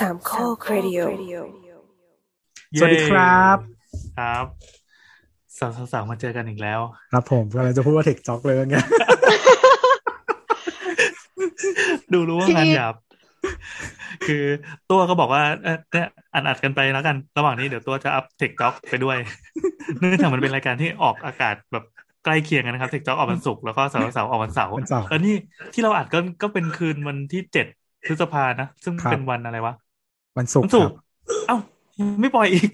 สามโครดิโอสวัสดีครับ ครับเสาเสาเสามาเจอกันอีกแล้ว ครับผมกำลังจะพูดว่าเทคจ็อกเลยไงดูรู้ว่างานหยาบคือตัวก็บอกว่าเออเนี่ยอัดอัดกันไปแล้วกัน ระหว่างนี้เดี๋ยวตัวจะอัพเทคจ็อกไปด้วย เนื่องจากมันเป็นรายการที่ออกอากาศแบบใกล้เคียงกันนะครับเทคจ็อกออกวันศุกร์แล้วก็เสาเสาเสาออกวันเสาร์วันเสาร์เออนี่ที่เราอัดก็ก็เป็นคืนวันที่เจ็ดพฤษภานะ ซึ่งครับเป็นวันอะไรวะ วันศุกวัร์นศุคกรับร์เอ้ายังไม่ปล่อยอีก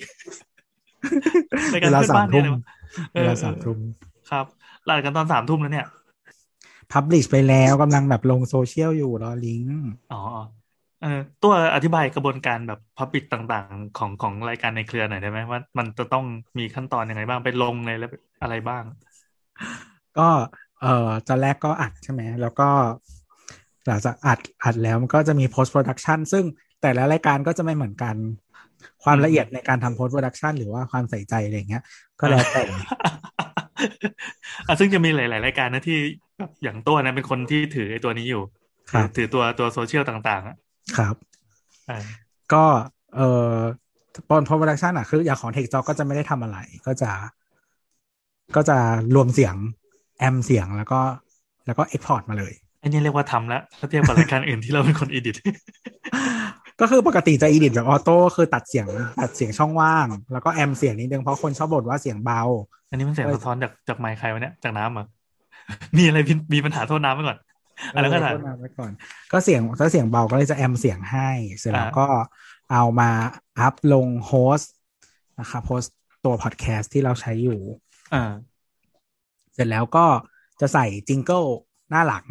รายการเวลาเพื่อนสามบ้านเนี่ทุ่ยมนะเอเวอลาสามทุ่มครับหลังกันตอนสามทุ่มแล้วเนี่ยพับลิชไปแล้วกำลังแบบลงโซเชียลอยู่รอลิงก์อ๋อเออตัวอธิบายกระบวนการแบบพับบิ c ต่างๆ ของของรายการในเครือหน่อยได้ไหมว่ามันจะต้องมีขั้นตอนยังไงบ้างไปลงในแล้วอะไรบ้าง ก็เอ่อตอนแรกก็อัดใช่ไหมแล้วก็หลังจากอัดอัดแล้วมันก็จะมี post production ซึ่ง แต่ละรายการก็จะไม่เหมือนกัน ความละเอียดในการทำ post production หรือว่าความใส่ใจอะไรอย่างเงี้ย ก็แล้วแต่อะซึ่งจะมีหลาย ๆ รายการนะที่แบบอย่างตัวนะเป็นคนที่ถือไอ้ตัวนี้อยู่ครับถือตัวตัวโซเชียลต่างๆอะครับเออก็เอ่อตอน post production อะคืออย่างของ Tech Talk ก็จะไม่ได้ทำอะไร ก็จะ ก็จะรวมเสียงแอมเสียงแล้วก็แล้วก็ export มาเลยไอ้นี่เรียกว่าทำแล้วถ้าเทียบกับรายการอื่นที่เราเป็นคนอีดิท ก็คือปกติจะ edit แบบออโต้คือตัดเสียงตัดเสียงช่องว่าง แล้วก็แอมเสียงนิดนึงเพราะคนชอบบ่นว่าเสียงเบา อันนี้มันเสียงเออสะท้อนจากจากไมค์ใครวะเนี่ยจากน้ำเหรอมีอะไรผิดมีปัญหาโทษน้ำไปก่อนอันนั้นก็เอได้อโทษนะไว้ก่อน ก็เสียงถ้าเสียงเบาก็เลยจะ amp เสียงให้ เสร็จแล้วอ่าก็เอามาอัพลง host นะครับ host ตัวพอดแคสต์ที่เราใช้อยู่อ่าเสร็จแล้วก็จะใส่ jingle หน้าหลัง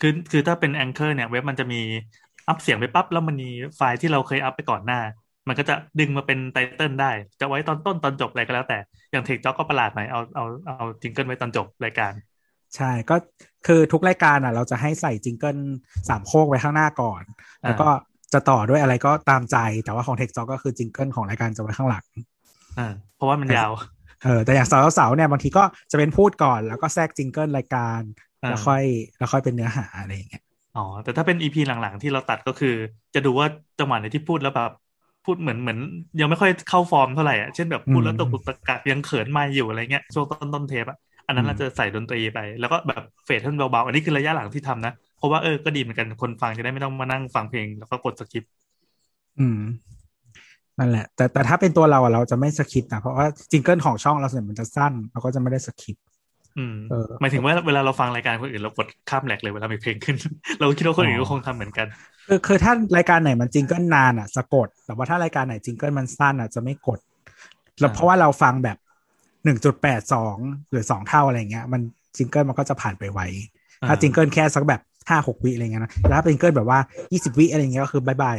คือคือถ้าเป็น Anchor เนี่ย เว็บมันจะมี อัพเสียงไปปั๊บแล้วมันมีไฟล์ที่เราเคยอัพไปก่อนหน้า มันก็จะดึงมาเป็น title ได้ จะไว้ตอนต้นตอนจบอะไรก็แล้วแต่ อย่างเทคจ็อกก็ประหลาดหน่อยเอาเอาเอา jingle ไว้ตอนจบรายการ ใช่ก็คือทุกรายการอะ เราจะให้ใส่ jingle สามโคกไว้ข้างหน้าก่อนอ่าแล้วก็จะต่อด้วยอะไรก็ตามใจ แต่ว่าของเทคจ็อกก็คือ jingle ของรายการจะไว้ข้างหลังอ่าเพราะว่ามันยาวเออแต่อย่างเสาเสาเสาเนี่ยบางทีก็จะเป็นพูดก่อนแล้วก็แทรก jingle รายการอ่าแล้วค่อยแล้วค่อยเป็นเนื้อหาอะไรอย่างเงี้ย อ๋อ แต่ถ้าเป็น EP หลังๆ ที่เราตัดก็คือ จะดูว่าจังหวะไหนที่พูดแล้วแบบพูดเหมือนเหมือน ยังไม่ค่อยเข้าฟอร์มเท่าไหร่อะเช่นแบบพูดแล้วตะกุกตะกักยังเขินไม่อยู่อะไรเงี้ยช่วงต้นต้นเทปอะอันนั้นเราจะใส่ดนตรีไป แล้วก็แบบ fade ให้มันเบาๆ อันนี้คือระยะหลังที่ทำนะเพราะว่าเออก็ดีเหมือนกันคนฟังจะได้ไม่ต้องมานั่งฟังเพลงแล้วก็กด skipอืมนั่นแหละ แต่แต่ถ้าเป็นตัวเราอะเราจะไม่ skip นะเพราะว่า jingle ของช่องเราส่วนใหญ่มันจะสั้นเราก็จะไม่ได้ skip อืมเออ หมายถึงว่าเวลาเราฟังรายการคนอื่นเรากดข้ามแหลกเลยเวลามีเพลงขึ้น เราก็คิดว่าคนอื่นก็คงทำเหมือนกัน คือคือถ้ารายการไหนมัน jingle นานอะจะกด แต่ว่าถ้ารายการไหน jingle มันสั้นอะจะไม่กดแล้วอ่าเพราะว่าเราฟังแบบหนึ่งจุดแปดสองหรือสองเท่าอะไรเงี้ย มัน jingle มันก็จะผ่านไปไวถ้า jingle แค่สักแบบห้าหกวิอะไรเงี้ยนะแล้วถ้าเป็น jingle แบบว่ายี่สิบวิอะไรเงี้ยก็คือ bye bye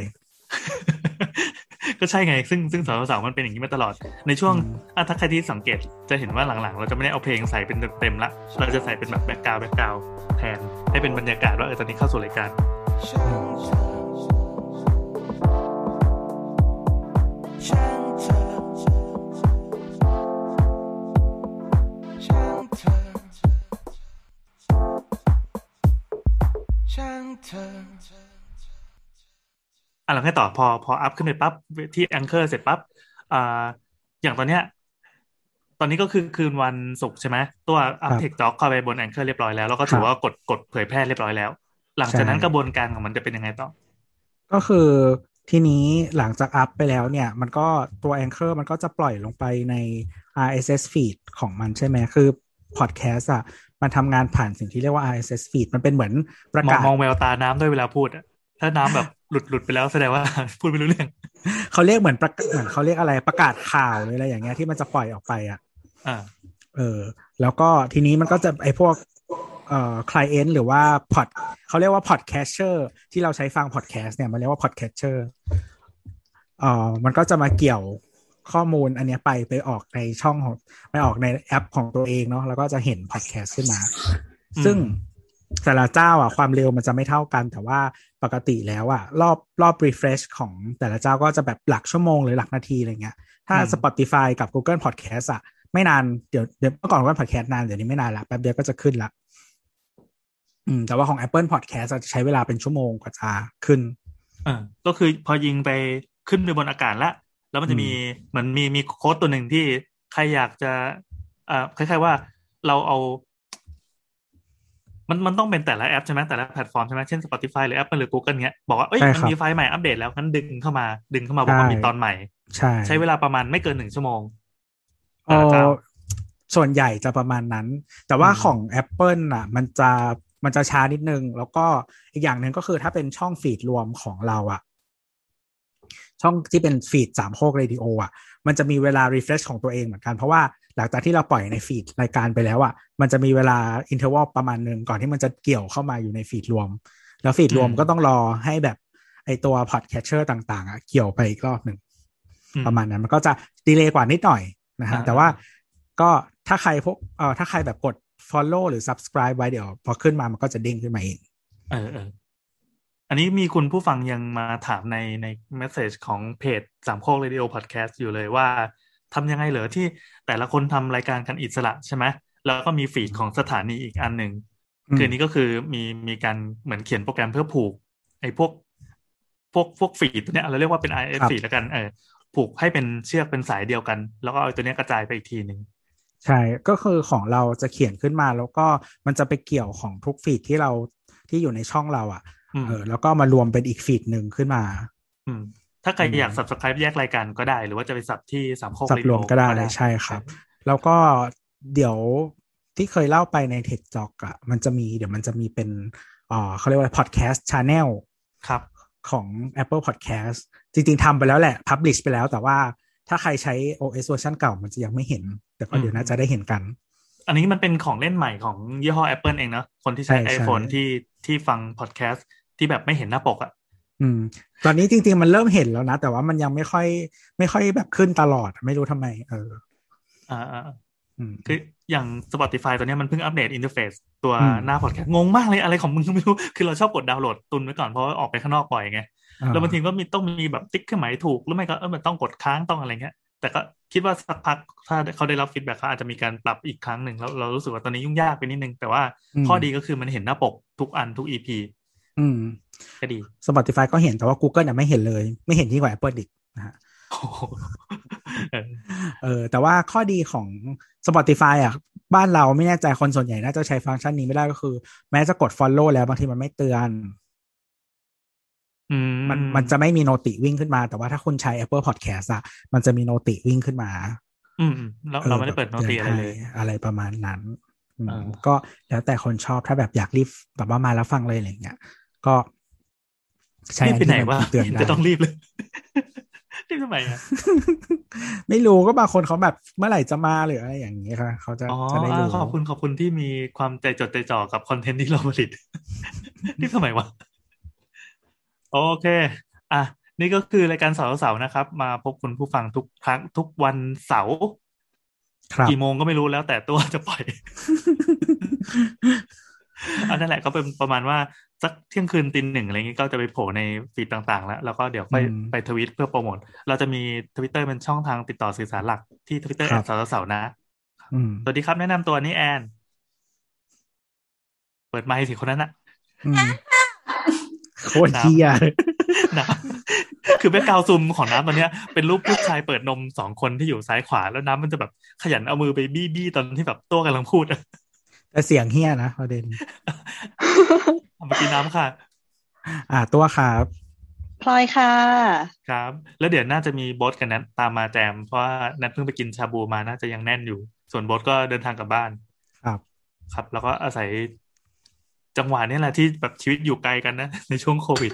ก็ใช่ไง ซึ่งซึ่งเสาเสาเสามันเป็นอย่างนี้มาตลอด ในช่วงอืมอะถ้าใครที่สังเกตจะเห็นว่าหลังๆ เราจะไม่ได้เอาเพลงใส่เป็นเต็มๆละ เราจะใส่เป็นแบบ background background แทน ให้เป็นบรรยากาศว่าเออตอนนี้เข้าสู่รายการอ่ะเราให้ต่อพอพออัพขึ้นไปปั๊บที่แองเกอร์เสร็จปั๊บอ่าอย่างตอนเนี้ย ตอนนี้ก็คือคืนวันศุกร์ใช่ไหมตัวอัพครับเทคจ็อกเข้าไปบนแองเกอร์เรียบร้อยแล้วแล้วก็ถือว่ากดกดเผยแพร่เรียบร้อยแล้ว หลังจากนั้นใช่กระบวนการของมันจะเป็นยังไงต่อ ก็คือทีนี้หลังจากอัพไปแล้วเนี่ย มันก็ตัว Anchor มันก็จะปล่อยลงไปใน RSS feed ของมันใช่ไหมคือพอดแคสต์อะ มันทำงานผ่านสิ่งที่เรียกว่า RSS feed มันเป็นเหมือนประมองกาศ มองแววตาน้ำด้วยเวลาพูดอะถ้าน้ำแบบ หลุดหลุดไปแล้วแสดงว่าพูดไม่รู้เรื่องเขาเรียกเหมือนประกาศเหมือนเขาเรียกอะไรประกาศข่าวหรืออะไรอย่างเงี้ยที่มันจะปล่อยออกไปอะอ่าเออ แล้วก็ทีนี้มันก็จะไอพวกเอ่อ client หรือว่า pod เขาเรียกว่า podcaster ที่เราใช้ฟัง podcast เนี่ยมันเรียกว่า podcaster เอ่อมันก็จะมาเกี่ยวข้อมูลอันเนี้ยไปไปออกในช่องของไปออกในแอปของตัวเองเนาะแล้วก็จะเห็น podcast ขึ้นมาอืมซึ่งแต่ละเจ้าอะความเร็วมันจะไม่เท่ากัน แต่ว่า ปกติแล้วอะรอบรอบ refresh ของแต่ละเจ้าก็จะแบบหลักชั่วโมงหรือหลักนาทีอะไรเงี้ย ถ้าอืม Spotify กับ Google Podcast อะไม่นานเดี๋ยวเดี๋ยวเมื่อก่อน Google Podcast นาน เดี๋ยวนี้ไม่นานละแป๊บเดียวก็จะขึ้นละอืมแต่ว่าของ Apple Podcast อะจะใช้เวลาเป็นชั่วโมงกว่าจะขึ้นเออก็คือพอยิงไปขึ้นไปบนอากาศละ แล้วมันจะมีเหมือนมีมีโค้ดตัวหนึ่งที่ใครอยากจะอ่าคล้ายๆว่าเราเอา มันมันต้องเป็นแต่ละแอปใช่ไหมแต่ละแพลตฟอร์มใช่ไหมเช่น Spotify หรือ Apple หรือ Google เงี้ยบอกว่าเอ้ยใช่มันครับมีไฟล์ใหม่อัปเดตแล้วงั้นดึงเข้ามาดึงเข้ามาบอกว่าใช่มีตอนใหม่ ใช่ใช้เวลาประมาณไม่เกินหนึ่งชั่วโมงเอแต่ละเจ้าอส่วนใหญ่จะประมาณนั้น แต่ว่าอืมของ Apple น่ะ มันจะมันจะช้านิดนึง แล้วก็อีกอย่างหนึ่งก็คือถ้าเป็นช่อง feed รวมของเราอะ ช่องที่เป็น feed สามโคกเรดิโออะมันจะมีเวลา refresh ของตัวเองเหมือนกัน เพราะว่าหลังจากที่เราปล่อยใน feed รายการไปแล้วอะมันจะมีเวลา interval ประมาณหนึ่งก่อนที่มันจะเกี่ยวเข้ามาอยู่ใน feed รวม แล้ว feed รวมอืมก็ต้องรอให้แบบไอตัว podcatcher ต่างๆอะเกี่ยวไปอีกรอบหนึ่งอืประมาณนั้นมันก็จะ delay กว่านิดหน่อยนะฮะอ่าแต่ว่าก็ถ้าใครพวกเอ่อถ้าใครแบบกด follow หรือ subscribe ไว้เดี๋ยว พอขึ้นมามันก็จะเด้งขึ้นมาเองเออเอออันนี้มีคุณผู้ฟังยังมาถามในใน message ของเพจสามโคก Radio Podcast อยู่เลยว่าทำยังไงเหรอที่แต่ละคนทำรายการกันอิสระใช่ไหมแล้วก็มี feed ของสถานีอีกอันหนึ่งอืมคืออันนี้ก็คือมีมีการเหมือนเขียนโปรแกรมเพื่อผูก ไอ้พวก พวกพวก feed ตัวเนี้ยเราเรียกว่าเป็น IF ฟีดแล้วกันเออผูกให้เป็นเชือกเป็นสายเดียวกัน แล้วก็เอาตัวเนี้ยกระจายไปอีกทีหนึ่งใช่ก็คือของเราจะเขียนขึ้นมาแล้วก็มันจะไปเกี่ยวของทุกฟีดที่เราที่อยู่ในช่องเราอะ่ะอืม เออแล้วก็มารวมเป็นอีกฟีดหนึ่งขึ้นมา อืม ถ้าใครอืมอยาก subscribe แยกรายการก็ได้ หรือว่าจะไปสับที่สามโคกสับรวมก็ได้ Radio ใช่ครับ แล้วก็เดี๋ยวที่เคยเล่าไปใน Tech j o อกอะมันจะมีเดี๋ยวมันจะมีเป็นอ่าเขาเรียกว่า podcast channel ครับของ Apple Podcast จริงๆทำไปแล้วแหละ publish ไปแล้วแต่ว่าถ้าใครใช้ OS เวอร์ชันเก่ามันจะยังไม่เห็น แต่ก็เดี๋ยวน่าจะได้เห็นกัน อันนี้มันเป็นของเล่นใหม่ของยี่ห้อ Apple เองเนอะคนที่ใช้ใช่ใช่ iPhone ที่ที่ฟังพอดแคสต์ ที่แบบไม่เห็นหน้าปกอะอืม ตอนนี้จริง ๆ มันเริ่มเห็นแล้วนะ แต่ว่ามันยังไม่ค่อย ไม่ค่อยแบบขึ้นตลอดไม่รู้ทำไม เออ อ่าอ่าอืมคืออย่าง Spotify ตัวเนี้ยมันเพิ่งอัปเดต interfaceตัวอืมหน้าพอดแคสต์งงมากเลยอะไรของมึงก็ไม่รู้ คือเราชอบกดดาวน์โหลดตุนไว้ก่อนเพราะว่าออกไปข้างนอกบ่อยไงอ่าแล้วบางทีก็มีต้องมีแบบติ๊กเครื่องหมายถูกหรือไม่ก็เออมันต้องกดค้างต้องอะไรเงี้ยแต่ก็คิดว่าสักพักถ้าเขาได้รับ feedback เขาอาจจะมีการปรับอีกครั้งหนึ่งแล้วเรารู้สึกว่าตอนนี้ยุ่งยากไปนิดนึง แต่ว่าข้อดีก็คือมันเห็นหน้าปกทุกอันทุก EP อืม ก็ดี Spotify ก็เห็นแต่ว่า Google เนี่ยไม่เห็นเลย ไม่เห็นยิ่งกว่า Apple อีกนะฮะโอ้โหเออเออ แต่ว่าข้อดีของ Spotify อะ บ้านเราไม่แน่ใจคนส่วนใหญ่น่าจะใช้ฟังก์ชันนี้ไม่ได้ก็คือ แม้จะกด Follow แล้วบางทีมันไม่เตือนอืมมันมันจะไม่มีโนติวิ่งขึ้นมา แต่ว่าถ้าคุณใช้ Apple Podcast อะมันจะมีโนติวิ่งขึ้นมาอืมอืมเราเราไม่ได้เปิดโนติอะไรเลยให้อะไรประมาณนั้นอืมอ่าก็แล้วแต่คนชอบถ้าแบบอยากรีบแบบว่ามาแล้วฟังเลยอะไรอย่างเงี้ย ก็ใช้รีบไปไหนอัวะที่มัเตือนได้จะต้องรีบเลยรีบทำไมอะไม่รู้ก็บางคนเขาแบบเมื่อไหร่จะมาหรืออะไรอย่างเงี้ยค่ะเขาจะอ๋อจะได้รู้อ่าขอบคุณขอบคุณที่มีความใจจดใจจ่อกับคอนเทนต์ที่เราผลิตรีบทำไมวะโอเค อะ นี่ก็คือรายการเสาร์เสาร์นะครับ มาพบคุณผู้ฟังทุกครั้งทุกวันเสาร์ครับกี่โมงก็ไม่รู้แล้วแต่ตัวจะปล่อยอันนั่นแหละก็เป็นประมาณว่า สักเที่ยงคืนตีหนึ่งอะไรเงี้ยก็จะไปโผล่ในfeed ต่างๆ แล้ว แล้วก็เดี๋ยวค่อยอืมไปทวิตเพื่อโปรโมท เราจะมีทวิตเตอร์เป็นช่องทางติดต่อสื่อสารหลักที่ทวิตเตอร์ครัแอบดเสาร์ๆนะอืมสวัสดีครับแนะนำตัวนี่แอน เปิดไมค์สิคนนั้นอะอืมโคตรเฮียเลยน้ำคือ background Zoom ของน้ำตอนเนี้ย เป็นรูปผู้ชายเปิดนมสองคนที่อยู่ซ้ายขวาแล้วน้ำมันจะแบบขยันเอามือไปบี้บี้ตอนที่แบบตัวกำลังพูดอะแต่เสียงเฮียนะประเด็น เอามากินน้ำค่ะ อ่าตัวครับพลอยค่ะ ครับ แล้วเดี๋ยวน่าจะมีโบสกับนัทตามมาแจม เพราะว่านัทเพิ่งไปกินชาบูมาน่าจะยังแน่นอยู่ ส่วนโบสก็เดินทางกลับบ้าน ครับ ครับ แล้วก็อาศัยจังหวะนี้แหละที่แบบชีวิตอยู่ไกลกันนะ ในช่วงโควิด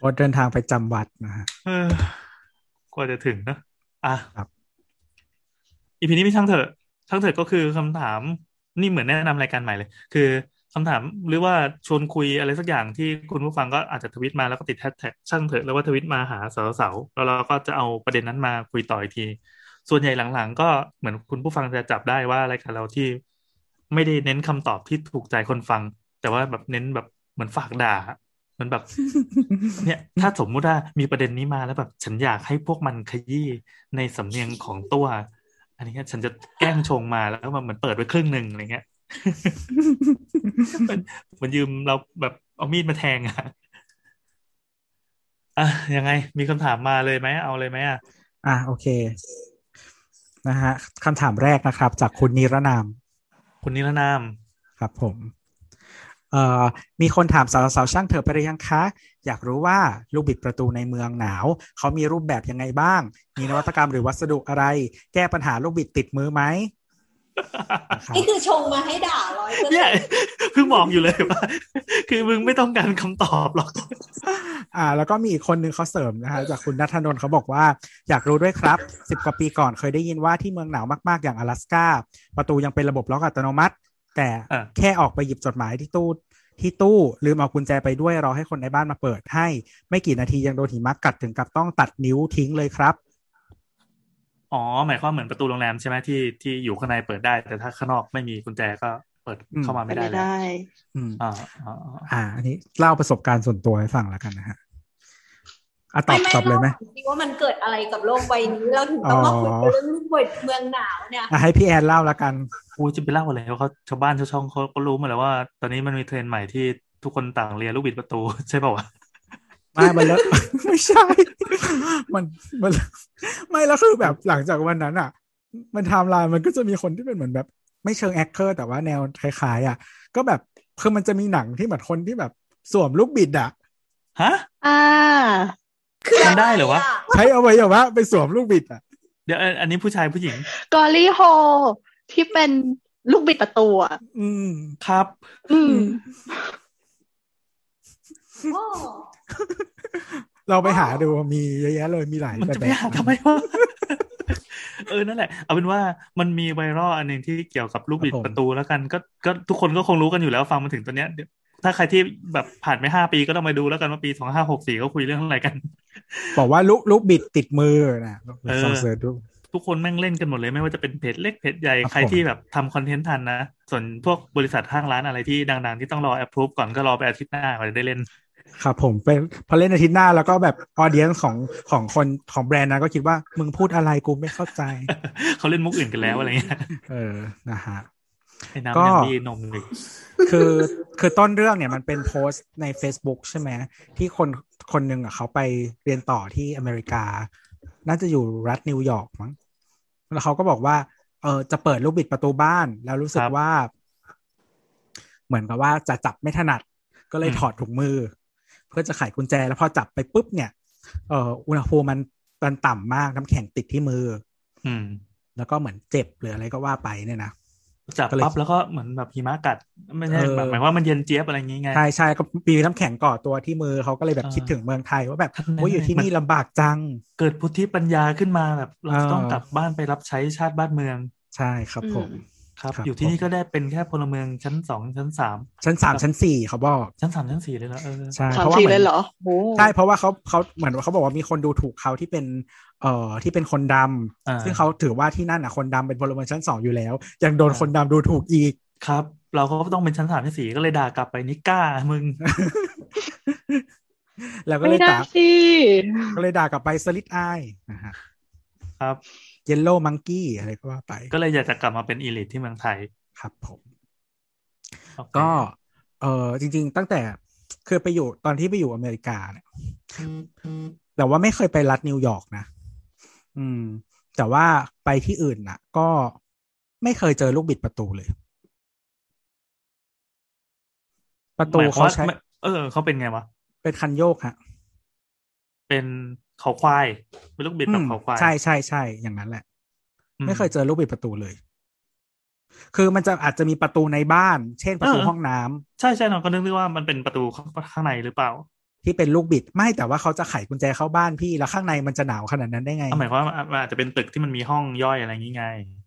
โอดเดินทางไปจำวัดนะฮะเออกว่าจะถึงนะอะครับอีพีนี้ไม่ช่างเถอะช่างเถอะก็คือคำถามนี่เหมือนแนะนำรายการใหม่เลย คือ คำถามหรือว่าชวนคุยอะไรสักอย่างที่คุณผู้ฟังก็อาจจะทวิตมาแล้วก็ติดแฮชแท็กช่างเถอะแล้วว่าทวิตมาหาเสาเสาๆแล้วเราก็จะเอาประเด็นนั้นมาคุยต่ออีกที ส่วนใหญ่หลังๆ ก็เหมือนคุณผู้ฟังจะจับได้ว่ารายการเราที่ไม่ได้เน้นคำตอบที่ถูกใจคนฟัง แต่ว่าแบบเน้นแบบเหมือนฝากด่าเหมือนแบบ เนี่ย ถ้าสมมุติว่ามีประเด็นนี้มาแล้วแบบ ฉันอยากให้พวกมันขยี้ในสำเนียงของตัว อันนี้ฉันจะแกล้งชงมาแล้วมันเหมือนเปิดไว้ครึ่งหนึ่งอะไรเงี้ย มันมันยืมเราแบบเอามีดมาแทงอะอะยังไง มีคำถามมาเลยไหมเอาเลยไหมอะ อะโอเคนะฮะคำถามแรกนะครับ จากคุณนิรนาม คุณนิรนาม ครับผมเอ่อมีคนถามสาวสาวๆช่างเถอะไปหรือยังคะ อยากรู้ว่าลูกบิดประตูในเมืองหนาว เขามีรูปแบบยังไงบ้าง มีนวัตกรรมหรือวัสดุอะไร แก้ปัญหาลูกบิดติดมือไหม นะครับ นี่คือชงมาให้ด่าร้อยเปอร์ เนี่ เซ็ ย นต์ เพิ่งบอกอยู่เลยว่า คือมึงไม่ต้องการคำตอบหรอก อ่า แล้วก็มีอีกคนนึงเขาเสริมนะฮะจากคุณนัทนนท์เขาบอกว่า อยากรู้ด้วยครับสิบกว่าปีก่อนเคยได้ยินว่าที่เมืองหนาวมากๆอย่าง阿拉斯ก้าประตูยังเป็นระบบล็อกอัตโนมัติ แต่ อ่ะ แค่ออกไปหยิบจดหมายที่ตู้ที่ตู้ลืมเอากุญแจไปด้วยรอให้คนในบ้านมาเปิดให้ ไม่กี่นาทียังโดนหิมะกัดถึงกับต้องตัดนิ้วทิ้งเลยครับ อ๋อ หมายความเหมือนประตูโรงแรมใช่ไหมที่ที่อยู่ข้างในเปิดได้ แต่ถ้าข้างนอกไม่มีกุญแจก็เปิดอืมเข้ามาไม่ไม่ได้ได้เลยได้อืมอ่าอ่าอ่าอ่า อันนี้เล่าประสบการณ์ส่วนตัวให้ฟังแล้วกันนะฮะอะตอบไม่ตอบเลยไหมราจริงๆว่ามันเกิดอะไรกับโลกใบนี้เราถึงต้องมาคุยกันเรื่องลูกบดเมืองหนาวเนี่ยอะให้พี่แอนเล่าแล้วกันกูจะไปเล่าอะไรเขาชาวบ้านชาวช่องเขาก็รู้หมดแล้วว่า ตอนนี้มันมีเทรนด์ใหม่ที่ทุกคนต่างเลียลูกบิดประตู ใช่ป่าวะ ไม่มันแล้วไม่ใช่ มันมันไม่แล้วคือแบบหลังจากวันนั้นอะ มันไทม์ไลน์มันก็จะมีคนที่เป็นเหมือนแบบ ไม่เชิงแอคเคอร์แต่ว่าแนวคล้ายๆอะ ก็แบบคือมันจะมีหนังที่เหมือนคนที่แบบสวมลูกบิดอะฮะอ่ามันได้เหรอวะ ใช้เอาไว้อย่างว่าไปสวมลูกบิดอะเดี๋ยวอันอันนี้ผู้ชายผู้หญิงกอรี่โฮที่เป็นลูกบิดประตูอะอืมครับ อืมโอ้ เราไปหาดูมีเยอะแยะเลยมีหลายมันแบบจะไปหาทำไมวะเออนั่นแหละ เอาเป็นว่ามันมีไวรัลอันหนึ่งที่เกี่ยวกับลูกบิดประตูแล้วกันก็ก็ทุกคนก็คงรู้กันอยู่แล้วฟังมาถึงตัวเนี้ยเดี๋ยวถ้าใครที่แบบผ่านไปห้าปีก็ต้องมาดูแล้วกันว่าปีสองห้าหกสี่เขาคุยเรื่องอะไรกัน บอกว่าลูกลูกบิดติดมือนะเออลองเสิร์ชดูทุกคนแม่งเล่นกันหมดเลยไม่ว่าจะเป็นเพจเล็กเพจใหญ่ครับใครที่แบบทำคอนเทนต์ทันนะ ส่วนพวกบริษัทห้างร้านอะไรที่ดังๆ ที่ต้องรอ approve ก่อนก็รอไปอาทิตย์หน้ากว่าจะได้เล่น ครับผมเป็นพอเล่นอาทิตย์หน้าแล้วก็แบบออเดียนของของคนของแบรนด์นะก็คิดว่ามึงพูดอะไรกูไม่เข้าใจ เขาเล่นมุกอื่นกันแล้วอะไรเงี้ยเออนะฮะไอ้น้ำก็ยังดีนมเลยคือคือต้นเรื่องเนี่ยมันเป็นโพสต์ใน Facebook ใช่ไหมที่คนคนหนึ่งอะเขาไปเรียนต่อที่อเมริกา น่าจะอยู่รัฐนิวยอร์กมั้งแล้วเขาก็บอกว่า เออจะเปิดลูกบิดประตูบ้าน แล้วรู้สึกว่า เหมือนกับว่าจะจับไม่ถนัด ก็เลยถอดถุงมือ เพื่อจะไขกุญแจแล้วพอจับไปปุ๊บเนี่ยเอออุณหภูมิมันมันต่ำมากน้ำแข็งติดที่มือ อืม แล้วก็เหมือนเจ็บหรืออะไรก็ว่าไปเนี่ยนะจับก็เลยปั๊บแล้วก็เหมือนแบบหิมะกัด ไม่ใช่เออแบบหมายว่ามันเย็นเจี๊ยบอะไรอย่างงี้ไงใช่ใช่ก็มีน้ำแข็งก่อตัวที่มือเขาก็เลยแบบอ่าคิดถึงเมืองไทยว่าแบบท่านโอ้ยอยู่ที่มันนี่ลำบากจัง เกิดพุทธิปัญญาขึ้นมาแบบ เราจะต้องเออกลับบ้านไปรับใช้ชาติบ้านเมือง ใช่ครับผม ครับครับ อยู่ที่นี่ผมก็ได้เป็นแค่พลเมืองชั้นสองชั้นสามชั้นสามชั้นสี่เขาบอกชั้นสามชั้นสี่เลยแล้วเออใช่สามเพราะว่าสี่เหมืเลอนยเหรอโอ้ใช่เพราะว่าเขาเขาเหมือนว่าเขาบอกว่ามีคนดูถูกเขาที่เป็นเอ่อที่เป็นคนดำอ่าซึ่งเขาถือว่าที่นั่นอะคนดำเป็นพลเมืองชั้นสองอยู่แล้ว ยังโดนคนดำดูถูกอีกครับ เราก็ต้องเป็นชั้นสามชั้นสี่ก็เลยด่ากลับไป nigga มึงแล้วก็ไม่เลยได้ด่าสิก็เลยด่ากลับไป slit eye นะฮะครับ yellow monkey อะไรก็ว่าไป ก็เลยอยากจะกลับมาเป็น elite ที่เมืองไทย ครับผมโอเคก็เออจริง ๆ ตั้งแต่คือไปอยู่ตอนที่ไปอยู่อเมริกาเนี่ยแต่ว่าไม่เคยไปรัฐนิวยอร์กนะ อืม แต่ว่าไปที่อื่นน่ะก็ไม่เคยเจอลูกบิดประตูเลย ประตูหมยควเขามว่ใช้ไม่เออ เขาเป็นไงวะ เป็นคันโยกฮะ เป็น เขาควายเป็นลูกบิดแบบเขาควายใช่ใช่ใช่อย่างนั้นแหละอืไม่เคยเจอลูกบิดประตูเลย คือมันจะอาจจะมีประตูในบ้าน เช่นประตูเออห้องน้ำใช่ใช่เราก็นึกว่ามันเป็นประตูข้างข้างในหรือเปล่า ที่เป็นลูกบิดไม่แต่ว่าเขาจะไขกุญแจเข้าบ้านพี่แล้วข้างในมันจะหนาวขนาดนั้นได้ไงเอาหมายความว่ามันอาจจะเป็นตึกที่มันมีห้องย่อยอะไรอย่างงี้ไง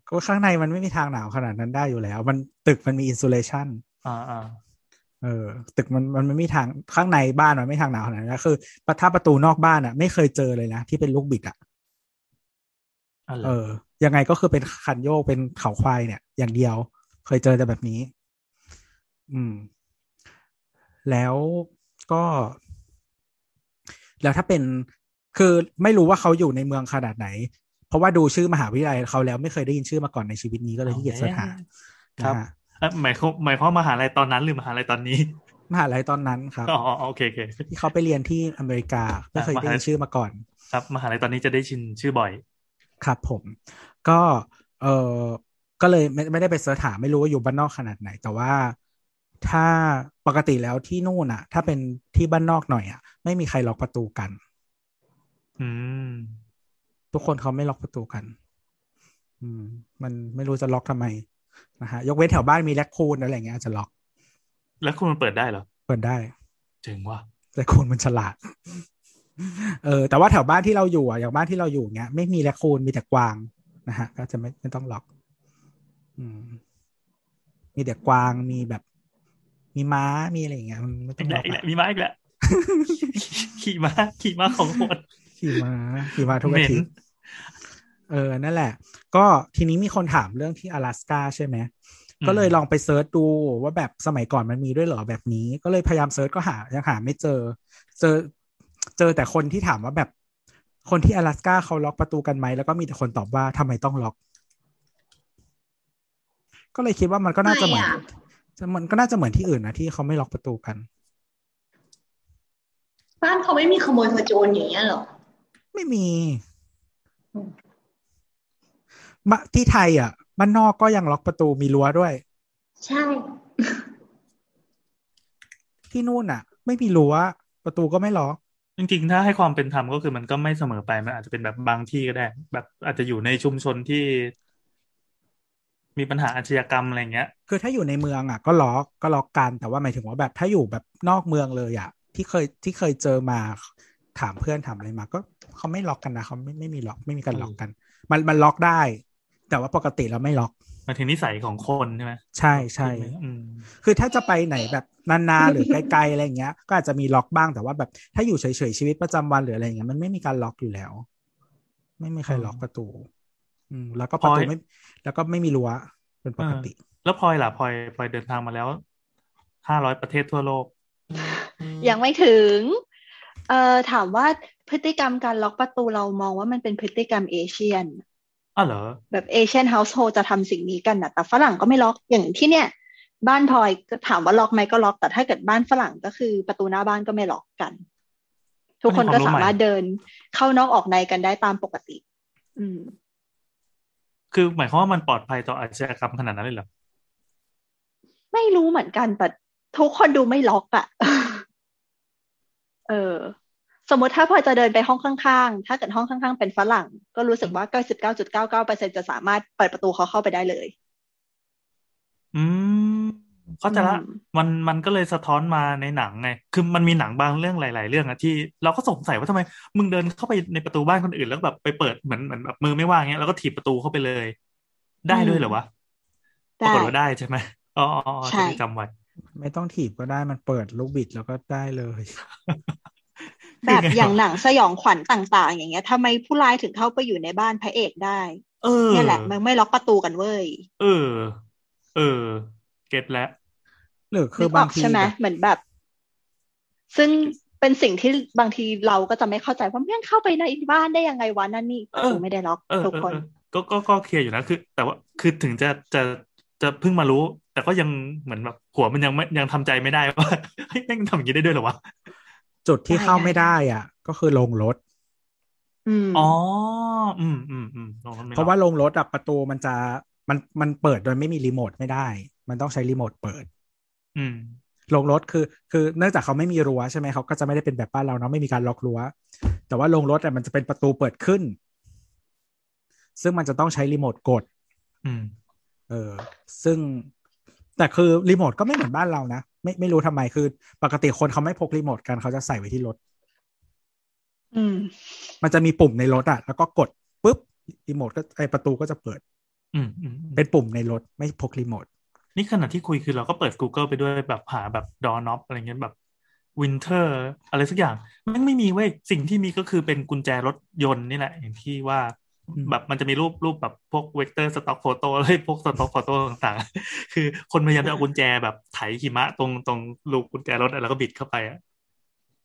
ก็ข้างในมันไม่มีทางหนาวขนาดนั้นได้อยู่แล้ว มันตึกมันมีอินซูเลชันอ่าอ่า เออตึกมันมันไม่มีทางข้างในบ้านมันไม่ทางหนาวขนาดนั้นคือถ้าประตูนอกบ้านอะ ไม่เคยเจอเลยนะที่เป็นลูกบิดอะอะไรเออ ยังไงก็คือเป็นคันโยกเป็นเขาควายเนี่ย อย่างเดียว เคยเจอแต่แบบนี้ อืม แล้วก็ แล้วถ้าเป็นคือไม่รู้ว่าเขาอยู่ในเมืองขนาดไหน เพราะว่าดูชื่อมหาวิทยาลัยเขาแล้วไม่เคยได้ยินชื่อมาก่อนในชีวิตนี้ก็เลยที่เกียจเสิร์ชหาครับนะฮะเอ่อ หมายความหมายความว่ามหาลัยตอนนั้นหรือมหาลัยตอนนี้ มหาลัยตอนนั้นครับอ๋ออ๋อโอเคโอเคที่เขาไปเรียนที่อเมริกาไม่เคยได้ยินชื่อมาก่อน ครับมหาลัยตอนนี้จะได้ชินชื่อบ่อย ครับผม ก็เออก็เลยไม่ไม่ได้ไปเสิร์ชหาไม่รู้ว่าอยู่บ้านนอกขนาดไหน แต่ว่าถ้าปกติแล้วที่นู่นอะถ้าเป็นที่บ้านนอกหน่อยอะไม่มีใครล็อกประตูกัน อืม ทุกคนเขาไม่ล็อกประตูกัน อืม มันไม่รู้จะล็อกทำไม นะฮะยกเว้นแถวบ้านมีแลคคูนอะไรอย่างเงี้ยอาจจะล็อกแล้วคุณมันเปิดได้เหรอ เปิดได้เจ๋งว่ะแลคคูนมันฉลาดเออแต่ว่าแถวบ้านที่เราอยู่อะอย่างบ้านที่เราอยู่เงี้ยไม่มีแลคคูนมีแต่กวางนะฮะ ก็จะไม่ไม่ต้องล็อก อืม มีแต่กวางมีแบบ มีม้ามีอะไรอย่างเงี้ยมันไม่ต้อีองกล็แล้อวกอีกอะแล้วมีม้าอีกแล้วขี่ม้าขี่ม้าของโหดขี่ม้าขี่ม้าทุกเหอาม็นทิตย์ เออ นั่นแหละ ก็ทีนี้มีคนถามเรื่องที่อลาสก้าใช่ไหม ก็เลยลองไปเซิร์ชดูว่าแบบสมัยก่อนมันมีด้วยเหรอแบบนี้ ก็เลยพยายามเซิร์ชก็หายังหาไม่เจอ เจอเจอแต่คนที่ถามว่าแบบคนที่อลาสก้าเขาล็อกประตูกันไหม แล้วก็มีแต่คนตอบว่าทำไมต้องล็อก ก็เลยคิดว่ามันก็น่าจะเหมือนไม่อะจะมันก็น่าจะเหมือนที่อื่นนะที่เขาไม่ล็อกประตูกัน บ้านเขาไม่มีขโมยขโจรอย่างเงี้ยเหรอ ไม่มีอืมมา ที่ไทยอะบ้านนอกก็ยังล็อกประตูมีรั้วด้วย ใช่ ที่นู่นอะ ไม่มีรั้วประตูก็ไม่ล็อกจริงๆ ถ้าให้ความเป็นธรรมก็คือมันก็ไม่เสมอไป มันอาจจะเป็นแบบบางที่ก็ได้ แบบอาจจะอยู่ในชุมชนที่ มีปัญหาอาชญากรรมอะไรเงี้ย คือถ้าอยู่ในเมืองอะ ก็ล็อกก็ล็อกกัน แต่ว่าหมายถึงว่าแบบถ้าอยู่แบบนอกเมืองเลยอะ ที่เคยที่เคยเจอมาถามเพื่อนถามอะไรมา ก็เขาไม่ล็อกกันนะเขาไม่ไม่มีล็อกไม่มีการล็อกกัน มันมันล็อกได้ แต่ว่าปกติเราไม่ล็อกมาถึงนิสัยของคนใช่ไหมใช่ใช่อืมคือถ้าจะไปไหนแบบนานๆหรือไกลๆอะไรอย่างเงี้ย ก็อาจจะมีล็อกบ้างแต่ว่าแบบถ้าอยู่เฉยๆชีวิตประจำวันหรืออะไรอย่างเงี้ยมันไม่มีการล็อกอยู่แล้ว ไม่มีใครล็อกประตู อืมแล้วก็ประตูไม่ แล้วก็ไม่มีรั้วเป็นปกติ แล้วพลอยล่ะพลอยพลอยเดินทางมาแล้วห้าร้อยประเทศทั่วโลก ยังไม่ถึง เอ่อถามว่าพฤติกรรมการล็อกประตูเรามองว่ามันเป็นพฤติกรรมเอเชียน อ้าวเหรอ แบบเอเชียนเฮาส์โฮจะทำสิ่งนี้กันนะแต่ฝรั่งก็ไม่ล็อกอย่างที่เนี่ย บ้านพลอยก็ถามว่าล็อกไหมก็ล็อก แต่ถ้าเกิดบ้านฝรั่งก็คือประตูหน้าบ้านก็ไม่ล็อกกัน ทุกคนก็สามารถเดินเข้านอกออกในกันได้ตามปกติ อืม คือหมายความว่ามันปลอดภัยต่ออาชญากรรมขนาดนั้นเลยเหรอไม่รู้เหมือนกันแต่ทุกคนดูไม่ล็อกอะเออ สมมติถ้าพลอยจะเดินไปห้องข้างๆ ถ้าเกิดห้องข้างๆ เป็นฝรั่ง ก็รู้สึกว่า99.99%จะสามารถเปิดประตูเขาเข้าไปได้เลย อืมเข้าใจละอืมมันมันก็เลยสะท้อนมาในหนังไง คือมันมีหนังบางเรื่องหลาย ๆ เรื่องอะที่ เราก็สงสัยว่าทำไม มึงเดินเข้าไปในประตูบ้านคนอื่นแล้วแบบไปเปิดเหมือนเหมือนแบบมือไม่ว่างเงี้ยแล้วก็ถีบประตูเข้าไปเลย ได้ด้วยเหรอวะปราได้กฏว่าได้ใช่ไหมอ๋ออ๋ออ๋อใช่จะได้จำไว้ไม่ต้องถีบก็ได้มันเปิดลูกบิดแล้วก็ได้เลย แบบอย่างหนังสยองขวัญต่าง ๆ อย่างเงี้ยทำไมผู้ร้ายถึงเข้าไปอยู่ในบ้านพระเอกได้ เออเนี่ยแหละ มันไม่ล็อกประตูกันเว้ย เออ เออ เก็ตแล้วหรือคืนึอกอบาองกทีใช่ไหมแบบเหมือนแบบ ซึ่งเป็นสิ่งที่บางทีเราก็จะไม่เข้าใจว่าแม่งเข้าไปในบ้านได้ยังไงวะนั่นนี่ประตูเออไม่ได้ล็อกเออทุกเออคนเออก็ก็ก็เคลียร์อยู่นะคือ แต่ว่าคือถึงจะจะจะเพิ่งมารู้ แต่ก็ยังเหมือนแบบหัวมันยังไม่ยังทำใจไม่ได้ว่าเฮ้ยแม่งทำอย่างนี้ได้ด้วยเหรอวะ จุดที่ได้เข้าได้ไม่ได้อะ ก็คือลงรถอืมอ๋อ อืมอืมอืมลงรถไม่เพราะว่าลงรถอะประตูมันจะมันมันเปิดโดยไม่มีรีโมทไม่ได้ มันต้องใช้รีโมทเปิด อืมลงรถคือ คือเนื่องจากเขาไม่มีรั้วใช่ไหมเขาก็จะไม่ได้เป็นแบบบ้านเราเนาะไม่มีการล็อกรั้ว แต่ว่าลงรถอะมันจะเป็นประตูเปิดขึ้น ซึ่งมันจะต้องใช้รีโมทกด อืม เออซึ่ง แต่คือรีโมทก็ไม่เหมือนบ้านเรานะ ไม่ไม่รู้ทำไมคือ ปกติคนเขาไม่พกรีโมทกันเขาจะใส่ไว้ที่รถ อืม มันจะมีปุ่มในรถอะแล้วก็กดปุ๊บรีโมทก็ไอประตูก็จะเปิดอืมอืมอืมเป็นปุ่มในรถไม่พกรีโมทนี่ขณะที่คุยคือเราก็เปิด Google ไปด้วยแบบหาแบบ doorknob อะไรเงี้ยแบบ winter อะไรสักอย่างมันไม่มีเว้ยสิ่งที่มีก็คือเป็นกุญแจรถยนต์นี่แหละอย่างที่ว่า แบบมันจะมีรูปรูปแบบพวก vector stock photo อะไรพวก stock photo ต่างๆ คือคนพยายามจะเอากุญแจแบบไถหิมะตรงตรงลูกกุญแจรถอะแล้วก็บิดเข้าไปอะ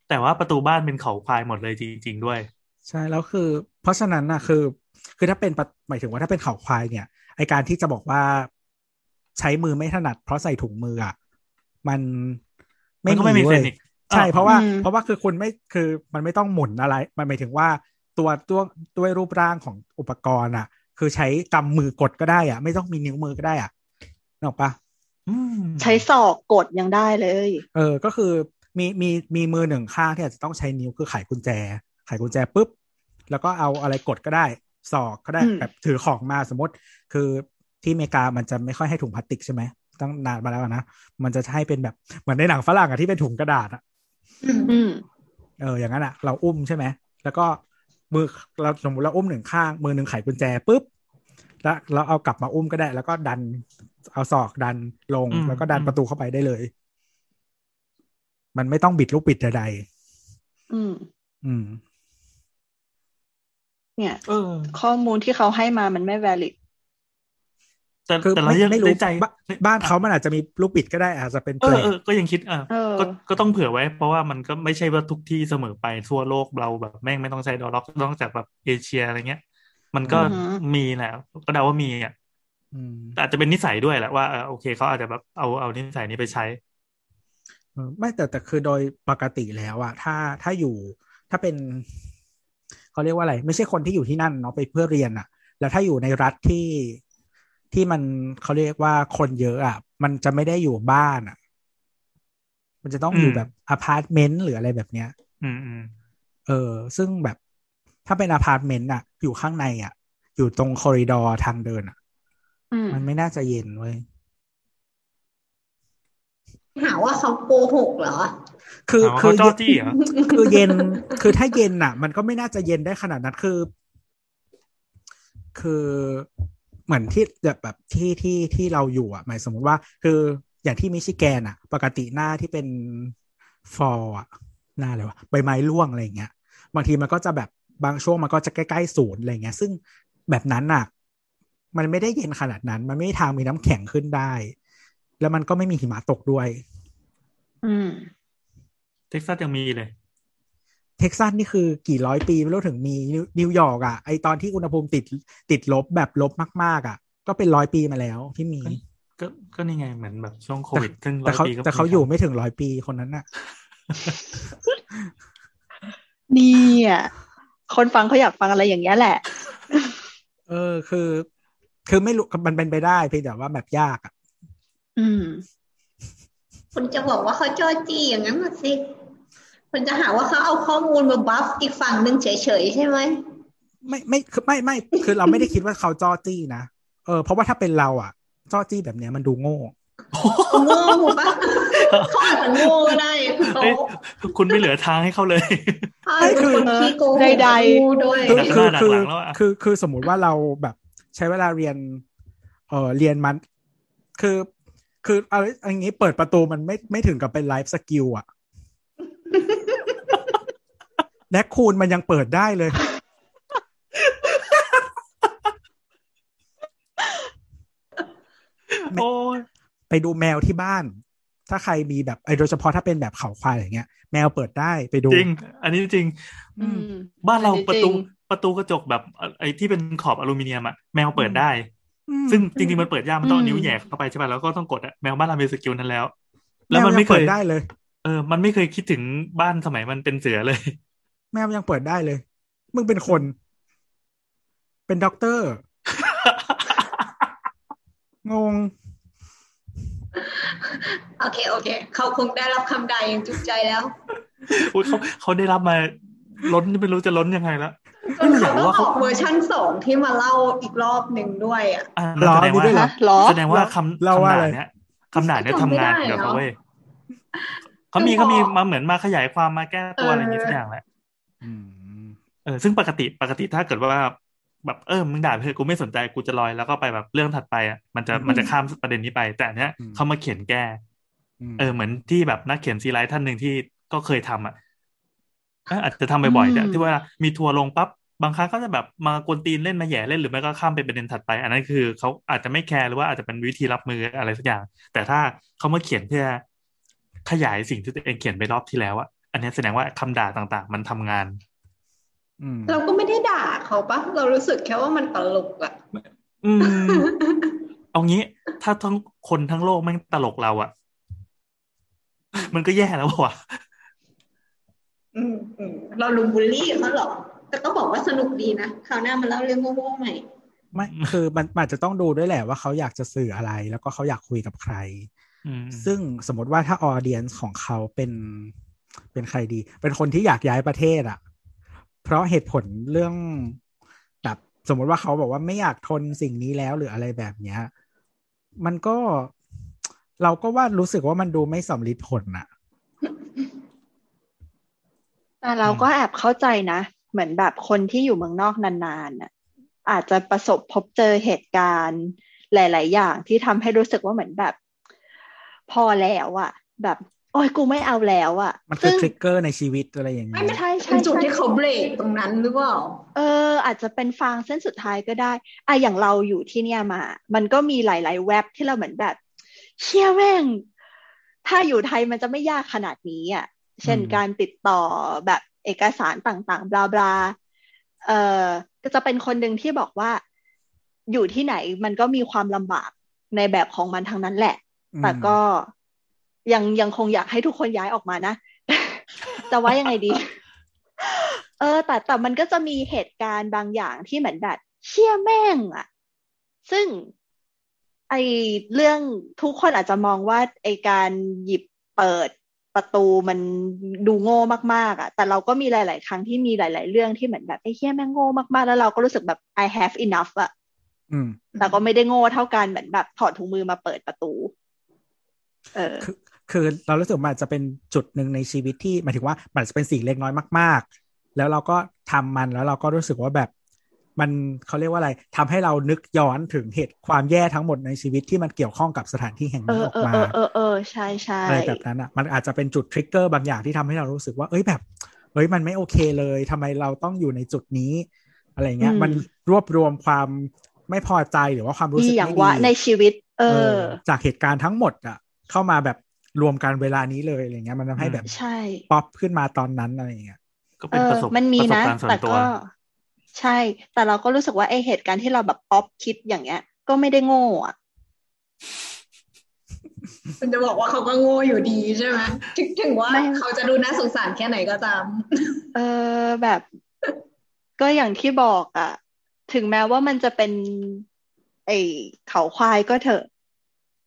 แต่ว่าประตูบ้านเป็นเขาควายหมดเลยจริง ๆ ด้วย ใช่แล้วคือ เพราะฉะนั้นนะคือ คือถ้าเป็นปะหมายถึงว่าถ้าเป็นเขาควายเนี่ยไอการที่จะบอกว่าใช้มือไม่ถนัด เพราะใส่ถุงมืออะมันมันก็ไม่มีเว้เซยนอีกใช่อ้าวเพราะว่าอืมเพราะว่าคือคุณไม่คือมันไม่ต้องหมุนอะไร มันหมายถึงว่า ตัวตัวด้วยรูปร่างของอุปกรณ์อะ คือใช้กำมือกดก็ได้อะ ไม่ต้องมีนิ้วมือก็ได้อะนึกออกปะอืมใช้ศอกกดยังได้เลย เออ ก็คือมีมีมีมือหนึ่งข้างที่อาจจะต้องใช้นิ้วคือไขกุญแจ ไขกุญแจปุ๊บ แล้วก็เอาอะไรกดก็ได้ ศอกก็ได้อืมแบบถือของมาสมมติ คือที่อเมริกามันจะไม่ค่อยให้ถุงพลาสติกใช่ไหมตั้งนานมาแล้วนะ มันจะให้เป็นแบบเหมือนในหนังฝรั่งอะที่เป็นถุงกระดาษอะอืมอืมเออ อย่างนั้นอะเราอุ้มใช่ไหม แล้วก็ มือเราสมมติเราอุ้มหนึ่งข้าง มือหนึ่งไขกุญแจปุ๊บแล้วเราเอากลับมาอุ้มก็ได้ แล้วก็ดัน เอาศอกดันลงอืมแล้วก็ดันอืมประตูเข้าไปได้เลย มันไม่ต้องบิดลูกบิดใดอืมๆอืม เนี่ยเออข้อมูลที่เขาให้มามันไม่ valid แต่คือแต่เราไม่ยังไม่รู้ในใจบ้านบ้านเขามันอาจจะมีลูกบิดก็ได้อาจจะเป็นเอเปลอเออก็ยังคิดอะเออก็ก็ต้องเผื่อไว้ เพราะว่ามันก็ไม่ใช่ว่าทุกที่เสมอไปทั่วโลกเราแบบแม่งไม่ต้องใช้ดอลล็อกนอกจากแบบเอเชียอะไรเงี้ย มันก็อือฮึมีแหละก็เดาว่ามีอะอืมแต่อาจจะเป็นนิสัยด้วยแหละว่าเออโอเคเขาอาจจะแบบเอาเอานิสัยนี้ไปใช้เออไม่แต่แต่คือโดยปกติแล้วอะถ้าถ้าอยู่ถ้าเป็นเขาเรียกว่าอะไร ไม่ใช่คนที่อยู่ที่นั่นเนาะไปเพื่อเรียนอะแล้วถ้าอยู่ในรัฐที่ ที่มันเขาเรียกว่าคนเยอะอะมันจะไม่ได้อยู่บ้านอะมันจะต้องอยู่อืมแบบอพาร์ตเมนต์หรืออะไรแบบเนี้ย อืมอืมเออ ซึ่งแบบถ้าเป็นอพาร์ตเมนต์อะอยู่ข้างในอะอยู่ตรง corridor ทางเดินอะอืมมันไม่น่าจะเย็นเว้ยหาว่าเขาโกหกเหรอ คือเอาคืเขาอจ้อจี้เหรอคือเย็น คือถ้าเย็นอะ มันก็ไม่น่าจะเย็นได้ขนาดนั้นคือ คือ เหมือนที่แบบแบบที่ที่ที่เราอยู่อะหมายสมมติว่า คืออย่างที่มิชิแกนอะ ปกติหน้าที่เป็นฟอร์อะหน้าอะไรวะใบไม้ร่วงอะไรอย่างเงี้ย บางทีมันก็จะแบบบางช่วงมันก็จะใกล้ๆศูนย์อะไรเงี้ย ซึ่งแบบนั้นอะมันไม่ได้เย็นขนาดนั้น มันไม่มีทางมีน้ำแข็งขึ้นได้ แล้วมันก็ไม่มีหิมะตกด้วย อืมเท็กซัสยังมีเลย เท็กซัสนี่คือกี่ร้อยปีไม่รู้ถึงมีนิวนิวยอร์กอะไอตอนที่อุณหภูมิติดติดลบแบบลบมากๆอะ ก็เป็นร้อยปีมาแล้วที่มี ก็ก็นี่ไงเหมือนแบบช่วงโควิดซึ่งร้แต่อยเขาปีก็แต่เขามีอยู่ไม่ถึงร้อยปีคนนั้นอะเนี่ยคนฟังเขาอยากฟังอะไรอย่างเงี้ยแหละ เออคือ คือไม่รู้มันเป็นไปได้เพียงแต่ว่าแบบยากอะ อืม คุณจะบอกว่าเขาจ้อจี้อย่างนั้นน่ะสิ คุณจะหาว่าเขาเอาข้อมูลมาบัฟอีกฝั่งหนึ่งเฉยๆใช่ไหมไม่ไม่คือไม่ไม่คือเราไม่ได้คิดว่าเขาจ้อจี้นะเออเพราะว่าถ้าเป็นเราอะจ้อจี้แบบเนี้ยมันดูโง่เขาโง่ถูกปะเขาอาจจะโง่ก็ได้เขาเอ้ยคุณไม่เหลือทางให้เขาเลยเขาอาจจะเป็นคนขี้โกหกใดๆโง่ด้วยคือดักหคืน้าอคือดักหลังแล้วอะคือคือสมมุติว่าเราแบบใช้เวลาเรียน เออเรียนมันคือคือเอาอย่างนี้เปิดประตูมันไม่ไม่ถึงกับเป็น life skill อะ raccoon มันยังเปิดได้เลย โอ้ยไปดูแมวที่บ้าน ถ้าใครมีแบบไอ้โดยเฉพาะถ้าเป็นแบบเขาควายอย่างเงี้ย แมวเปิดได้ไปดูจริง อันนี้จริงอืมบ้านเราอันนี้ประตูจริงประตูกระจกแบบไอ้ที่เป็นขอบอลูมิเนียมอะแมวเปิดได้อืมซึ่งจริงๆมันเปิดยากมันต้องเอาอืมนิ้วแหย่เข้าไปใช่ป่ะแล้วก็ต้องกดอะแมวบ้านเรามี skill นั้นแล้วแมแล้วมันยังไม่เคเปิดได้เลย เออ มันไม่เคยคิดถึงบ้านสมัยมันเป็นเสือเลย แมวยังเปิดได้เลย มึงเป็นคน เป็นด็อกเตอร์ งง โอเค โอเค เขาคงได้รับคำใดอย่างจุใจแล้วอุ๊ยเขาเขาได้รับมาล้นไม่รู้จะล้นยังไงละจนเขาไม่อยากต้องว่าอเขาอกเวอร์ชั่นสองที่มาเล่าอีกรอบหนึ่งด้วยอะอ่าหรอแสดงมีว่าด้วยเหรอฮะเหรอแสดงว่าคำเราคำว่าด่าอะไรเนี้ยคำด่าเนี้ยทำงานเดี๋ยวเขาเว้ยเขาคือมีพอเขามีมาเหมือนมาขยายความมาแก้ตัวเออออะไรอย่างงี้สักอย่างแหละอืม เออซึ่งปกติปกติถ้าเกิดว่าแบบเออมึงด่าไปเถอะกูไม่สนใจกูจะลอยแล้วก็ไปแบบเรื่องถัดไปอะมันจะมันจะข้ามประเด็นนี้ไป แต่อันเนี้ยเขามาเขียนแก้เออเหมือนที่แบบนักเขียนซีไรต์ท่านหนึ่งที่ก็เคยทำอะเอออาจจะทำบ่อยๆแต่อืมที่ว่ามีทัวร์ลงปั๊บบางครั้งก็จะแบบมากวนตีนเล่นมาแหย่เล่นหรือไม่ก็ข้ามไปประเด็นถัดไป อันนั้นคือเขาอาจจะไม่ care หรือว่าอาจจะเป็นวิธีรับมืออะไรสักอย่าง แต่ถ้าเขามาเขียนเพื่อขยายสิ่งที่ตัวเองเขียนไปรอบที่แล้วอะ อันนี้แสดงว่าคำด่าต่างๆ มันทำงานอืมเราก็ไม่ได้ด่าเขาปะเรารู้สึกแค่ว่ามันตลกอะอืมเอางี้ ถ้าทั้งคนทั้งโลกแม่งตลกเราอะมันก็แย่แล้วว่ะอืมอืมเราลุมบูลลี่เขาหรอแต่ก็บอกว่าสนุกดีนะคราวหน้ามาเล่าเรื่องโง่ๆใหม่ไม่คือมันมันอาจจะต้องดูด้วยแหละว่าเขาอยากจะสื่ออะไร แล้วก็เขาอยากคุยกับใครอืมซึ่งสมมติว่าถ้าออเดียนของเขาเป็น เป็นใครดี เป็นคนที่อยากย้ายประเทศอะ่ะ เพราะเหตุผลเรื่องแบบสมมติว่าเขาบอกว่าไม่อยากทนสิ่งนี้แล้วหรืออะไรแบบเนี้ย มันก็เราก็ว่ารู้สึกว่ามันดูไม่สำลิดผลอะแต่เราก็แอบเข้าใจนะ เหมือนแบบคนที่อยู่เมืองนอกนานๆน่ะอาจจะประสบพบเจอเหตุการณ์หลาย ๆ อย่างที่ทำให้รู้สึกว่าเหมือนแบบ พอแล้วอะแบบ โอ้ยกูไม่เอาแล้วอะมันคือซึ่งทริกเกอร์ในชีวิตอะไรอย่างไม่นี้ไม่ใช่ใช่เป็นจุดใช่ที่เขาเบรกตรงนั้นหรือเปล่าเออ อาจจะเป็นฟางเส้นสุดท้ายก็ได้อะอย่างเราอยู่ที่เนี่ยมา มันก็มีหลาย ๆ เว็บที่เราเหมือนแบบเชี่ยแม่ง ถ้าอยู่ไทยมันจะไม่ยากขนาดนี้อะเช่นอืมการติดต่อแบบเอกสารต่างๆ บลาบลาเออก็จะเป็นคนหนึ่งที่บอกว่าอยู่ที่ไหนมันก็มีความลำบากในแบบของมันทั้งนั้นแหละ แต่ก็ ยังยังคงอยากให้ทุกคนย้ายออกมานะ จะว่ายังไงดี เออ แต่แต่มันก็จะมีเหตุการณ์บางอย่างที่เหมือนแบบเชี่ยแม่งอะซึ่งไอเรื่องทุกคนอาจจะมองว่าไอการหยิบเปิดประตูมันดูโง่มากๆอะแต่เราก็มีหลาย ๆ ครั้งที่มีหลาย ๆ เรื่องที่เหมือนแบบไอ้เชี่ยแม่งโง่มากๆ แล้วเราก็รู้สึกแบบ I have enough อะอืมแต่ก็ไม่ได้โง่เท่ากันเหมือนแบบถอดถุงมือมาเปิดประตู เออ คือคือเรารู้สึกว่ามันอาจจะเป็นจุดหนึ่งในชีวิตที่หมายถึงว่ามันอาจจะเป็นสิ่งเล็กน้อยมาก ๆ แล้วเราก็ทำมันแล้วเราก็รู้สึกว่าแบบ มันเขาเรียกว่าอะไรทำให้เรานึกย้อนถึงเหตุความแย่ทั้งหมดในชีวิตที่มันเกี่ยวข้องกับสถานที่แห่งเอนี้อออกเออมาเออเออเออใช่ใช่อะไรแบบนั้นอะมันอาจจะเป็นจุดทริกเกอร์บางอย่างที่ทำให้เรารู้สึกว่าเอ้ยแบบเอ้ยมันไม่โอเคเลยทำไมเราต้องอยู่ในจุดนี้ อะไรเงี้ย มันรวบรวมความไม่พอใจหรือว่าความรู้ดีสึกอย่างไม่วะดีในชีวิตเอเอออ จากเหตุการณ์ทั้งหมดอะเข้ามาแบบ รวมกันเวลานี้เลยอะไรเงี้ย มันทำให้แบบใช่ป๊อปขึ้นมาตอนนั้นอะไรเงี้ยก็เอเป็นปอระสบมันมีประสบนะการณ์ส่วแต่นตัวก็ใช่ แต่เราก็รู้สึกว่าไอเหตุการณ์ที่เราแบบป๊อปคิดอย่างเงี้ย ก็ไม่ได้โง่อะคุณจะบอกว่าเขาก็โง่อยู่ดีใช่ไหมถึงถึงว่าไม่เขาจะดูน่าสงสารแค่ไหนก็ตามเออแบบ ก็อย่างที่บอกอะถึงแม้ว่ามันจะเป็น ไอเขาควายก็เถอะ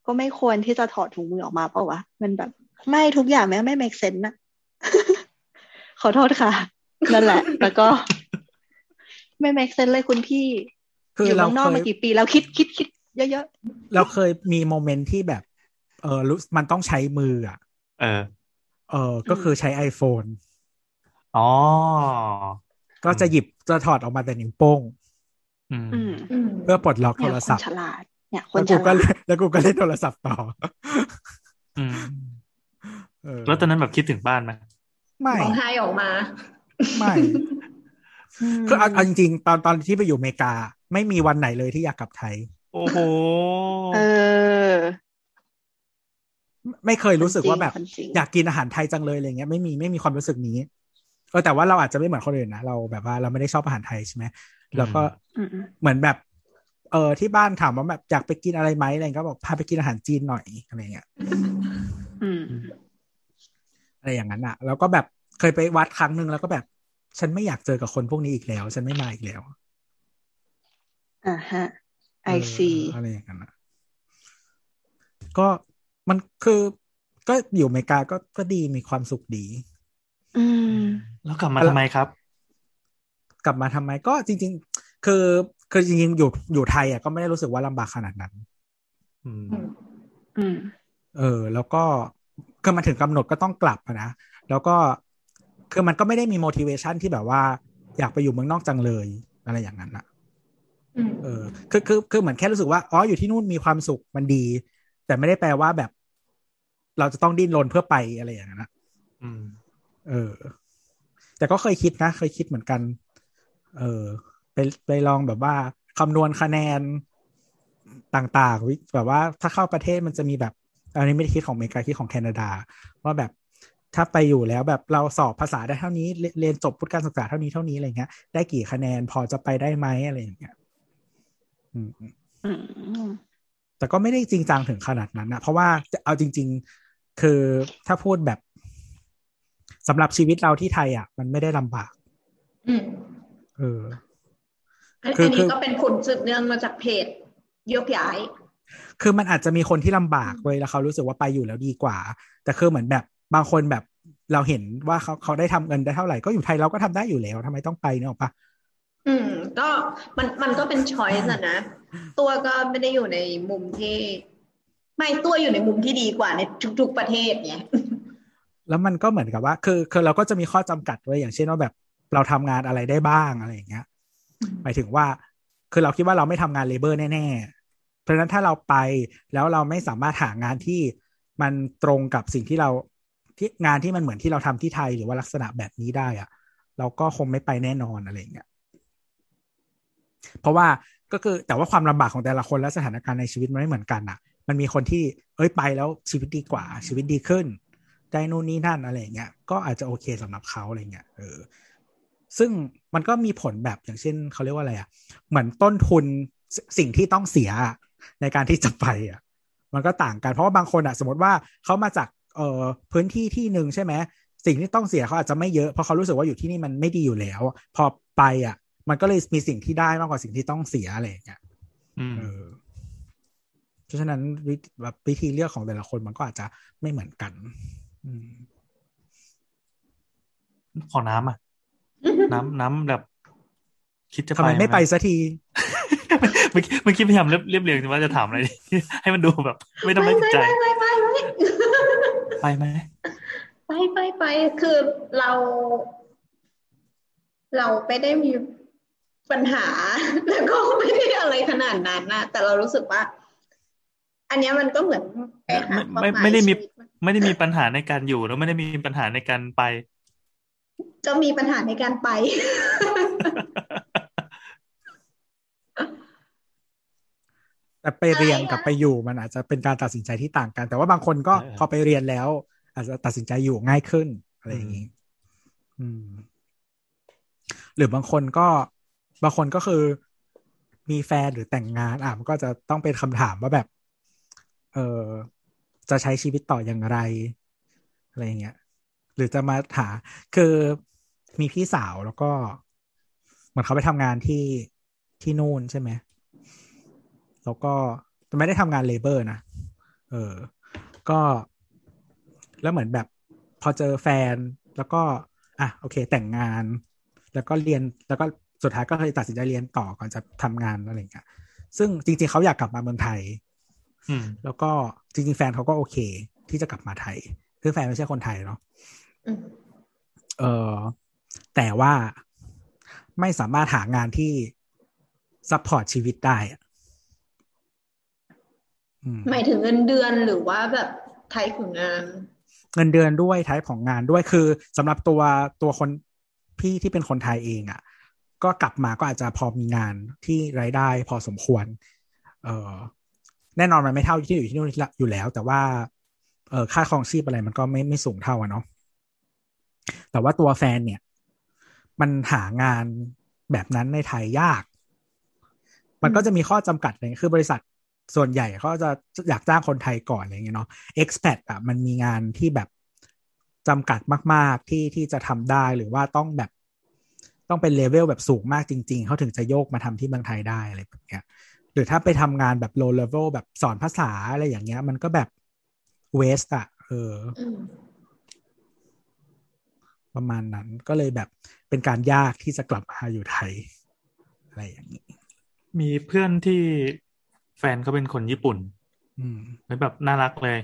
ก็ไม่ควรที่จะถอดถุงมือออกมาเปล่าวะมันแบบ ไม่ทุกอย่างแม่งไม่ make sense นะขอโทษค่ะ นั่นแหละ แล้วก็ ไม่ make sense เลยคุณพี่ คืออยู่เราเมืองนอกเคมายกี่ปีแล้วคิดคิดคิดเยอะเราเคยมีโมเมนต์ที่แบบ เออรู้มันต้องใช้มืออะ เออ เออ ก็คือใช้ iPhone อ๋อ ก็จะหยิบจะถอดออกมาแต่นิ้วโป้งอืมๆอืมอืมเพื่อปลดล็อกโทเนี่ยรคศันพท์ฉลาด เนี่ยคแล้นวฉกูก็ลาเล่ดนแล้วกูก็เล่นโทรศัพท์ต่ออืมเออแล้วตอนนั้นแบบคิดถึงบ้านไหมไม่ร้องไห้ออกมา ไม่คือเอาเอาจริงๆตอนตอนที่ไปอยู่อเมริกา ไม่มีวันไหนเลยที่อยากกลับไทย โอ้โหเออ ไม่เคยรู้สึกว่าแบบคนจริงอยากกินอาหารไทยจังเลยอะไรเงี้ยไม่มีไม่มีความรู้สึกนี้เออแต่ว่าเราอาจจะไม่เหมือนคนอื่นนะเราแบบว่าเราไม่ได้ชอบอาหารไทยใช่ไหมแล้วก็อืมอืมเหมือนแบบ เออที่บ้านถามว่าแบบอยากไปกินอะไรไหมอะไรเงี้ยก็บอกพาไปกินอาหารจีนหน่อยอะไรเงี้ยอืมอะไรอย่างนั้นอะ แล้วก็แบบเคยไปวัดครั้งหนึ่งแล้วก็แบบ ฉันไม่อยากเจอกับคนพวกนี้อีกแล้ว ฉันไม่มาอีกแล้วอ่าฮะเอ I อ see อะไรอย่างนั้นอะก็มันคือ ก็อยู่อเมริกาก็ก็ดีมีความสุขดี อืม แล้วกลับมาทำไมครับ กลับมาทำไมก็จริง ๆ คือ คือจริงๆอยู่อยู่ไทยอะก็ไม่ได้รู้สึกว่าลำบากขนาดนั้น อืม อืม เออ แล้วก็คือมาถึงกำหนดก็ต้องกลับอะนะ แล้วก็คือมันก็ไม่ได้มี motivation ที่แบบว่า อยากไปอยู่เมืองนอกจังเลย อะไรอย่างนั้นอะอืมเออ คือคือคือเหมือนแค่รู้สึกว่า อ๋อ อยู่ที่นู่นมีความสุขมันดี แต่ไม่ได้แปลว่าแบบ เราจะต้องดิ้นรนเพื่อไปอะไรอย่างนั้นอะอืมเออ แต่ก็เคยคิดนะ เคยคิดเหมือนกัน เออ ไปไปลองแบบว่าคำนวณคะแนนต่างๆวิแบบว่าถ้าเข้าประเทศมันจะมีแบบอันนี้ไม่ได้คิดของอเมริกาคิดของแคนาดา ว่าแบบถ้าไปอยู่แล้วแบบเราสอบภาษาได้เท่านี้ เรเรียนจบพุทธการศึกษาเท่านี้เท่านี้อะไรเงี้ยได้กี่คะแนนพอจะไปได้ไหมอะไรอย่างเงี้ยอืมอืมแต่ก็ไม่ได้จริงจังถึงขนาดนั้นนะเพราะว่าจะเอาจริงคือถ้าพูดแบบสำหรับชีวิตเราที่ไทยอะ มันไม่ได้ลำบากอืมเออ อันคืออันคืนี้อก็เป็นผลสืบเนื่องมาจากเพจยกย้าย คือมันอาจจะมีคนที่ลำบากเว้ยแล้วเขารู้สึกว่าไปอยู่แล้วดีกว่า แต่คือเหมือนแบบบางคนแบบเราเห็นว่าเขาเขาได้ทำเงินได้เท่าไหร่ก็อยู่ไทยเราก็ทำได้อยู่แล้วทำไมต้องไปเนี่ยหรอกปะอืม ก็มันมันก็เป็นช้อยส์อะนะ ตัวก็ไม่ได้อยู่ในมุมที่ ไม่ตัวอยู่ในมุมที่ดีกว่าในทุก ๆประเทศไงแล้วมันก็เหมือนกับว่า คือคือเราก็จะมีข้อจำกัดไว้อย่างเช่นว่าแบบเราทำงานอะไรได้บ้างอะไรอย่างเงี้ย หมายถึงว่า คือเราคิดว่าเราไม่ทำงานเลเบอร์แน่ๆ เพราะฉะนั้นถ้าเราไปแล้วเราไม่สามารถหางานที่มันตรงกับสิ่งที่เราที่งานที่มันเหมือนที่เราทำที่ไทยหรือว่าลักษณะแบบนี้ได้อะเราก็คงไม่ไปแน่นอนอะไรอย่างเงี้ยเพราะว่าก็คือแต่ว่าความลำบากของแต่ละคนและสถานการณ์ในชีวิตมันไม่เหมือนกันอะมันมีคนที่เอ้ยไปแล้วชีวิตดีกว่า ชีวิตดีขึ้น ได้นู่นนี่นั่นอะไรอย่างเงี้ยก็อาจจะโอเคสำหรับเขาอะไรเงี้ยเออ ซึ่งมันก็มีผลแบบอย่างเช่นเขาเรียกว่าอะไรอะ่ะ เหมือนต้นทุนสสิ่งที่ต้องเสียในการที่จะไปอะ่ะ มันก็ต่างกันเพราะว่าบางคนอะ่ะ สมมติว่าเขามาจากเอ่อพื้นที่ที่หนึ่งใช่ไหมสิ่งที่ต้องเสียเขาอาจจะไม่เยอะเพราะเขารู้สึกว่าอยู่ที่นี่มันไม่ดีอยู่แล้ว พอไปอะ่ะ มันก็เลยมีสิ่งที่ได้มากกว่าสิ่งที่ต้องเสียอะไรอย่างเงี้ยอืมเออเพราะฉะนั้นวิธีแบบวิธีเลือกของแต่ละคนมันก็อาจจะไม่เหมือนกันอืมขอน้ำอะ น้ำน้ำแบบ คิดจะทำไมไม่ไปสักทีเมื่อกี้เมื่อกี้พยายามเรียบเรียบเรียงว่าจะถามอะไรดีให้มันดูแบบ ไม่ต้องไม่ไม่ติดไม่ใจไม่ไม่ไม่ไม่ไปไหมไปไปไปคือเรา เราไม่ได้มีปัญหา แล้วก็ไม่ได้อะไรขนาดนั้นนะแต่เรารู้สึกว่า อันเนี้ยมันก็เหมือนไปหาไม่ความหมายไม่ได้มีชีวิตไม่ได้มีปัญหาในการอยู่แล้วไม่ได้มีปัญหาในการไป ก็มีปัญหาในการไป แต่ไปเรียนใช่กับไปอยู่มันอาจจะเป็นการตัดสินใจที่ต่างกัน แต่ว่าบางคนก็เออพอไปเรียนแล้ว อาจจะตัดสินใจอยู่ง่ายขึ้นอะไรอย่างนี้อืมหรือบางคนก็บางคนก็คือมีแฟนหรือแต่งงานอะมันก็จะต้องเป็นคำถามว่าแบบ เออจะใช้ชีวิตต่ออย่างไร อะไรอย่างเงี้ย หรือจะมาหาคือ มีพี่สาวแล้วก็เหมือนเขาไปทำงานที่ที่นู่นใช่ไหมแล้วก็แต่ไม่ได้ทำงานเลเบอร์นะเออ ก็แล้วเหมือนแบบพอเจอแฟนแล้วก็ อะโอเค แต่งงาน แล้วก็เรียนแล้วก็สุดท้ายก็เลยตัดสินใจเรียนต่อก่อนจะทำงานอะไรอย่างเงี้ยซึ่งจริง ๆเขาอยากกลับมาเมืองไทยอืมแล้วก็จริง ๆ แฟนเขาก็โอเค ที่จะกลับมาไทย คือแฟนไม่ใช่คนไทยเนาะอืมเออ แต่ว่าไม่สามารถหางานที่support ชีวิตได้อะอืมหมายถึงเงินเดือนหรือว่าแบบ type ของงาน เงินเดือนด้วย type ของงานด้วยคือสำหรับตัวตัวคนพี่ที่เป็นคนไทยเองอะ่ะ ก็กลับมาก็อาจจะพอมีงานที่รายได้พอสมควร เออแน่นอนมันไม่เท่าที่อยู่ที่นู่นอยู่แล้ว แต่ว่า เออค่าครองชีพอะไรมันก็ไม่ไม่สูงเท่าอะเนาะแต่ว่าตัวแฟนเนี่ย มันหางานแบบนั้นในไทยยาก มันก็จะมีข้อจำกัดเลยคือบริษัทส่วนใหญ่เขาจะอยากจ้างคนไทยก่อนอะไรอย่างเงี้ยเนาะ expat อะมันมีงานที่แบบจำกัดมาก ๆ ที่ที่จะทำได้หรือว่าต้องแบบต้องเป็นเลเวลแบบสูงมากจริง ๆ เขาถึงจะโยกมาทำที่เมืองไทยได้อะไรแบบเนี้ย หรือถ้าไปทำงานแบบ low level แบบสอนภาษาอะไรอย่างเงี้ย มันก็แบบ waste อะ เอออืมประมาณนั้นก็เลยแบบ เป็นการยากที่จะกลับมาอยู่ไทย อะไรอย่างนี้ มีเพื่อนที่แฟนเขาเป็นคนญี่ปุ่น อืมแล้วแบบน่ารักเลย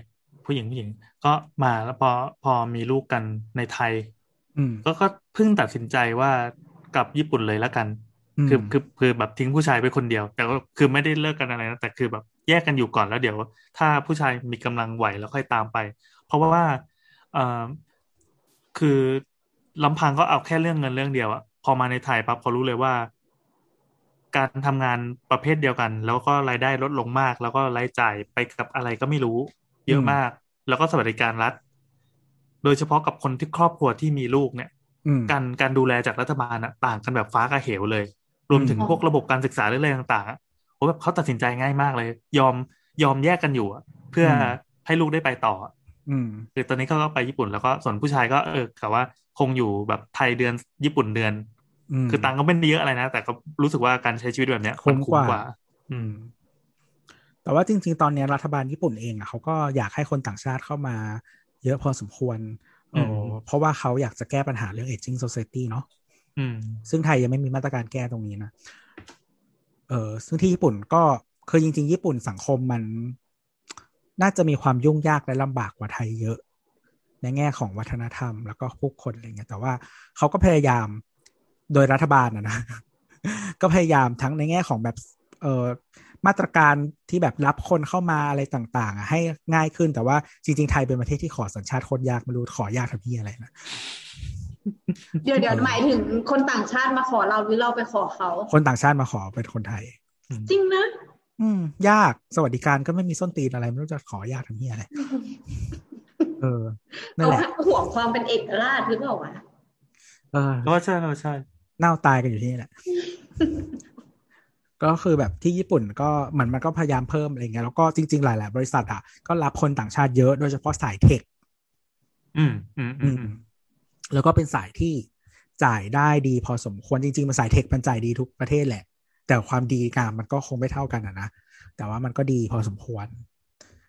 ผู้หญิงผู้หญิง ก็มาแล้วพอพอมีลูกกันในไทย อืมก็ก็เพิ่งตัดสินใจว่ากลับญี่ปุ่นเลยแล้วกันอืมคือคือคือแบบทิ้งผู้ชายไปคนเดียว แต่ก็คือไม่ได้เลิกกันอะไรนะแต่คือแบบแยกกันอยู่ก่อนแล้วเดี๋ยว ถ้าผู้ชายมีกำลังไหวแล้วค่อยตามไป เพราะว่าเอ่อคือ ลำพังก็เอาแค่เรื่องเงินเรื่องเดียวอะพอมาในไทยปั๊บเขารู้เลยว่า การทำงานประเภทเดียวกัน แล้วก็รายได้ลดลงมาก แล้วก็รายจ่ายไปกับอะไรก็ไม่รู้ เยอะมาก แล้วก็สวัสดิการรัฐ โดยเฉพาะกับคนที่ครอบครัวที่มีลูกเนี่ยอืมการการดูแลจากรัฐบาลอะต่างกันแบบฟ้ากับเหวเลย รวมถึงอืมพวกระบบการศึกษาหรืออะไรต่างๆอะโอ้แบบเขาตัดสินใจง่ายมากเลย ยอมยอมแยกกันอยู่อะเพื่ออมให้ลูกได้ไปต่ออะอืมคือตอนนี้เขาก็ไปญี่ปุ่นแล้วก็ส่วนผู้ชายก็เออกะว่า คงอยู่แบบไทยเดือนญี่ปุ่นเดือนอืมคือตังค์ก็ไม่ได้เยอะอะไรนะ แต่ก็รู้สึกว่าการใช้ชีวิตแบบเนี้ยคุ้นมกว่ากว่า อืม แต่ว่าจริง ๆ ตอนนี้รัฐบาลญี่ปุ่นเองอะเขาก็อยากให้คนต่างชาติเข้ามา เยอะพอสมควรเอออืมเพราะว่าเขาอยากจะแก้ปัญหาเรื่อง aging society เนาะอืมซึ่งไทยยังไม่มีมาตรการแก้ตรงนี้นะเออซึ่งที่ญี่ปุ่นก็คือจริง ๆ ญี่ปุ่นสังคมมันน่าจะมีความยุ่งยากและลำบากกว่าไทยเยอะ ในแง่ของวัฒนธรรม แล้วก็ผู้คนอะไรเงี้ยแต่ว่าเขาก็พยายามโดยรัฐบาลนะนะก็พยายามทั้งในแง่ของแบบเออมาตรการที่แบบรับคนเข้ามาอะไรต่างๆอะให้ง่ายขึ้นแต่ว่าจริง ๆ ไทยเป็นประเทศที่ขอสัญชาติโคนยากไม่รู้ขอยากทำพี่อะไรนะเดี๋ยวเดี๋ยวหมายถึงคนต่างชาติมาขอเราหรือเราไปขอเขา คนต่างชาติมาขอเป็นคนไทย จริงนะ อืม ยากสวัสดิการก็ไม่มีส้นตีนอะไร ไม่รู้จะขอยากทำเหี้ยอะไร เออนั่นเขาแหละห่วงความเป็นเอกราชหรือเปล่าวะเออก็ใช่ก็ใช่เน่าตายกันอยู่ที่นี่แหละก็คือแบบที่ญี่ปุ่นก็เหมือนมันก็พยายามเพิ่มอะไรเงี้ยแล้วก็จริง ๆ หลาย ๆ บริษัทอะก็รับคนต่างชาติเยอะโดยเฉพาะสายเทค อืมอืมอือืมมแล้วก็เป็นสายที่จ่ายได้ดีพอสมควรจริง ๆ มันสายเทคมันจ่ายดีทุกประเทศแหละ แต่ความดีงามมันก็คงไม่เท่ากันอะนะแต่ว่ามันก็ดีพอสมควร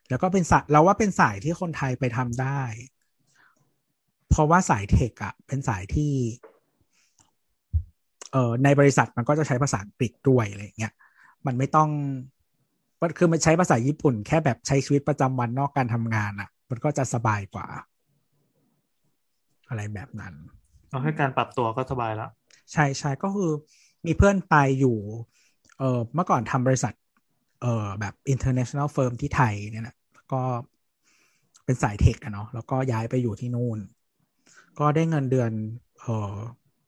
แล้วก็เป็นสายเราว่าเป็นสายที่คนไทยไปทำได้ เพราะว่าสายเทคอะเป็นสายที่เอ่อในบริษัทมันก็จะใช้ภาษาอังกฤษด้วยอะไรอย่างเงี้ยมันไม่ต้องมันคือมันใช้ภาษาญี่ปุ่น แค่แบบใช้ชีวิตประจำวันนอกการทำงานอะมันก็จะสบายกว่า อะไรแบบนั้นเอาให้การปรับตัวก็สบายละใช่ใช่ก็คือมีเพื่อนไปอยู่ เออเมื่อก่อนทำบริษัท เออแบบ international firm ที่ไทยเนี่ยนะ ก็เป็นสายเทคอะเนาะแล้วก็ย้ายไปอยู่ที่นู่น ก็ได้เงินเดือนเออ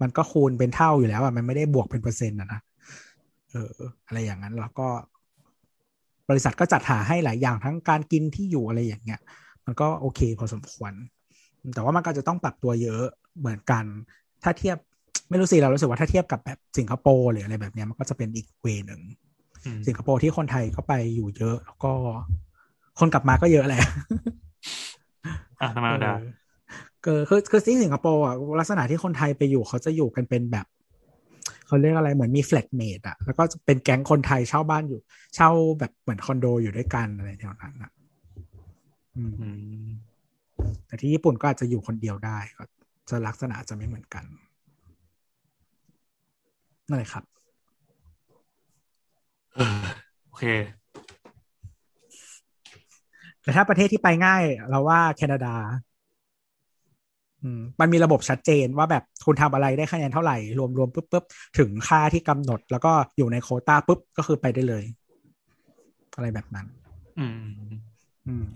มันก็คูณเป็นเท่าอยู่แล้วอะมันไม่ได้บวกเป็นเปอร์เซ็นต์อะนะเอออะไรอย่างนั้นแล้วก็ บริษัทก็จัดหาให้หลายอย่างทั้งการกินที่อยู่อะไรอย่างเงี้ย มันก็โอเคพอสมควร แต่ว่ามันก็จะต้องปรับตัวเยอะเหมือนกัน ถ้าเทียบไม่รู้สิเรารู้สึกว่าถ้าเทียบกับแบบสิงคโปร์หรืออะไรแบบเนี้ยมันก็จะเป็นอีก way หนึ่งอืมสิงคโปร์ที่คนไทยก็ไปอยู่เยอะ แล้วก็ คนกลับมาก็เยอะแหละอะธรรมดาเออคือคือที่สิงคโปร์อะลักษณะที่คนไทยไปอยู่เขาจะอยู่กันเป็นแบบเขาเรียกอะไรเหมือนมี flatmate อะ แล้วก็เป็นแก๊งคนไทยเช่าบ้านอยู่ เช่าแบบเหมือนคอนโดอยู่ด้วยกันอะไรแถวนั้นอะอืมอืมแต่ที่ญี่ปุ่นก็อาจจะอยู่คนเดียวได้ก็จะลักษณะจะไม่เหมือนกันนั่นแหละครับเออโอเค แต่ถ้าประเทศที่ไปง่าย เราว่าแคนาดาอืมมันมีระบบชัดเจนว่าแบบคุณทำอะไรได้คะแนนเท่าไหร่ รวมรวมปุ๊บปุ๊บถึงค่าที่กำหนด แล้วก็อยู่ในโควต้าปุ๊บก็คือไปได้เลย อะไรแบบนั้น อืม อืม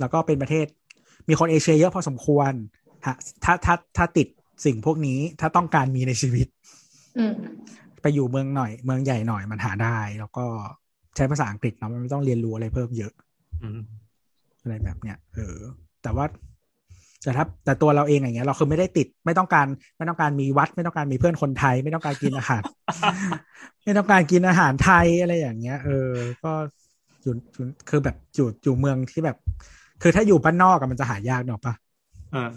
แล้วก็เป็นประเทศ มีคนเอเชียเยอะพอสมควรฮะถ้าถ้าถ้าติดสิ่งพวกนี้ถ้าต้องการมีในชีวิตอืมไปอยู่เมืองหน่อย เมืองใหญ่หน่อยมันหาได้ แล้วก็ใช้ภาษาอังกฤษเนาะมันไม่ต้องเรียนรู้อะไรเพิ่มเยอะ อืมอะไรแบบเนี้ยเออ แต่ว่าแต่ถ้าแต่ตัวเราเองอย่างเงี้ย เราคือไม่ได้ติดไม่ต้องการไม่ต้องการมีวัด ไม่ต้องการมีเพื่อนคนไทย ไม่ต้องการกินอาหาร ไม่ต้องการกินอาหารไทยอะไรอย่างเงี้ย เออ ก็อยู่อยู่คือแบบอยู่อยู่เมืองที่แบบ คือถ้าอยู่บ้านนอกอะมันจะหายากเนอะปะเออ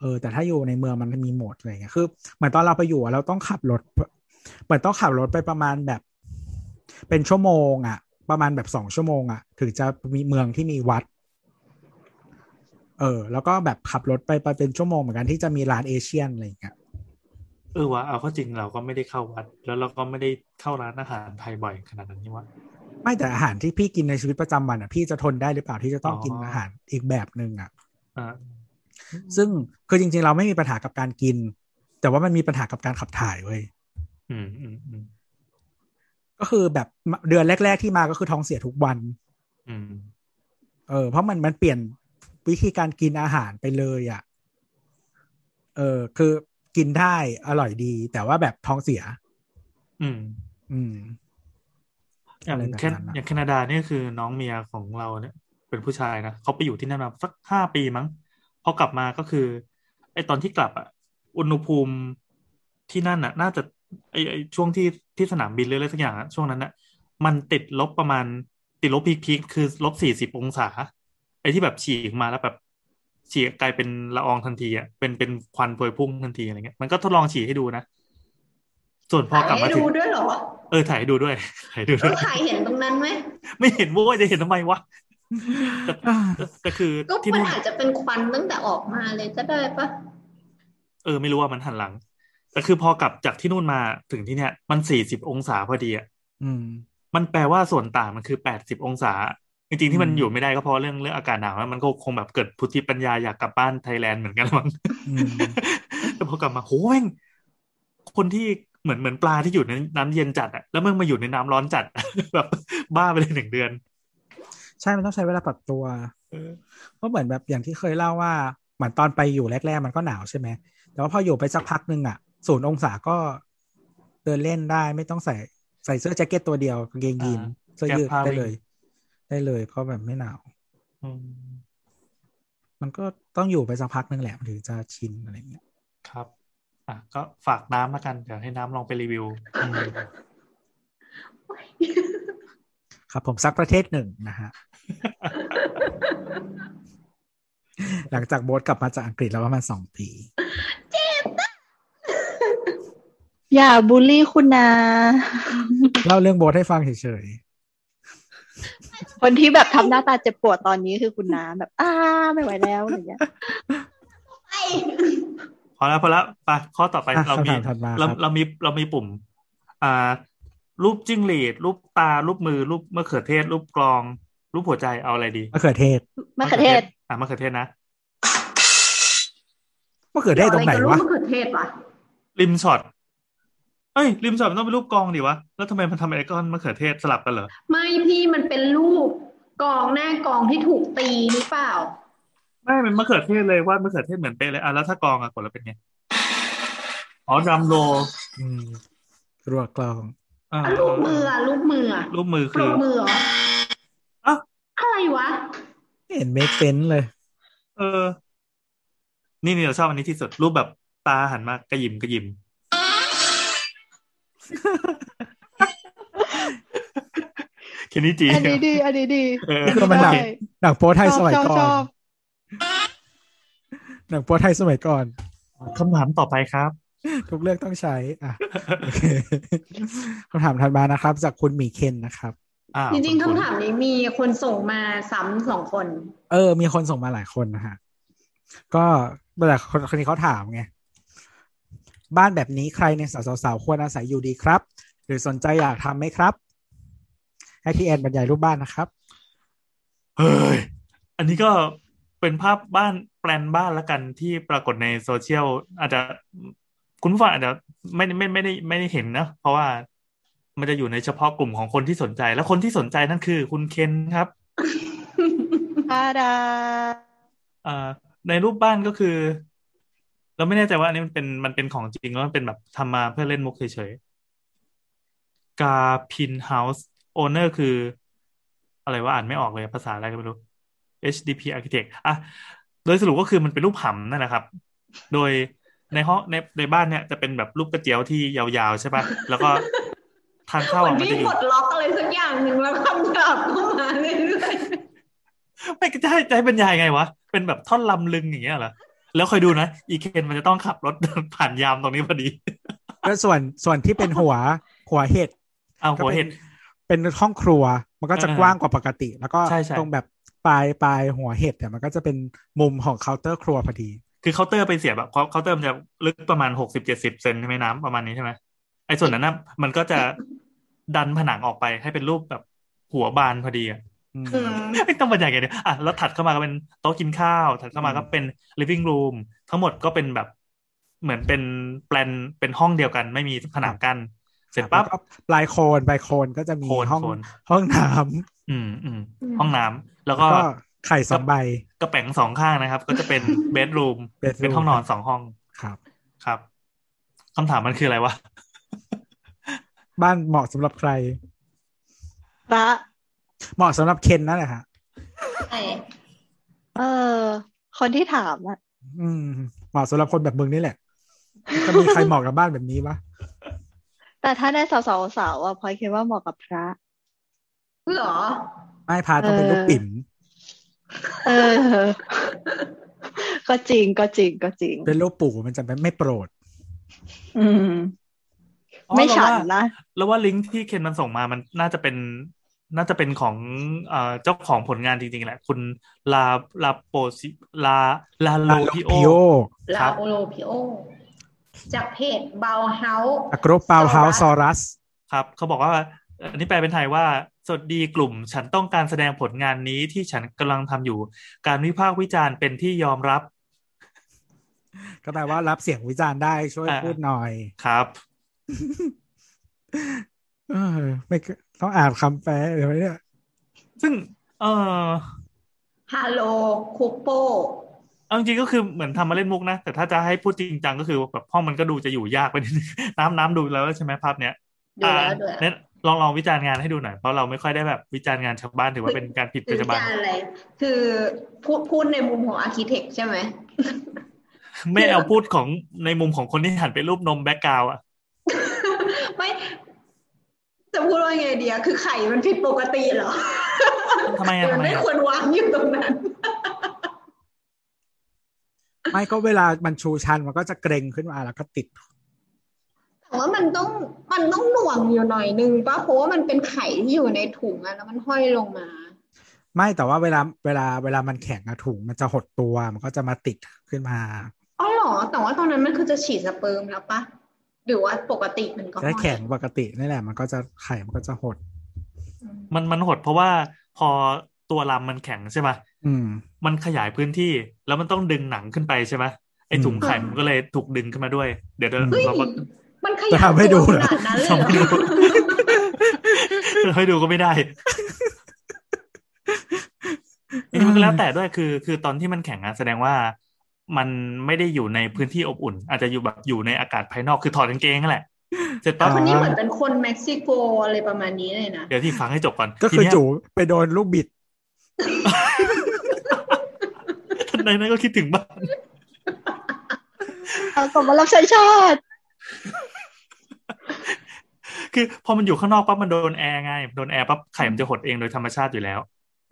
เออแต่ถ้าอยู่ในเมืองมันมีโหมดอะไรเงี้ยคือเหมือนตอนเราไปอยู่อะเราต้องขับรถเหมือนต้องขับรถไปประมาณแบบ เป็นชั่วโมงอะประมาณแบบสองชั่วโมงอะถึงจะมีเมืองที่มีวัด เออ แล้วก็แบบขับรถไปไปเป็นชั่วโมงเหมือนกันที่จะมีร้านเอเชียนอะไรอย่างเงี้ยเออวะเอาเข้าจริงเราก็ไม่ได้เข้าวัด แล้วเราก็ไม่ได้เข้าร้านอาหารไทยบ่อยขนาดนั้นนี่วะไม่แต่อาหารที่พี่กินในชีวิตประจำวันอะพี่จะทนได้หรือเปล่าที่จะต้องอ๋อกินอาหารอีกแบบหนึ่งอะอ่าซึ่งคือจริง ๆ เราไม่มีปัญหากับการกิน แต่ว่ามันมีปัญหากับการขับถ่ายเว้ยอืมอืมอืมก็คือแบบเดือนแรก ๆ ที่มาก็คือท้องเสียทุกวัน อืม เออ เพราะมันมันเปลี่ยน วิธีการกินอาหารไปเลยอะ่ะ เออคือกินได้อร่อยดี แต่ว่าแบบท้องเสีย อืม อืมอย่างอะไรแบบแค่นั้นอะอย่างแคนาดาเนี่ยคือน้องเมียของเราเนี่ย เป็นผู้ชายนะเขาไปอยู่ที่นั่นมาสักห้าปีมั้งพอกลับมาก็คือ ไอตอนที่กลับอะอุณหภูมิที่นั่นอะ น่าจะไอไอช่วงที่ที่สนามบินหรืออะไรสักอย่างอะช่วงนั้นอะ มันติดลบประมาณติดลบพีคๆคือลบสี่สิบองศาไอที่แบบฉีกมาแล้วแบบฉี่กลายเป็นละอองทันทีอะเป็นเป็นควันพวยพุ่งทันทีอะไรเงี้ยมันก็ทดลองฉี่ให้ดูนะส่วนพอกลับถ่ายมาให้ถึดูงด้วยเหรอเออถ่ายให้ดูด้วยถ่ายให้ดูเอด้วยอถ่ายเห็นตรงนั้นไหมไม่เห็นโว้ยจะเห็นทำไมวะแต่แต่แต่คือก็ที่มันนู่นอาจจะเป็นควันตั้งแต่ออกมาเลยก็ได้ปะเออ ไม่รู้ว่ามันหันหลังแต่คือพอกลับจากที่นู่นมาถึงที่เนี้ยมันสี่สิบองศาพอดีอะอืมมันแปลว่าส่วนต่างมันคือแปดสิบองศา จริงๆที่มันอืมอยู่ไม่ได้ก็เพราะเรื่องเรื่องอากาศหนาวแล้วมันก็คงแบบเกิดพุทธิปัญญาอยากกลับบ้านไทยแลนด์เหมือนกันละมั้งอืมแต่พอกลับมาโหแม่งคนที่เหมือนเหมือนปลาที่อยู่ในน้ำเย็นจัดอะแล้วมึงมาอยู่ในน้ำร้อนจัดแบบบ้าไปเลยหนึ่งเดือน ใช่มันต้องใช้เวลาปรับตัวเออก็เหมือนแบบอย่างที่เคยเล่าว่าเหมือนตอนไปอยู่แรกๆมันก็หนาวใช่ไหมแต่ว่าพออยู่ไปสักพักหนึ่งอะศูนย์องศาก็เดินเล่นได้ไม่ต้องใส่ใส่เสื้อแจ็คเก็ตตัวเดียวกางเกงยีนเสื้อยืดได้เลย ได้เลยก็แบบไม่หนาวอืมมันก็ต้องอยู่ไปสักพักหนึ่งแหละมันถึงจะชินอะไรอย่างเงี้ยครับ อะก็ฝากน้ำแล้วกัน เดี๋ยวให้น้ำลองไปรีวิวอืมครับผมสักประเทศหนึ่งนะฮะ หลังจากโบ๊ทกลับมาจากอังกฤษแล้วประมาณสองปีอย่าบูลลี่คุณนะ เล่าเรื่องโบ๊ทให้ฟังเฉย คนที่แบบทำหน้าตาเจ็บปวดตอนนี้คือคุณน้ำแบบ อ้าไม่ไหวแล้วอะไรเงี้ยไปพอแล้วพอแล้วไปข้อต่อไปอะเรามีคำถามถัดมาเราครับเรามีเรามีปุ่ม อ่า รูปจิ้งหรีด รูปตา รูปมือ รูปมะเขือเทศ รูปกลอง รูปหัวใจเอาอะไรดีๆมะเขือเทศมะเขือเทศอะมะเขือเทศนะมะเขือเทศตรงไหนเกี่ยววะอะกับรูปมะเขือเทศวะริมช็อต เอ้ยริมช็อตมันต้องเป็นรูปกลองดิวะ แล้วทำไมมันทำไอคอนมะเขือเทศสลับกันเหรอ ไม่พี่มันเป็นรูปกองหน้ากองที่ถูกตีหรือเปล่า ไม่เป็นมะเขือเทศเลยวาดมะเขือเทศเหมือนเป๊ะเลยอะแล้วถ้ากลองอะกดแล้วเป็นไง อ๋อดรัมโรลอืมรัวกลองอ่าอะรูปมืออะรูปมืออะรูปมือปรคือบมือเหรออะ อะไรวะ ไม่เห็นเมคเซนเลย เออ นี่นี่เราชอบอันนี้ที่สุดรูปแบบตาหันมากระยิมกระยิม แค่นี้จีอันนี้ดี อันนี้ดีเออนี่คือมันหนังได้หนังโป๊ไทยชสอบมัยชอบก่อชนอบหนังโป๊ไทยสมัยก่อนคำถามต่อไปครับ ทุกเรื่องต้องใช้ อะโอเคคำถามถัดมานะครับ จากคุณหมีเคนนะครับอ้าวจริงๆณคำถามนี้มีคนส่งมาซ้ำสองคน เออ มีคนส่งมาหลายคนนะฮะ ก็แต่คนคนนี้เขาถามไง บ้านแบบนี้ใครในสาวๆควรอาศัยอยู่ดีครับ หรือสนใจอยากทำไหมครับ ให้พี่แอนบรรยายรูปบ้านนะครับ เฮ้ย อันนี้ก็เป็นภาพบ้านแปลนบ้านละกันที่ปรากฏในโซเชียลอาจจะคุณผู้ฟังอาจจะไม่ไม่ไม่ได้ไม่ได้เห็นนะ เพราะว่ามันจะอยู่ในเฉพาะกลุ่มของคนที่สนใจ และคนที่สนใจนั่นคือ คุณเคนครับทาดาอ่าในรูปบ้านก็คือ เราไม่แน่ใจว่าอันนี้มันเป็นมันเป็นของจริงหรือมันเป็นแบบทำมาเพื่อเล่นมุกเฉยๆกาพินเฮาส์โอเนอร์คือ อะไรว่าอ่านไม่ออกเลยภาษาอะไรก็ไม่รู้ HDP Architect อะโดยสรุปก็คือมันเป็นรูปหำนั่นนะครับ โดยในห้องในในบ้านเนี่ยจะเป็นแบบรูปกระเจียวที่ยาวๆใช่ป่ะ แล้วก็ทางเข้าเหมืออะนมันพี่จะอยู่ปลดล็อกอะไรสักอย่างหนึ่งแล้วคำถามเข้ามาเรื่อยไม่จะให้จะให้บรรยายไงวะ เป็นแบบท่อนลำลึงอย่างเงี้ยเหรอ แล้วคอยดูนะ อีเคนมันจะต้องขับรถผ่านยามตรงนี้พอดีแล้วส่วนส่วนที่เป็นหัวหัวเห็ดอะก็หัวเห็ดเป็นห้องครัวมันก็จะเออกว้างกว่าปกติ แล้วก็ใช่ใช่ตรงแบบปลายปลายหัวเห็ดเนี่ยมันก็จะเป็นมุมของเคาน์เตอร์ครัวพอดี คือเคาน์เตอร์ไปเสียบแบบเคาน์เตอร์มันจะลึกประมาณหกสิบเจ็ดสิบเซ็นใช่ไหมน้ำประมาณนี้ใช่ไหมไอ้ส่วนนั้นนะมันก็จะดันผนังออกไปให้เป็นรูปแบบหัวบานพอดีอะอืมๆอืม ไม่ต้องบรรยายไงเนี่ยอะแล้วถัดเข้ามาก็เป็นโต๊ะกินข้าว ถัดเข้ามาก็เป็น living room ทั้งหมดก็เป็นแบบเหมือนเป็นแปลนเป็นห้องเดียวกัน ไม่มีผนังกั้นเสร็จปั๊บแล้วก็ปลายโคนปลายโคนก็จะมีโคนห้องโคนห้องน้อืมอืมห้องน้ำแล้วำก็ก็ไข่สองใบกระแป๋งสองข้างนะครับ ก็จะเป็นเบดรูม bedroom เป็นห้องนอนสองห้องครับ ครับคำถามมันคืออะไรวะ บ้านเหมาะสำหรับใครพระ เหมาะสำหรับเคนนั่นแหละฮะใช่เออ คนที่ถามอะ อืมเหมาะสำหรับคนแบบมึงนี่แหละจะมีใครเหมาะกับบ้านแบบนี้ปะแต่ถ้าในสาวๆสาวๆอะพลอยคิดว่าเหมาะกับพระเหรอ ไม่พาต้องเป็นเออลูกปิ่มเออ ก็จริงก็จริงก็จริง เป็นรูปปู่มันจะไม่ไม่โปรด อืมอ๋อไม่ฉันเราว่านะ แล้วว่าลิงก์ที่เคนมันส่งมามันน่าจะเป็น น่าจะเป็นของเอ่อเจ้าของผลงานจริงๆแหละ คุณลาลาโปซิลาลาโลพิโอโอลาครับโอโลพิโอจากเพจเบลเฮาส์อากรบเปาเฮาซอรัส ครับ เขาบอกว่า อันนี้แปลเป็นไทยว่า สวัสดีกลุ่ม ฉันต้องการแสดงผลงานนี้ที่ฉันกำลังทำอยู่ การวิพากษ์วิจารณ์เป็นที่ยอมรับ ก็แปลว่ารับเสียงวิจารณ์ได้ช่วยอ่าพูดหน่อย ครับเออไม่ ต้องอ่านคำแปลเดี๋ยวเนี่ยซึ่ง เออฮัลโหลคุปโปเอาจริงๆก็คือเหมือนทำมาเล่นมุกนะ แต่ถ้าจะให้พูดจริงจังก็คือแบบห้องมันก็ดูจะอยู่ยากไปนิดนึงน้ำน้ำดูแล้วใช่ไหมภาพเนี้ยดูแล้วอ่าดูแล้วเนี่ยลองลองวิจารณ์งานให้ดูหน่อย เพราะเราไม่ค่อยได้แบบวิจารณ์งานชาวบ้านถือว่าเป็นการผิดคือจรรยาบรรณการอะไร คือพูดพูดในมุมของ architect ใช่ไหมไม่เอาพูดของในมุมของคนที่หันไปรูปนม background อะไม่ จะพูดว่าไงเดียคือไข่มันผิดปกติเหรอทำไมอะทำไมอะมันไม่ควรวางอยู่ตรงนั้น ไม่ก็เวลามันชูชันมันก็จะเกร็งขึ้นมาแล้วก็ติดแต่ว่ามันต้องมันต้องหน่วงอยู่หน่อยนึงป่ะเพราะว่ามันเป็นไข่ที่อยู่ในถุงอะแล้วมันห้อยลงมา ไม่แต่ว่าเวลาเวลาเวลามันแข็งอะถุงมันจะหดตัวมันก็จะมาติดขึ้นมาอ๋อเหรอแต่ว่าตอนนั้นมันคือจะฉีดสเปิร์มแล้วปะ หรือว่าปกติมันก็ถ้าห้อยแข็งปกตินี่แหละ มันก็จะไข่มันก็จะหดอืมมันมันหดเพราะว่าพอตัวลำมันแข็งใช่ปะอืมมันขยายพื้นที่แล้วมันต้องดึงหนังขึ้นไปใช่ไหมไอถุงไข่อืมมันก็เลยถูกดึงขึ้นมาด้วย เดี๋ยวเดี๋ยวเฮ้ยเราก็มันขจะยายทำให้ดูตัวเหรอขนาดนั้นเลยทำให้เหรดูอให้ดูก็ไม่ได้อันนี้มันก็แล้วแต่ด้วยคือ คือตอนที่มันแข็งอะแสดงว่า มันไม่ได้อยู่ในพื้นที่อบอุ่น อาจจะอยู่แบบอยู่ในอากาศภายนอกคือถอดกางเกงนั่นแหละเสร็จปั๊บคนนี้เหมือนเป็นคนเม็กซิโกอะไรประมาณนี้เลยนะ เดี๋ยวที่ฟังให้จบก่อน ก็คือทีเนี้ยจู่ไปโดนลูกบิดทันใดนั้นก็คิดถึงบ้านเอากลับมารับใช้ชาติคือพอมันอยู่ข้างนอกปั๊บมันโดนแอร์ไงโดนแอร์ปั๊บไข่มันจะหดเองโดยธรรมชาติอยู่แล้ว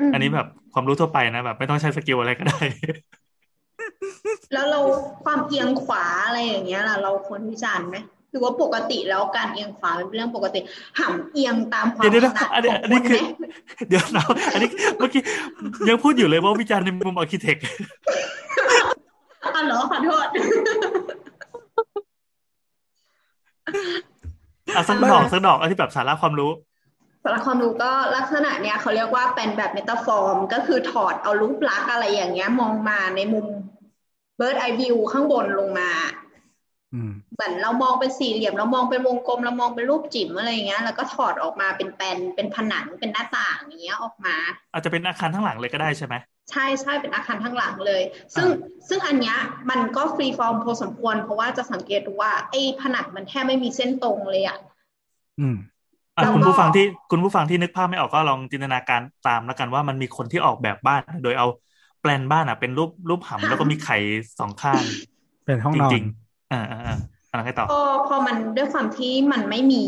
อันนี้แบบความรู้ทั่วไปนะแบบ ไม่ต้องใช้ skill อะไรก็ได้ แล้วเราความเอียงขวาอะไรอย่างเงี้ยล่ะเราควรวิจารณ์ไหมหรือว่าปกติแล้วการเอียงขวาเป็นเรื่องปกติหันเอียงตามความเดี๋ยวเดี๋ยวถนัดอันนี้ของคนอันนี้คือไหมเดี๋ยวเราอันนี้เมื่อกี้ยังพูดอยู่เลยว่าวิจารณ์ในมุม architectอ๋อเหรอขอโทษอะสักดอกสักดอกอันที่แบบสาระความรู้สำหรับความรู้ก็ลักษณะเนี้ยเขาเรียกว่าเป็นแบบ metaphor ก็คือถอดเอารูปลักษณ์อะไรอย่างเงี้ย มองมาในมุม bird eye view ข้างบนลงมาอืมเหมือนเรามองเป็นสี่เหลี่ยม เรามองเป็นวงกลม เรามองเป็นรูปจิ๋มอะไรอย่างเงี้ย แล้วก็ถอดออกมาเป็นแปลนเป็นผนังเป็นหน้าต่างอย่างเงี้ยออกมา อาจจะเป็นอาคารทั้งหลังเลยก็ได้ใช่ไหมใช่ใช่เป็นอาคารทั้งหลังเลย ซึ่งอ่ซึ่งอันเนี้ยมันก็ free form พอสมควร เพราะว่าจะสังเกตดูว่าไอ้ผนังมันแทบไม่มีเส้นตรงเลยอะอืมอะแล้วก็คุณผู้ฟังที่คุณผู้ฟังที่นึกภาพไม่ออกก็ลองจินตนาการตามแล้วกันว่ามันมีคนที่ออกแบบบ้าน โดยเอา แปลนบ้านอะเป็นรูปรูปหำแล้วก็มีไข่สองข้าง เป็นห้องจนอนริงๆอ่าอ่าอ่าอะไรให้ต่อพอพอมันด้วยความที่มันไม่มี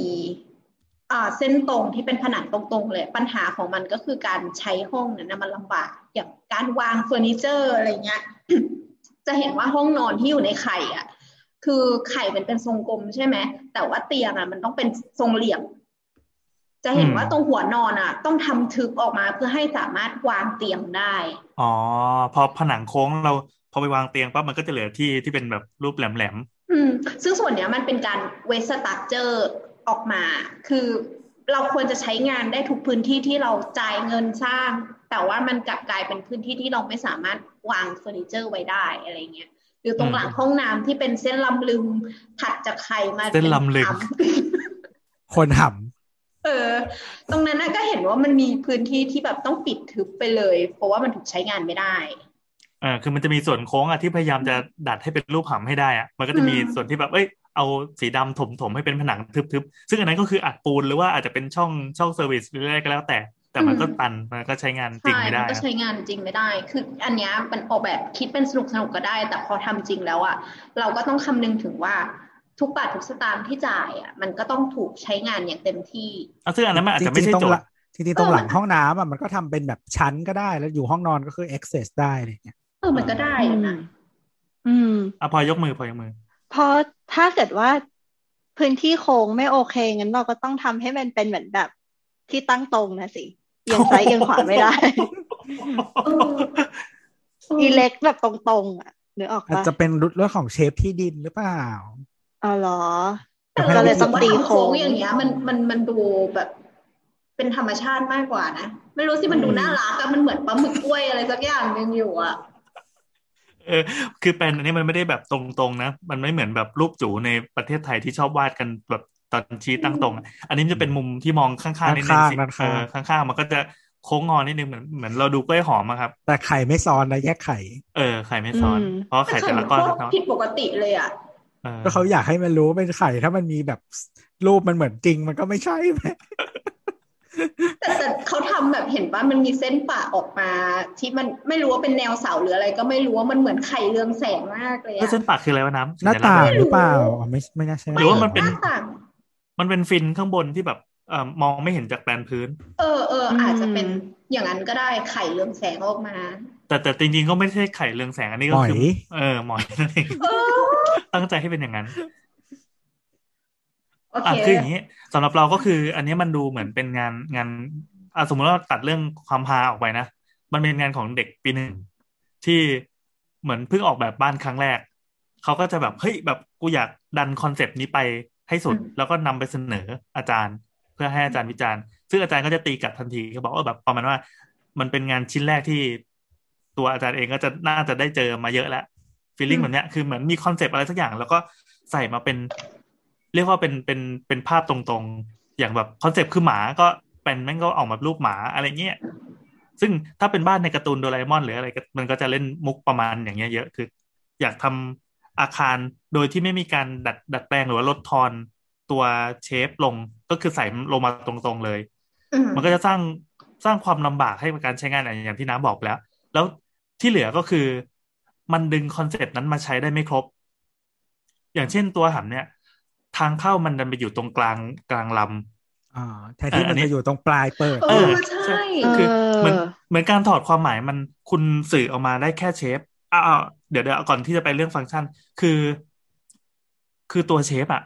อ่าเส้นตรงที่เป็นผนังตรงๆเลย ปัญหาของมันก็คือการใช้ห้องนั้นนะมันลำบาก อย่างการวางเฟอร์นิเจอร์อะไรเงี้ย จะเห็นว่าห้องนอนที่อยู่ในไข่อะ คือไข่เป็นเป็นทรงกลมใช่ไหมแต่ว่าเตียงอะมันต้องเป็นทรงเหลี่ยม จะเห็นอืมว่าตรงหัวนอนอะ ต้องทำทึบออกมาเพื่อให้สามารถวางเตียงได้ อ๋อ พอผนังโค้งเราพอไปวางเตียงปั๊บมันก็จะเหลือที่ที่เป็นแบบรูปแหลมอืม ซึ่งส่วนเนี้ยมันเป็นการ waste structure ออกมา คือเราควรจะใช้งานได้ทุกพื้นที่ที่เราจ่ายเงินสร้าง แต่ว่ามันกลับกลายเป็นพื้นที่ที่เราไม่สามารถวางเฟอร์นิเจอร์ไว้ได้อะไรเงี้ยหรือตรงหลังห้องน้ำที่เป็นเส้นลำลึงค์ถัดจากไข่มาๆเส้นลำลึงค์เป็นหำ เออ ตรงนั้นน่ะก็เห็นว่ามันมีพื้นที่ที่แบบต้องปิดทึบไปเลย เพราะว่ามันถูกใช้งานไม่ได้เออคือมันจะมีส่วนโค้งอะที่พยายามจะดัดให้เป็นรูปหำให้ได้อะมันก็จะมีอืมส่วนที่แบบเอ้ยเอาสีดำถมถมให้เป็นผนังทึบๆ ซึ่งอันนั้นก็คืออัดปูนหรือว่าอาจจะเป็นช่องช่อง service หรืออะไรก็แล้วแต่ แต่มันก็ตันมันก็ใช้งานจริงใช่ไม่มัได้นก็อะใช้งานจริงไม่ได้ คืออันเนี้ยมันออกแบบคิดเป็นสนุกสนุกก็ได้ แต่พอทำจริงแล้วอะเราก็ต้องคำนึงถึงว่า ทุกบาททุกสตางค์ที่จ่ายอะมันก็ต้องถูกใช้งานอย่างเต็มที่อะซึ่งอันนั้นมันอาจำจจะไม่ริงใช่ๆตรงโจหลัทงย์จริงๆตรงหลังเออห้องน้ำอะมันก็ทำเป็นแบบชั้นก็ได้แล้วอยู่ห้องนอนก็คือ access ได้อะไรเงี้ยเออมันก็ได้อยู่นะออืมอะพลอยยกมือพลอยยกมือเพราะถ้าเกิดว่าพื้นที่โค้งไม่โอเคงั้นเราก็ต้องทำให้มันเป็นเหมือนแบบ ที่ตั้งตรงนะสิเอียงซ้ายเอียงขวาไม่ได้เอออีเล็กแบบตรงๆอะนึกออกอาจปะจะเป็นเรื่องของเชฟที่ดินหรือเปล่า อ๋อเหรอแต่ก็เลยต้องตีว่าโค้งอย่างเงี้ย มันมันมันดูแบบเป็นธรรมชาติมากกว่านะ ไม่รู้สิมันดูน่ารักอะมันเหมือนปลาหมึกกล้วยอะไรสักอย่างหนึงอยู่อะเออคือแปลนอันนี้มันไม่ได้แบบตรงๆนะ มันไม่เหมือนแบบรูปจูในประเทศไทยที่ชอบวาดกันแบบตอนชี้ตั้งตรงอะอันนี้มันจะเป็นมุมที่มองข้างๆนิดนึงสิด้านเอข้างอข้างๆมันก็จะโค้งงอนิดนึงเหมือนเหมือนเราดูกล้วยหอมอะครับ แต่ไข่ไม่ซ้อนนะแยกไข่ เออไข่ไม่ซ้อนอืมเพราะแต่ไข่ไข่แต่มัละนก้อนโคตรเนาะผิดปกติเลยอะเออ ก็เขาอยากให้มันรู้ว่าเป็นไข่ถ้ามันมีแบบรูปมันเหมือนจริงมันก็ไม่ใช่ไหมแต่แต่เขาทำแบบเห็นว่ามันมีเส้นปะออกมา ที่มันไม่รู้ว่าเป็นแนวเสาหรืออะไร ก็ไม่รู้ว่ามันเหมือนไข่เรืองแสงมากเลยแล้วอะเส้นปากคืออะไรวะน้ำหน้าสัญลักษณ์ต่างอะไรหรือเปล่าอ๋อไม่ไม่น่าใช่หรือว่ามันเป็นหน้าต่างมันเป็นฟินข้างบนที่แบบเอ่อมองไม่เห็นจากแปลนพื้น เออเอออืมอาจจะเป็นอย่างนั้นก็ได้ไข่เรืองแสงออกมา แต่แต่จริงๆก็ไม่ใช่ไข่เรืองแสงอันนี้หก็มอยคือเออหมอยนั่นเองเออ ตั้งใจให้เป็นอย่างนั้นโออะเคคืออย่างนี้สำหรับเราก็คือ อันนี้มันดูเหมือนเป็นงานงานอะสมมติว่าตัดเรื่องความฮาออกไปนะมันเป็นงานของเด็กปีหนึ่งที่เหมือนเพิ่งออกแบบบ้านครั้งแรกเขาก็จะแบบเฮ้ยแบบกูอยากดัน concept นี้ไปให้สุด แล้วก็นำไปเสนออาจารย์ เพื่อให้อาจารย์วิจารณ์ ซึ่งอาจารย์ก็จะตีกลับทันทีเขาบอกว่าแบบประมาณว่า มันเป็นงานชิ้นแรกที่ ตัวอาจารย์เองก็จะน่าจะได้เจอมาเยอะแล้ว feeling แบบเนี้ยคือเหมือนมี concept อะไรสักอย่าง แล้วก็ใส่มาเป็น เรียกว่าเป็นเป็นเป็นภาพตรงๆ อย่างแบบคอนเซปต์คือหมาก็เป็นแม่งก็ออกมารูปหมาอะไรเงี้ยซึ่งถ้าเป็นบ้านในการ์ตูนโดราเอมอนหรืออะไรก็มันก็จะเล่นมุกประมาณอย่างเงี้ยเยอะคือ อยากทำอาคารโดยที่ไม่มีการดัดดัดแปลงหรือว่าลดทอนตัวเชฟลงก็คือใส่ลงมาตรงๆเลยอืมมันก็จะสร้างสร้างความลำบากให้กับการใช้งานอย่างที่น้ำบอกไปแล้ว แล้วที่เหลือก็คือ มันดึงคอนเซปต์นั้นมาใช้ได้ไม่ครบ อย่างเช่นตัวหำเนี่ย ทางเข้ามันดันไปอยู่ตรงกลางกลางลำอ่าแทนที่เอออัมันนนี้จะอยู่ตรงปลายเปิด เอเอออใช่คือเออเหมือนเหมือนการถอดความหมายมันคุณสื่อออกมาได้แค่เชฟอ้าวเดี๋ยวเดี๋ยวก่อนที่จะไปเรื่องฟังก์ชัน คือ คือตัวเชฟอะ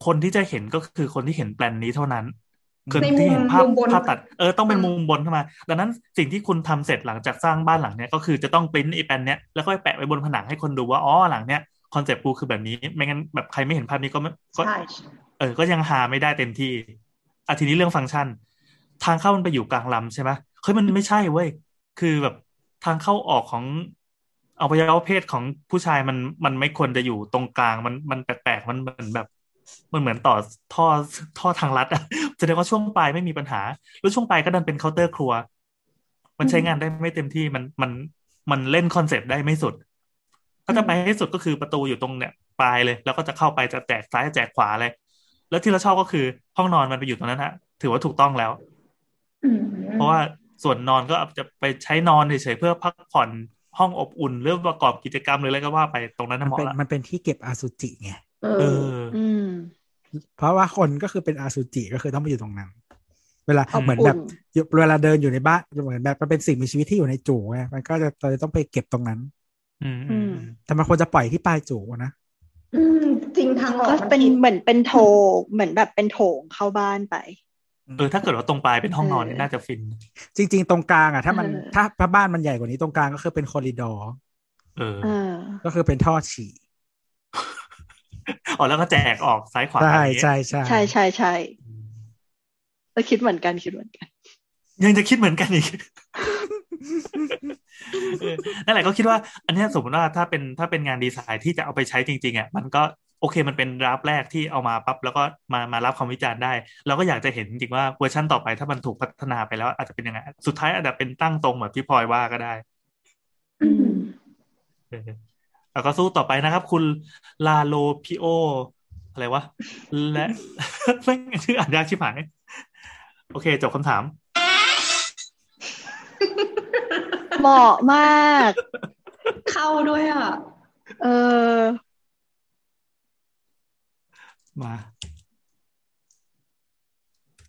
คนที่จะเห็นก็คือคนที่เห็นแปลนนี้เท่านั้น คนในที่มุเห็มนภาพมุมบนภาพตัดเออต้องเป็นมุมบนเข้ามา ดังนั้นสิ่งที่คุณทำเสร็จหลังจากสร้างบ้านหลังเนี้ยก็คือจะต้องปริ้นไอ้แปลนเนี้ยแล้วก็ไปแปะไว้บนผนังให้คนดูว่าอ๋อหลังเนี้ย concept กูคือแบบนี้ ไม่งั้นแบบใครไม่เห็นภาพนี้ก็ไม่ก็ใช่เออ ก็ยังหาไม่ได้เต็มที่อะทีนี้เรื่องฟังก์ชัน ทางเข้ามันไปอยู่กลางลำใช่ไหมเฮ้ยมันไม่ใช่เว้ยคือแบบทางเข้าออกของอวัยวะเพศของผู้ชายมันมันไม่ควรจะอยู่ตรงกลางมันมันแปลกๆมันเหมือนแบบ มันเหมือนต่อท่อท่อทางลัดอะ แสดงว่าช่วงปลายไม่มีปัญหา แล้วช่วงปลายก็ดันเป็นเคาน์เตอร์ครัว มันใช้งานได้ไม่เต็มที่มันมันมันเล่น concept ได้ไม่สุด ถ้าจะไปให้สุดก็คือประตูอยู่ตรงเนี่ยปลายเลย แล้วก็จะเข้าไปจะแจกซ้ายจะแจกขวาเลย แล้วที่เราชอบก็คือห้องนอนมันไปอยู่ตรงนั้นฮะ ถือว่าถูกต้องแล้วอืมเพราะว่าส่วนนอนก็อาจจะไปใช้นอนเฉยๆเพื่อพักผ่อนห้องอบอุ่นหรือประกอบกิจกรรมหรืออะไรก็ว่าไปตรงนั้นมัน่ะนเหมาะเป็นละมันเป็นที่เก็บอาซูจิไงเอเออออืม เพราะว่าคนก็คือเป็นอาซูจิก็คือต้องไปอยู่ตรงนั้น เวลาอบอุ่นเหมือนแบบอยู่เวลาเดินอยู่ในบ้านเหมือนแบบมันเป็นสิ่งมีชีวิตที่อยู่ในจู่ไงมันก็จะเลยต้องไปเก็บตรงนั้นอืมอืมแต่มันควรจะปล่อยที่ปลายจู่นะอืมจริงทางออกก็มันเป็นผิดเหมือนเป็นโถงเหมือนแบบเป็นโถงเข้าบ้านไปเออถ้าเกิดว่าตรงปลายเป็นห้องนอนนี่เออน่าจะฟิน จริง ๆ ตรงกลางอะ ถ้ามันเออถ้าถ้าบ้านมันใหญ่กว่านี้ตรงกลางก็คือเป็นคอริดอร์เอออ่าก็คือเป็นท่อฉี่ อ๋อแล้วก็แจกออกซ้ายขวาใช่อย่างเงี้ยใช่ใช่ใช่ใช่ใช่เออคิดเหมือนกันคิดเหมือนกัน ยังจะคิดเหมือนกันอีกเออนั่นแหละก็คิดว่าอันเนี้ยสมมติว่าถ้าเป็นถ้าเป็นงานดีไซน์ที่จะเอาไปใช้จริงๆอะมันก็โอเคมันเป็นรับแรกที่เอามาปั๊บแล้วก็มามารับคำวิจารณ์ได้ เราก็อยากจะเห็นจริงๆว่าเวอร์ชันต่อไปถ้ามันถูกพัฒนาไปแล้ว อาจจะเป็นยังไง สุดท้ายอาจจะเป็นตั้งตรงแบบที่พลอยว่าก็ได้อืมเออ แล้วก็สู้ต่อไปนะครับ คุณลาโลพิโอ อะไรวะ และแม่งชื่ออ่านยากชิบหาย โอเค จบคำถาม เหมาะมาก เข้าด้วยอะ เออ มา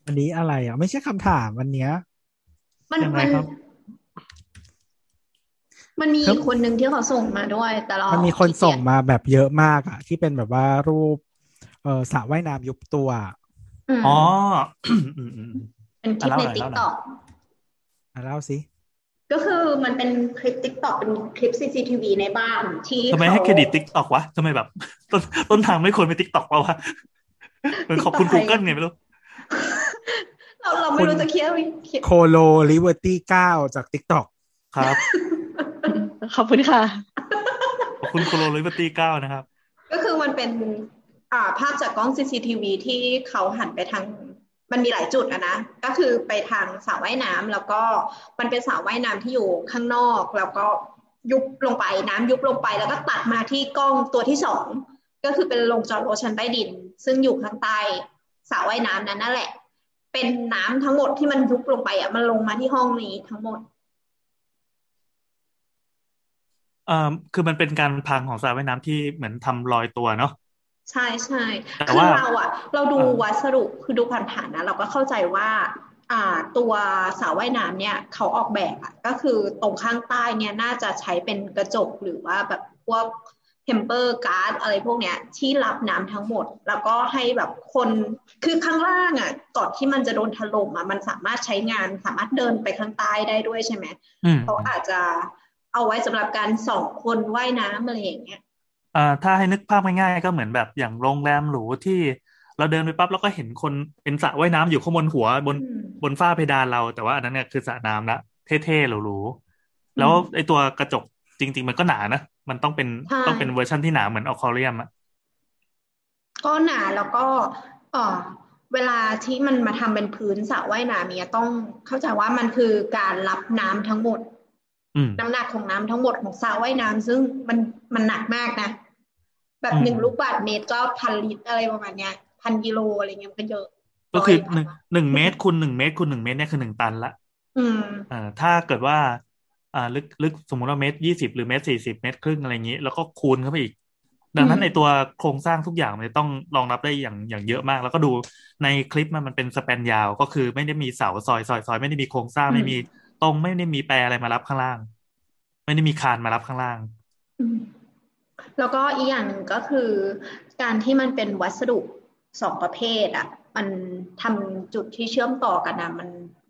อันนี้อะไรอะ ไม่ใช่คำถามวันเนี้ยมันยังไงมันครับ มันมีอีกคนหนึ่งที่เขาส่งมาด้วย แต่เรามันมีคนส่งมาแบบเยอะมากอะที่เป็นแบบว่ารูป เออสระว่ายน้ำยุบตัวมอ๋ออืมอืมอืมเป็นคลิปในอะเล่าหน่อยติ๊กเล่าหน่ต็ออยกอะเล่าสิก็คือมันเป็นคลิปติ๊กต็อกเป็นคลิป CCTV ในบ้านที่ทำไมขาให้เครดิตติ๊กตอกวะทำไมแบบ ต้นต้นทางไม่ควรเป็นติ๊กตอกเปล่าวะเหมือนขอบคุณ TikTok Google ไงไม่รู้ เราเราไม่รู้จะเคียร์เขียนโคโลลิเวอร์ตี้เก้าจากทิกตอกครับ ขอบคุณค่ะ ขอบคุณโคโลลิเบอร์ตี้เก้านะครับ ก็คือมันเป็นอ่าภาพจากกล้อง CCTV ที่เขาหันไปทางมันมีหลายจุดอะนะ ก็คือไปทางสระว่ายน้ำแล้วก็มันเป็นสระว่ายน้ำที่อยู่ข้างนอก แล้วก็ยุบลงไปน้ำยุบลงไปแล้วก็ตัดมาที่กล้องตัวที่สองก็คือเป็นโรงจอดรถชั้นใต้ดิน ซึ่งอยู่ข้างใต้สระว่ายน้ำนั้นนั่นแหละ เป็นน้ำทั้งหมดที่มันยุบลงไปอะมันลงมาที่ห้องนี้ทั้งหมด เอ่อคือมันเป็นการพังของสระว่ายน้ำที่เหมือนทำรอยตัวเนาะ ใช่ใช่แต่คือว่าเราอะเราดูอ่าวัสดุคือดูผ่านๆนะเราก็เข้าใจว่า อ่า ตัวสระว่ายน้ำเนี่ย เขาออกแบบอะก็คือตรงข้างใต้เนี่ยน่าจะใช้เป็นกระจกหรือว่าแบบพวก tempered glass อะไรพวกเนี้ยที่รับน้ำทั้งหมด แล้วก็ให้แบบคนคือข้างล่างอะก่อนที่มันจะโดนถล่มอะมันสามารถใช้งานสามารถเดินไปข้างใต้ได้ด้วยใช่ไหม อืม เขาอาจจะ เอาไว้สำหรับการสองคนว่ายน้ำอะไรอย่างเงี้ยอ่าถ้าให้นึกภาพง่ายๆก็เหมือนแบบอย่างโรงแรมหรูที่เราเดินไปปั๊บแล้วก็เห็นคนเป็นสระว่ายน้ำอยู่ข้างบนหัวบนอืมบนฝ้าเพดานเรา แต่ว่าอันนั้นเนี่ยคือสระน้ำละเท่ๆหรูๆแล้วไอตัวกระจกจริง ๆ มันก็หนานะมันต้องเป็นใช่ต้องเป็นเวอร์ชันที่หนาเหมือนอควาเรียมอะก็หนาแล้วก็เออเวลาที่มันมาทำเป็นพื้นสระว่ายน้ำเนี่ยต้องเข้าใจว่ามันคือการรับน้ำทั้งหมดอืม น้ำหนักของน้ำทั้งหมดของสระว่ายน้ำซึ่งมันมันหนักมากนะ แบบอืมหนึ่งลูกบาศก์เมตรก็พันลิตรอะไรประมาณเนี้ยพันกิโลอะไรเงี้ยมันก็เยอะ ก็คือร้ยหนึ่งหนึ่งเมตรคูณหนึ่งเมตรคูณหนึ่งเมตรเนี่ยคือหนึ่งตันละอืมอ่าถ้าเกิดว่า อ่าลึกลึกสมมุติว่าเมตรยี่สิบหรือเมตรสี่สิบเมตรครึ่งอะไรอย่างนี้ แล้วก็คูณเข้าไปอีก ดังนั้นอืมในตัวโครงสร้างทุกอย่างมันจะต้องรองรับได้อย่างอย่างเยอะมาก แล้วก็ดูในคลิปมันมันเป็นสแปนยาว ก็คือไม่ได้มีเสาซอยซอยซอยไม่ได้มีโครงสร้างไม่มี ตรงไม่ได้มีแปรอะไรมารับข้างล่าง ไม่ได้มีคานมารับข้างล่างอืมแล้วก็อีกอย่างหนึ่งก็คือ การที่มันเป็นวัสดุสองประเภทอะ มันทำจุดที่เชื่อมต่อกันนะมัน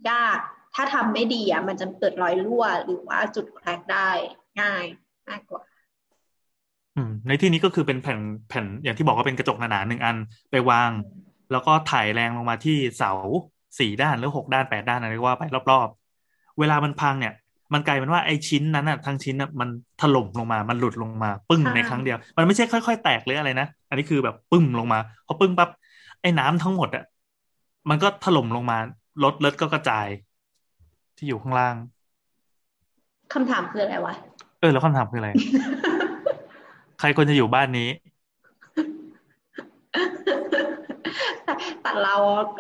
ยาก ถ้าทำไม่ดีอะ มันจะเกิดรอยรั่ว หรือว่าจุดแครกได้ง่ายมากกว่าอืมในที่นี้ก็คือเป็นแผ่นแผ่นอย่างที่บอกว่าเป็นกระจกหนาๆหนึ่งอันไปวาง แล้วก็ถ่ายแรงลงมาที่เสาสี่ด้านหรือหกด้านแปดด้านอะไรก็ว่าไปรอบๆ เวลามันพังเนี่ย มันกลายเป็นว่าไอ้ชิ้นนั้นน่ะทั้งชิ้นน่ะมันถล่มลงมา มันหลุดลงมา ปึ้งใช่ในครั้งเดียว มันไม่ใช่ค่อยๆ แตกหรืออะไรนะ อันนี้คือแบบปึ้มลงมาพอปึ้งปั๊บไอ้น้ำทั้งหมดอะมันก็ถล่มลงมารถเลิศก็กระจาย ที่อยู่ข้างล่างคำถามคืออะไรวะเออแล้วคำถามคืออะไร ใครควรจะอยู่บ้านนี้ แต่เรา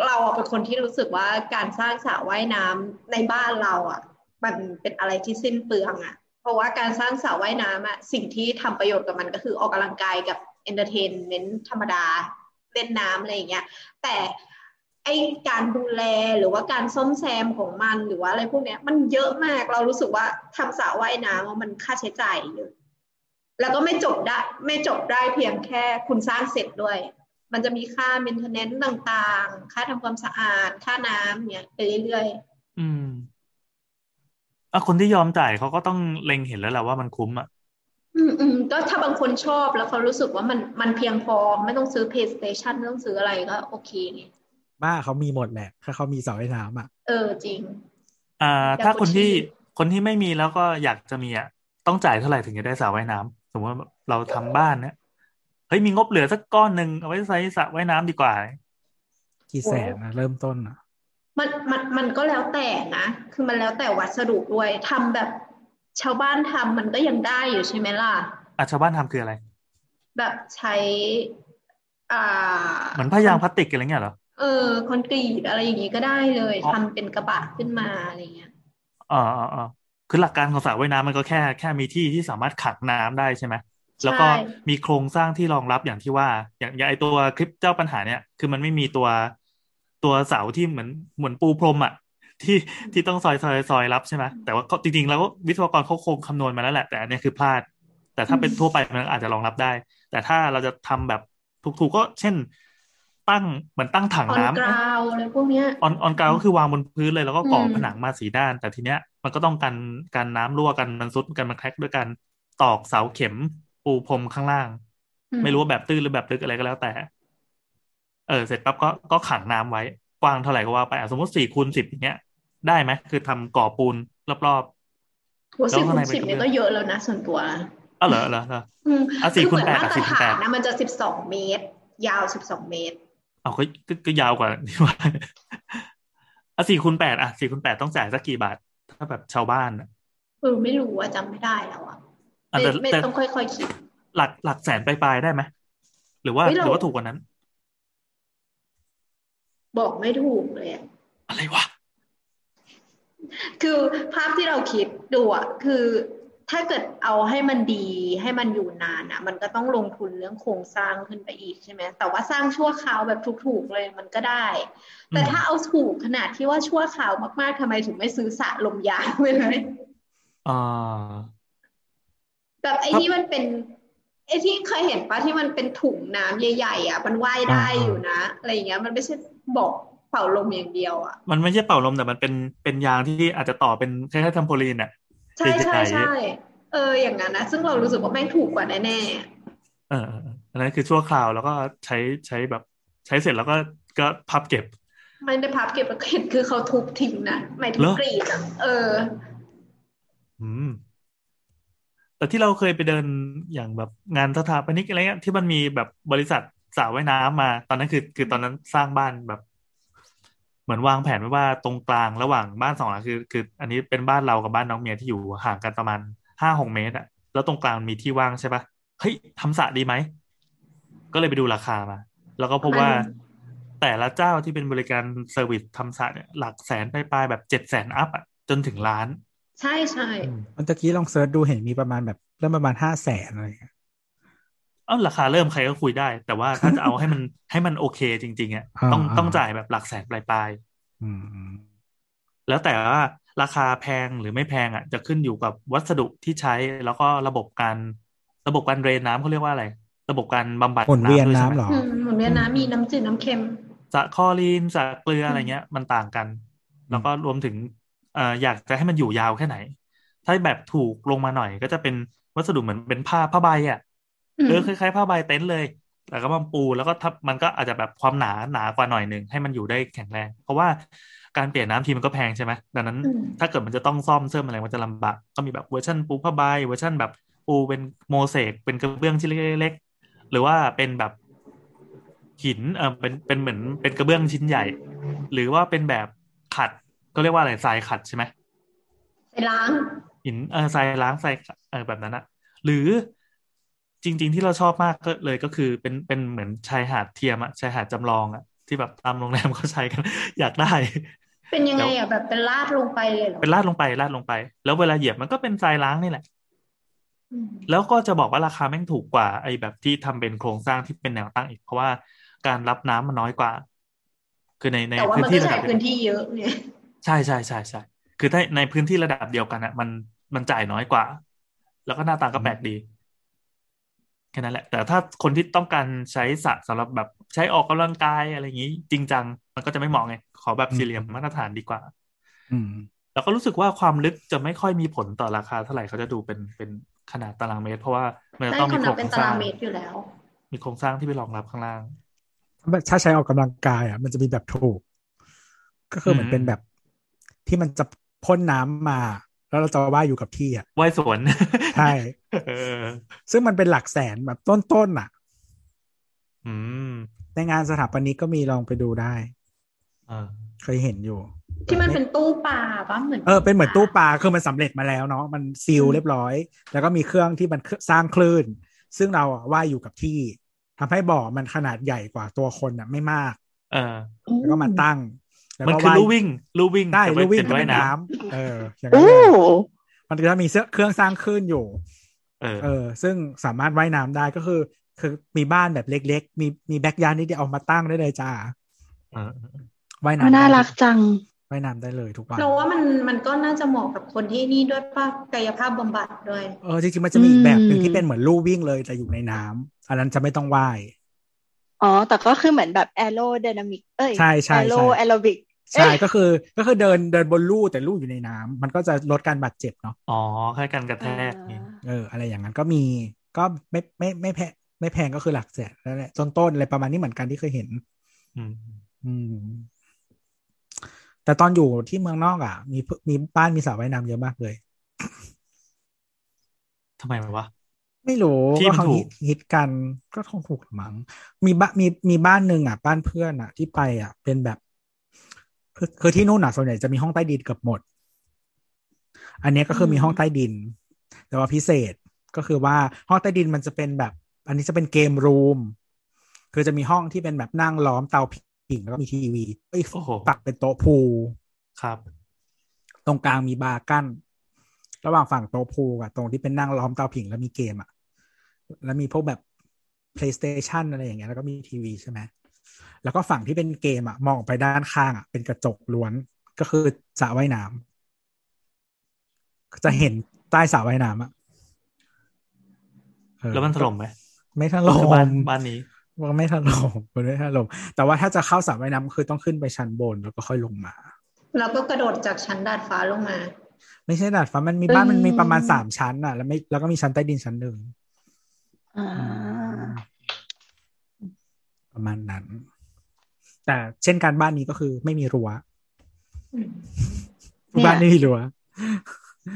เราเป็นคนที่รู้สึกว่าการสร้างสระว่ายน้ำในบ้านเราอะ มันเป็นอะไรที่สิ้นเปลืองอะ เพราะว่าการสร้างสระว่ายน้ำอะสิ่งที่ทำประโยชน์กับมันก็คือออกกำลังกายกับ entertainment ธรรมดาเล่นน้ำอะไรอย่างเงี้ย แต่ไอ้การดูแลหรือว่าการซ่อมแซมของมันหรือว่าอะไรพวกเนี้ย มันเยอะมากเรารู้สึกว่าทำสระว่ายน้ำมันค่าใช้จ่ายเยอะแล้วก็ไม่จบได้ไม่จบได้เพียงแค่คุณสร้างเสร็จด้วย มันจะมีค่า maintenance ต่างๆ ค่าทำความสะอาด ค่าน้ำเนี่ยไปเรื่อยอืมอะคนที่ยอมจ่ายเขาก็ต้องเล็งเห็นแล้วแหละว่ามันคุ้มอะๆอืมอืมก็ถ้าบางคนชอบแล้วเขารู้สึกว่ามันมันเพียงพอไม่ต้องซื้อ PlayStation ไม่ต้องซื้ออะไรก็โอเคไงบ้าเขามีหมดแหละ ถ้าเขามีสระว่ายน้ำอะ เออจริง อ่าแต่ถ้าคคนนที่ที่คนที่ไม่มีแล้วก็อยากจะมีอะ ต้องจ่ายเท่าไหร่ถึงจะได้สระว่ายน้ำสมมติว่าเราทำบ้านเนี่ย เฮ้ยมีงบเหลือสักก้อนหนึ่งเอาไว้ใช้สระว่ายน้ำดีกว่า กี่แสนนะเริ่มต้นอะมันมันมันก็แล้วแต่นะ คือมันแล้วแต่วัสดุด้วยทำแบบชาวบ้านทำมันก็ยังได้อยู่ใช่ไหมล่ะอะชาวบ้านทำคืออะไร แบบใช้ อ่าเหมือนผ้ายางพลาสติกอะไรเงี้ยเหรอเออคอนกรีตอะไรอย่างงี้ก็ได้เลยอ๋อทำเป็นกระบะขึ้นมาอะไรเงี้ยอ๋ออ๋ออ๋อคือหลักการของสระว่ายน้ำมันก็แค่แค่มีที่ที่สามารถขังน้ำได้ใช่ไหม แล้วก็ใช่มีโครงสร้างที่รองรับอย่างที่ว่า อย่างอย่างไอตัวคลิปเจ้าปัญหาเนี่ย คือมันไม่มีตัวตัวเสาที่เหมือนเหมือนปูพรมอะที่ที่ต้องซอยซอยซอยรับใช่ไหมแต่ว่าจริงๆ แล้ววิศวกรเขาคงคำนวณมาแล้วแหละ แต่อันนี้คือพลาด แต่ถ้าเป็นทั่วไปมันอาจจะรองรับได้ แต่ถ้าเราจะทำแบบถูกๆก็เช่น ตั้งเหมือนตั้งถังออนน้ำกราวอะไรพวกเนี้ยออนออนกราวก็คือวางบนพื้นเลยแล้วก็ก่ออมผนังมาสีด้าน แต่ทีเนี้ยมันก็ต้องกันกันน้ำรั่วกันมันซุดกันมันแครกด้วยกันตอกเสาเข็ม ปูพรมข้างล่าง ไม่รู้ว่าแบบตื้นหรือแบบลึกอะไรก็แล้วแต่ เออ เสร็จปั๊บก็ก็ขังน้ำไว้ กว้างเท่าไหร่ก็ว่าไปอะสมมติสี่คูณสิบอย่างเงี้ย ได้ไหมคือทำก่อปูนรอบหัวแล้วสิบข้างคูในณเป็นสิบกระเนี่ยเบื้องก็เยอะแล้วนะส่วนตัวๆอ๋อเหรอเหรอเหรออืมอะสี่คือคูณเหมือนแปดมาอะตรสี่คูณแปฐาดนนะมันจะสิบสองเมตร ยาวสิบสองเมตรเอาก็ก็ก็ยาวกว่าที่ว่าอะสี่คูณแปดอะสี่คูณแปดต้องจ่ายสักกี่บาท ถ้าแบบชาวบ้านอะเออไม่รู้ว่าจำไม่ได้แล้วอะอะไม่ แต่ไม่แต่ต้องค่อยๆคิด หลักหลักแสนปลายๆได้ไหมหรือว่าเฮ้ยหเรารือว่าถูกกว่านั้น บอกไม่ถูกเลยอะอะไรวะคือภาพที่เราคิดดูอะคือถ้าเกิดเอาให้มันดีให้มันอยู่นานอะมันก็ต้องลงทุนเรื่องโครงสร้างขึ้นไปอีกใช่ไหมแต่ว่าสร้างชั่วคราวแบบถูกๆเลยมันก็ได้ แต่อืมถ้าเอาถูกขนาดที่ว่าชั่วคราวมากๆทำไมถึงไม่ซื้อสระลมยางไปเลยอ่า แบบไอ้ครับที่มันเป็นไอ้ที่เคยเห็นปะที่มันเป็นถุงน้ำใหญ่ๆอะมันว่ายได้อ่าๆอยู่นะอะไรอย่างเงี้ย มันไม่ใช่บอกเป่าลมอย่างเดียวอะมันไม่ใช่เป่าลมแต่มันเป็นเป็นยางที่อาจจะต่อเป็นคล้ายๆทำโพลีนอะใช่ใช่ใหญ่ใช่เอออย่างนั้นนะซึ่งเรารู้สึกว่าแม่งถูกกว่าแน่ๆเออเออเอออันนั้นคือชั่วคราวแล้วก็ใช้ใช้แบบใช้เสร็จแล้วก็ก็พับเก็บๆไม่ได้พับเก็บแล้วเห็นคือเขาทุบทิ้งนะหมายถึเหงรอกรีดอะเออ อืม แต่ที่เราเคยไปเดินอย่างแบบงานสถาปนิกอะไรเงี้ยที่มันมีแบบบริษัทสระว่ายน้ำมา ตอนนั้นคือคือตอนนั้นสร้างบ้านแบบ เหมือนวางแผนไว้ว่าตรงกลางระหว่างบ้านสองหลังคือ คือ อันนี้เป็นบ้านเรากับบ้านน้องเมียที่อยู่ห่างกันประมาณห้าหกเมตรอะแล้วตรงกลางมีที่ว่างใช่ปะเฮ้ยทำสระดีไหมก็เลยไปดูราคามา แล้วก็พบว่ามันแต่ละเจ้าที่เป็นบริการ service ทำสระเนี่ยหลักแสนไปปลายๆแบบเจ็ดแสน up อะจนถึงล้าน ใช่ใช่อืมมันตะกี้ลอง search ดูเห็นมีประมาณแบบเริ่มประมาณห้าแสนอะไรอย่างเงี้ยเอ้าราคาเริ่มใครก็คุยได้ แต่ว่าถ้าจะเอาให้มันให้มันโอเคจริง ๆอะอ่าต้องอ่าต้องจ่ายแบบหลักแสนปลายอืมอืมๆแล้วแต่ว่าราคาแพงหรือไม่แพงอะ จะขึ้นอยู่กับวัสดุที่ใช้แล้วก็ระบบการระบบการเดรนน้ำเขาเรียกว่าอะไร ระบบการบำบัดหมุนเวียนด้วยใช่น้ำไหมเหรออืมเหมือนเวียดนามมีน้ำจืดน้ำเค็มสระคลอรีนสระเกลืออะไรอืมเงี้ย มันต่างกัน แล้วก็รวมถึงเอ่ออยากจะให้มันอยู่ยาวแค่ไหน ถ้าแบบถูกลงมาหน่อย ก็จะเป็นวัสดุเหมือนเป็นผ้าผ้าใบอะอืมเออคล้ายๆผ้าใบเต็นท์เลยแล้วก็มาปูแล้วก็ทับมันก็อาจจะแบบความหนาหนากว่าหน่อยหนึ่งให้มันอยู่ได้แข็งแรง เพราะว่าการเปลี่ยนน้ำทีมันก็แพงใช่ไหมดังนั้นอืมถ้าเกิดมันจะต้องซ่อมเสริมอะไรมันจะลำบากก็มีแบบเวอร์ชันปูผ้าใบเวอร์ชันแบบปูเป็นโมเสกเป็นกระเบื้องชิ้นเล็กๆหรือว่าเป็นแบบหินเออเป็นเป็นเหมือนเป็นกระเบื้องชิ้นใหญ่ หรือว่าเป็นแบบขัด ก็เรียกว่าอะไรทรายขัดใช่ไหมใส่ล้าง หินเออทรายล้างทรายเออแบบนั้นอะหรือจริง ๆ ที่เราชอบมากก็เลยก็คือเป็นเป็นเหมือนชายหาดเทียมอะชายหาดจำลองอะที่แบบตามโรงแรมเขาใช้กัน อยากได้ เป็นยังไงแล้วอะแบบเป็นลาดลงไปเลยเหรอเป็นลาดลงไปลาดลงไป แล้วเวลาเหยียบมันก็เป็นทรายล้างนี่แหละอืมแล้วก็จะบอกว่าราคาแม่งถูกกว่า ไอ้แบบที่ทำเป็นโครงสร้างที่เป็นแนวตั้งอีก เพราะว่าการรับน้ำมันน้อยกว่า คือในในแต่ว่าพื้มันนที่ก็ระใช้ดับเดียวพื้นที่เยอะเนี่ย ใช่ใช่ใช่ใช่คือถ้าในพื้นที่ระดับเดียวกันอะมันมันจ่ายน้อยกว่า แล้วก็หน้าตาก็แปลกดีแค่นั้นแหละ แต่ถ้าคนที่ต้องการใช้สระสำหรับแบบใช้ออกกำลังกายอะไรอย่างนี้ จริงจัง มันก็จะไม่เหมาะไง ขอแบบสี่เหลี่ยมมาตรฐานดีกว่า อืม แล้วก็รู้สึกว่าความลึกจะไม่ค่อยมีผลต่อราคาเท่าไหร่เขาจะดูเป็นเป็นขนาดตารางเมตร เพราะว่ามันจะได้ต้องมีคำโคนัรบเป็นงตาสร้ารางงเมตรอยู่แล้ว มีโครงสร้างที่ไปรองรับข้างล่างถ้าใช้ออกกำลังกายอะมันจะมีแบบถูก ก็คือเหมือนเป็นแบบ ที่มันจะพ่นน้ำมา แล้วเราจะว่ายอยู่กับที่อะว่ายสวนใช่เออซึ่งมันเป็นหลักแสนแบบต้นๆอะอืมในงานสถาปนิกก็มีลองไปดูได้เออเคยเห็นอยู่ ที่มันเป็นตู้ปลาปะเหมือนเออเป็นเหมือนตู้ปลาคือมันสำเร็จมาแล้วเนาะมันซีลเรียบร้อย แล้วก็มีเครื่องที่มันสร้างคลื่น ซึ่งเราอะว่ายอยู่กับที่ทำให้บ่อมันขนาดใหญ่กว่าตัวคนอะ ไม่มาก เออแล้วก็มาตั้งแล้ว มันก็คือว่ายลู่วิ่งลู่วิ่งได้แต่ลู่วิ่งเป็นเป็ว่ายนน้น้ำเอออย่างนั้นโอ้เลยมันจะมีเสื้อเครื่องสร้างคลื่นอยู่ำเออเออ ซึ่งสามารถว่ายน้ำได้ก็คือ คือมีบ้านแบบเล็ก ๆ มีมีแบ็กยาร์ดนี่เดียวเอามาตั้งได้เลยจ้าเออว่ายก็น้ำน่าได้รักจังว่ายน้ำได้เลยทุกวันเราว่ามันมันก็น่าจะเหมาะกับคนที่นี่ด้วยป่ะกายภาพบำบัดด้วย เออจริงๆมันจะมีอีกแบบหนึ่งอืมที่เป็นเหมือนลู่วิ่งเลยแต่อยู่ในน้ำอันนั้นจะไม่ต้องว่ายอ๋อ แต่ก็คือเหมือนแบบแอโร d y นามิกเอ้ยใช่ใช่ aero ใช่แอโรบิก ใช่ก็คือก็คือเดินเดินบนลู่แต่ลู่อยู่ในน้ำมันก็จะลดการบาดเจ็บเนาะอ๋อแค่การกระแทกนี่เออ อะไรอย่างนั้นก็มีก็ไม่ไม่ไม่แพงไม่แพงก็คือหลักแสนนั่นแหละต้นต้นๆอะไรประมาณนี้เหมือนกันที่เคยเห็น อืมอืมแต่ตอนอยู่ที่เมืองนอกอะ มีเพิ่งมีบ้านมีสระว่ายน้ำเยอะมากเลยทำไมวะไม่รู้ที่ก็มันเขาถูฮิกตฮิตกันก็คงถูกมั้งมีบ้านมีมีบ้านหนึ่งอะ บ้านเพื่อนอะ ที่ไปอะ เป็นแบบ คือคือที่นู่นอะส่วนใหญ่จะมีห้องใต้ดินเกือบหมด อันเนี้ยก็คือมีห้องใต้ดิน แต่ว่าพิเศษก็คือว่าห้องใต้ดินมันจะเป็นแบบ อันนี้จะเป็นเกมรูมคือจะมีห้องที่เป็นแบบนั่งล้อมเตาผิงแล้วก็มีทีวีเอ้ยโอ้โหปักเป็นโต๊ะพูลครับ ตรงกลางมีบาร์กั้น ระหว่างฝั่งโต๊ะพูลกับตรงที่เป็นนั่งล้อมเตาผิงแล้วมีเกมอะแล้วมีพวกแบบ PlayStation อะไรอย่างเงี้ยแล้วก็มีทีวีใช่ไหม แล้วก็ฝั่งที่เป็นเกมอะมองออกไปด้านข้างอะเป็นกระจกล้วนก็คือสระว่ายน้ำจะเห็นใต้สระว่ายน้ำอะเออแล้วมันถล่มไหมไม่ถล่คือบ้านมบ้านนี้มันไม่ถล่มมันไม่ถล่มแต่ว่าถ้าจะเข้าสระว่ายน้ำคือต้องขึ้นไปชั้นบนแล้วก็ค่อยลงมา แล้วก็กระโดดจากชั้นดาดฟ้าลงมา ไม่ใช่ดาดฟ้ามันมีบ้านอืมมันมีประมาณสามชั้นอะ แล้วไม่แล้วก็มีชั้นใต้ดินชั้นหนึ่งอ่าประมาณนั้น แต่เช่นการบ้านนี้ก็คือไม่มีรั้วอืมทุกบ้านไม่มีรั้ว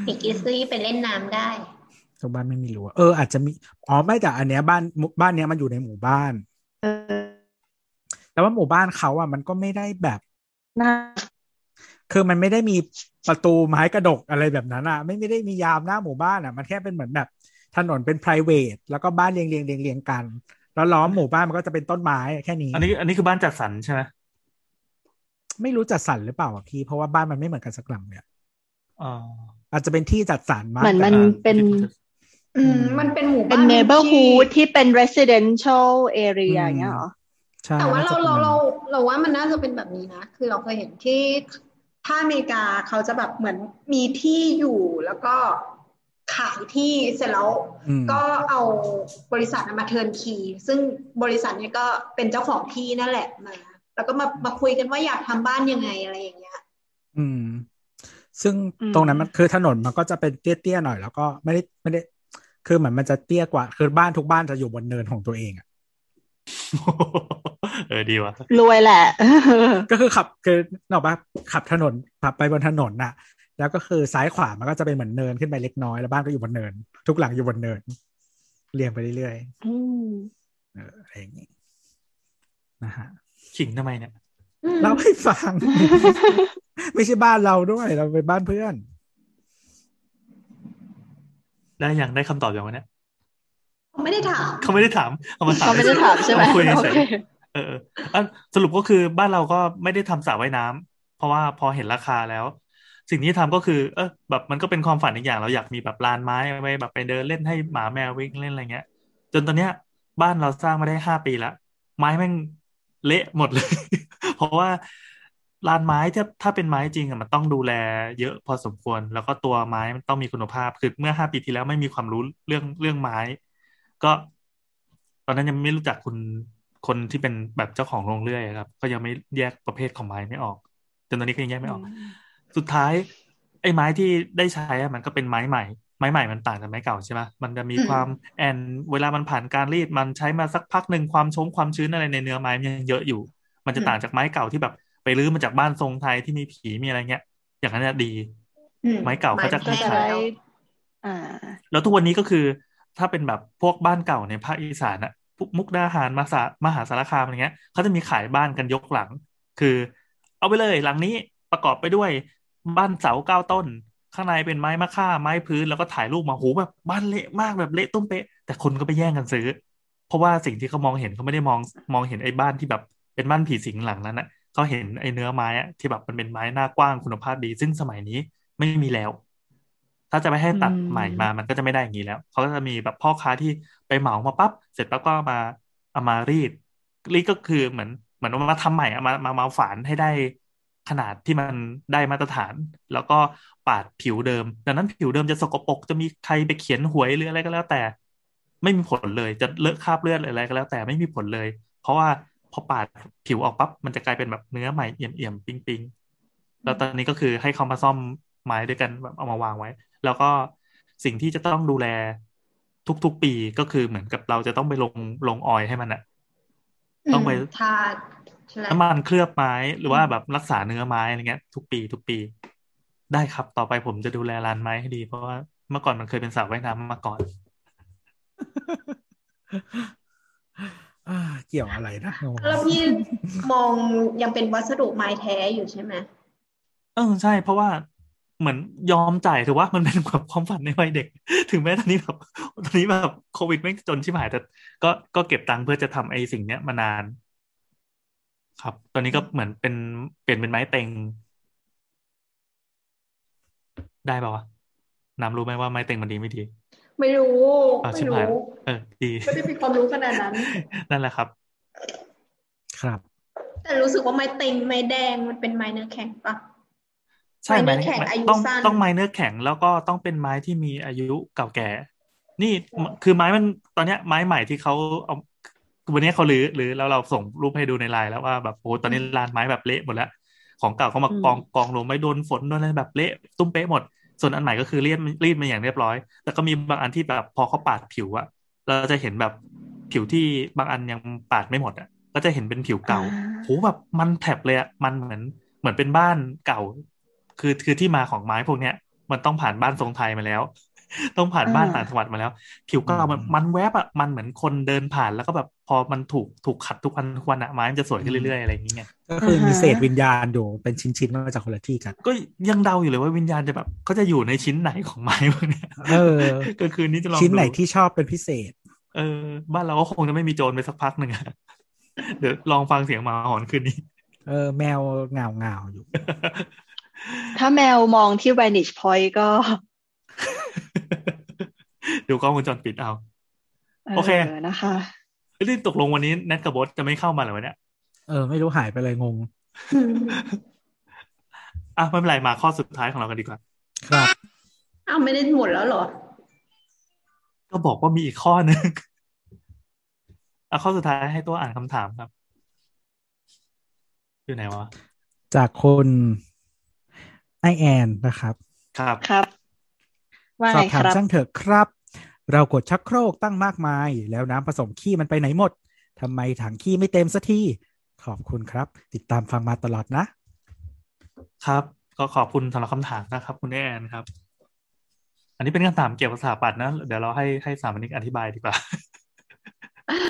เด็กอีซี่ไปเล่นน้ำได้ทุกบ้านไม่มีรั้วเอออาจจะมีอ๋อไม่แต่อันเนี้ยบ้านหมู่บ้านเนี้ยมันอยู่ในหมู่บ้าน เออ แต่ว่าหมู่บ้านเขาอะมันก็ไม่ได้แบบน่าคือมันไม่ได้มีประตูไม้กระดกอะไรแบบนั้นอะ ไม่ไม่ได้มียามหน้าหมู่บ้านอะ มันแค่เป็นเหมือนแบบถนนเป็น p r i v a t แล้วก็บ้านเรียงเรียงเรียงเรียงกัน แล้วล้อมหมู่บ้านมันก็จะเป็นต้นไม้แค่นี้ อันนี้อันนี้คือบ้านจัดสรรใช่ไหมไม่รู้จัดสรรหรือเปล่าอะพี่ เพราะว่าบ้านมันไม่เหมือนกันสักหลังเนี่ยอ๋ออาจจะเป็นที่จัดสรรมากเหมือนมันแต่เป็น อืมมันเป็นหมู่เป็นบ้าน neighborhood ที่ที่เป็น residential area อย่างเงี้ยเหรอใช่แต่ว่าน่เราจะเราประมณเราเราว่ามันน่าจะเป็นแบบนี้นะ คือเราเคยเห็นที่ถ้าอเมริกาเขาจะแบบเหมือนมีที่อยู่แล้วก็ ขายที่เสร็จแล้วอืมก็เอาบริษัทมาเทิร์นคีซึ่งบริษัทเนี้ยก็เป็นเจ้าของที่นั่นแหละมาแล้วก็มามาคุยกันว่าอยากทำบ้านยังไงอะไรอย่างเงี้ย อืม ซึ่งอืมตรงนั้นมันคือถนนมันก็จะเป็นเตี้ยๆหน่อย แล้วก็ไม่ได้ไม่ได้ คือเหมือนมันจะเตี้ยกว่า คือบ้านทุกบ้านจะอยู่บนเนินของตัวเองอะเออดีว่ะรวยแหละ ก็คือขับคือนกออกปะขับถนนขับไปบนถนนน่ะ แล้วก็คือซ้ายขวามันก็จะเป็นเหมือนเนินขึ้นไปเล็กน้อยแล้วบ้านก็อยู่บนเนิน ทุกหลังอยู่บนเนิน เรียงไปเรื่อยอืมๆเอออะไรอย่างงี้นะฮะขิงทำไมเนี่ยเล่าให้ฟัง ไม่ใช่บ้านเราด้วย เราเป็นบ้านเพื่อน ได้ยังได้คำตอบอย่างวันเนี้ยไม่ได้ถาม เขาไม่ได้ถาม เอามาถามเขาไม่ได้ถามใช่ไหมเอคุยโอเฉยเคๆเออเอออะสรุปก็คือบ้านเราก็ไม่ได้ทำสระว่ายน้ำเพราะว่าพอเห็นราคาแล้ว สิ่งที่ทำก็คือ เออแบบมันก็เป็นความฝันอีกอย่างเราอยากมีแบบลานไม้ไว้แบบไปเดินเล่นให้หมาแมววิ่งเล่นอะไรเงี้ย จนตอนเนี้ย บ้านเราสร้างมาได้ห้าปีละไม้แม่งเละหมดเลย เพราะว่าลานไม้ถ้าถ้าเป็นไม้จริงอะมันต้องดูแลเยอะพอสมควร แล้วก็ตัวไม้มันต้องมีคุณภาพคือเมื่อห้าปีที่แล้วไม่มีความรู้เรื่องเรื่องไม้ ก็ ตอนนั้นยังไม่รู้จักคุณคนที่เป็นแบบเจ้าของโรงเรื่อยครับ ก็ยังไม่แยกประเภทของไม้ไม่ออกจนตอนนี้ก็ยังแยกไม่ออก สุดท้ายไอ้ไม้ที่ได้ใช้อะมันก็เป็นไม้ใหม่ ไม้ใหม่มันต่างจากไม้เก่าใช่ไหมมันจะมีอืมความแอนเวลามันผ่านการรีดมันใช้มาสักพักหนึ่งความชงความชื้นอะไรในเนื้อไม้มันยังเยอะอยู่ มันจะต่างจากไม้เก่าที่แบบ ไปรื้อมาจากบ้านทรงไทยที่มีผีมีอะไรเงี้ย อย่างนั้นอะดีอืมไม้เก่าเขาจะไม้ก็แห้จะงได้แล้วอ่าแล้วทุกวันนี้ก็คือ ถ้าเป็นแบบพวกบ้านเก่าในภาคอีสานอะพวกมุกดาหารมาสามหาสารคามอะไรเงี้ยเขาจะมีขายบ้านกันยกหลัง คือ เอาไปเลยหลังนี้ประกอบไปด้วย บ้านเสาเก้าต้น ข้างในเป็นไม้มะค่าไม้พื้นแล้วก็ถ่ายรูปมาโหแบบบ้านเละมากแบบเละตุ้มเป๊ะ แต่คนก็ไปแย่งกันซื้อ เพราะว่าสิ่งที่เขามองเห็นเขาไม่ได้มองมองเห็นไอ้บ้านที่แบบเป็นบ้านผีสิงหลังนั้นอะเขาเห็นไอ้เนื้อไม้อะที่แบบมันเป็นไม้หน้ากว้างคุณภาพดี ซึ่งสมัยนี้ไม่มีแล้ว ถ้าจะไปให้ตัดใหม่มามันก็จะไม่ได้อย่างนี้แล้วเขาก็จะมีแบบพ่อค้าที่ไปเหมามาปั๊บเสร็จปั๊บก็มาเอามารีดรีดก็คือเหมือนเหมือนมาทำใหม่มามามาฝานให้ได้ ขนาดที่มันได้มาตรฐาน แล้วก็ปาดผิวเดิม ดังนั้นผิวเดิมจะสกปรกจะมีใครไปเขียนหวยหรืออะไรก็แล้วแต่ ไม่มีผลเลยจะเลอะคราบเลือดอะไรก็แล้วแต่ไม่มีผลเลย เพราะว่าพอปาดผิวออกปั๊บมันจะกลายเป็นแบบเนื้อใหม่เอี่ยมๆปิ๊งๆแล้วตอนนี้ก็คือให้เขามาซ่อมไม้ด้วยกันแบบเอามาวางไว้ แล้วก็สิ่งที่จะต้องดูแลทุกๆปีก็คือเหมือนกับเราจะต้องไปลงลงออยให้มันอะต้องไปทา น้ำมันเคลือบไม้หรือว่าแบบรักษาเนื้อไม้อะไรเงี้ย ทุกปี ทุกปี ได้ครับต่อไปผมจะดูแลร้านไม้ให้ดี เพราะว่าเมื่อก่อนมันเคยเป็นสระว่ายน้ำมาก่อนอ่าเกี่ยวอะไรนะงงแล้วพี่มองยังเป็นวัสดุไม้แท้อยู่ใช่ไหมเออใช่ เพราะว่าเหมือนยอมจ่ายถือว่ามันเป็นแบบความฝันในวัยเด็ก ถึงแม้ตอนนี้แบบตอนนี้แบบโควิดไม่งจนชิบหายแต่ก็ก็เก็บตังค์เพื่อจะทำไอ้สิ่งเนี้ยมานาน ครับ ตอนนี้ก็เหมือนเป็นเปลี่ยนเป็นไม้เต็ง ได้ป่าวะน้ำรู้ไหมว่าไม้เต็งมันดีไม่ดี ไม่รู้อ่าไม่ชิบหายรู้เออดีไม่ได้มีความรู้ขนาดนั้น นั่นแหละครับ ครับ แต่รู้สึกว่าไม้เต็งไม้แดงมันเป็นไม้เนื้อแข็งปะ ใช่ไม้ไม้เนื้อแข็งอายุต้องสั้น ต้องไม้เนื้อแข็งแล้วก็ต้องเป็นไม้ที่มีอายุเก่าแก่ นี่คือไม้มันตอนเนี้ยไม้ใหม่ที่เขาเอา วันนี้เขาลื้อหรือแล้วเราส่งรูปให้ดูในไลน์แล้วว่าแบบโอ้ตอนนี้ลานไม้แบบเละหมดแล้ว ของเก่าเขามากองกองลงไม่โดนฝนโดนอะไรแบบเละตุ้มเป๊ะหมด ส่วนอันใหม่ก็คือเรียดรีดมาอย่างเรียบร้อย แต่ก็มีบางอันที่แบบพอเขาปาดผิวอะเราจะเห็นแบบผิวที่บางอันยังปาดไม่หมดอะก็จะเห็นเป็นผิวเก่าโหแบบมันแผลบเลยอะมันเหมือนเหมือนเป็นบ้านเก่า คือคือที่มาของไม้พวกเนี้ย มันต้องผ่านบ้านทรงไทยมาแล้ว ต้องผ่านบ้านต่างจังหวัดมาแล้ว ผิวเก่ามันอืมมันแวบอะมันเหมือนคนเดินผ่านแล้วก็แบบพอมันถูกถูกขัดทุกวันทุกวันอะไม้มันจะสวยขึ้นเรื่อยๆอะไรอย่างเงี้ยก็คือมีเศษวิญญาณอยู่เป็นชิ้นๆมาจากคนละที่กัน ก็ยังเดาอยู่เลยว่าวิญญาณจะแบบเขาจะอยู่ในชิ้นไหนของไม้พวกเนี้ยเออก็คืนนี้จะลองชิ้นไหนดูที่ชอบเป็นพิเศษ เออ บ้านเราก็คงจะไม่มีโจรไปสักพักหนึ่งอะเดี๋ยวลองฟังเสียงหมาหอนคืนนี้ เออ แมวเงาเงาๆอยู่ ถ้าแมวมองที่ vantage point ก็ ดูกล้องวงจรปิดเอา โอเคนะคะเอ้ยนี่ตกลงวันนี้แนทกับบอสจะไม่เข้ามาเหรอวะเนี่ย เออ ไม่รู้หายไปเลยงง อะไม่เป็นไรมาข้อสุดท้ายของเรากันดีกว่า ครับ อ้าวไม่ได้หมดแล้วเหรอ ก็บอกว่ามีอีกข้อหนึ่งอะข้อสุดท้ายให้ตัวอ่านคำถามครับ อยู่ไหนวะ จากคุณไอแอนนะครับ ครับ ครับ ว่าสอไงบคถามรับช่างเถอะครับ เรากดชักโครกตั้งมากมาย แล้วน้ำผสมขี้มันไปไหนหมดทำไมถังขี้ไม่เต็มสักทีขอบคุณครับ ติดตามฟังมาตลอดนะ ครับ ก็ขอบคุณสำหรับคำถามนะครับ คุณแอนครับ อันนี้เป็นคำถามเกี่ยวกับสถาปัตย์นะ เดี๋ยวเราให้ให้สามนิกอธิบายดีกว่า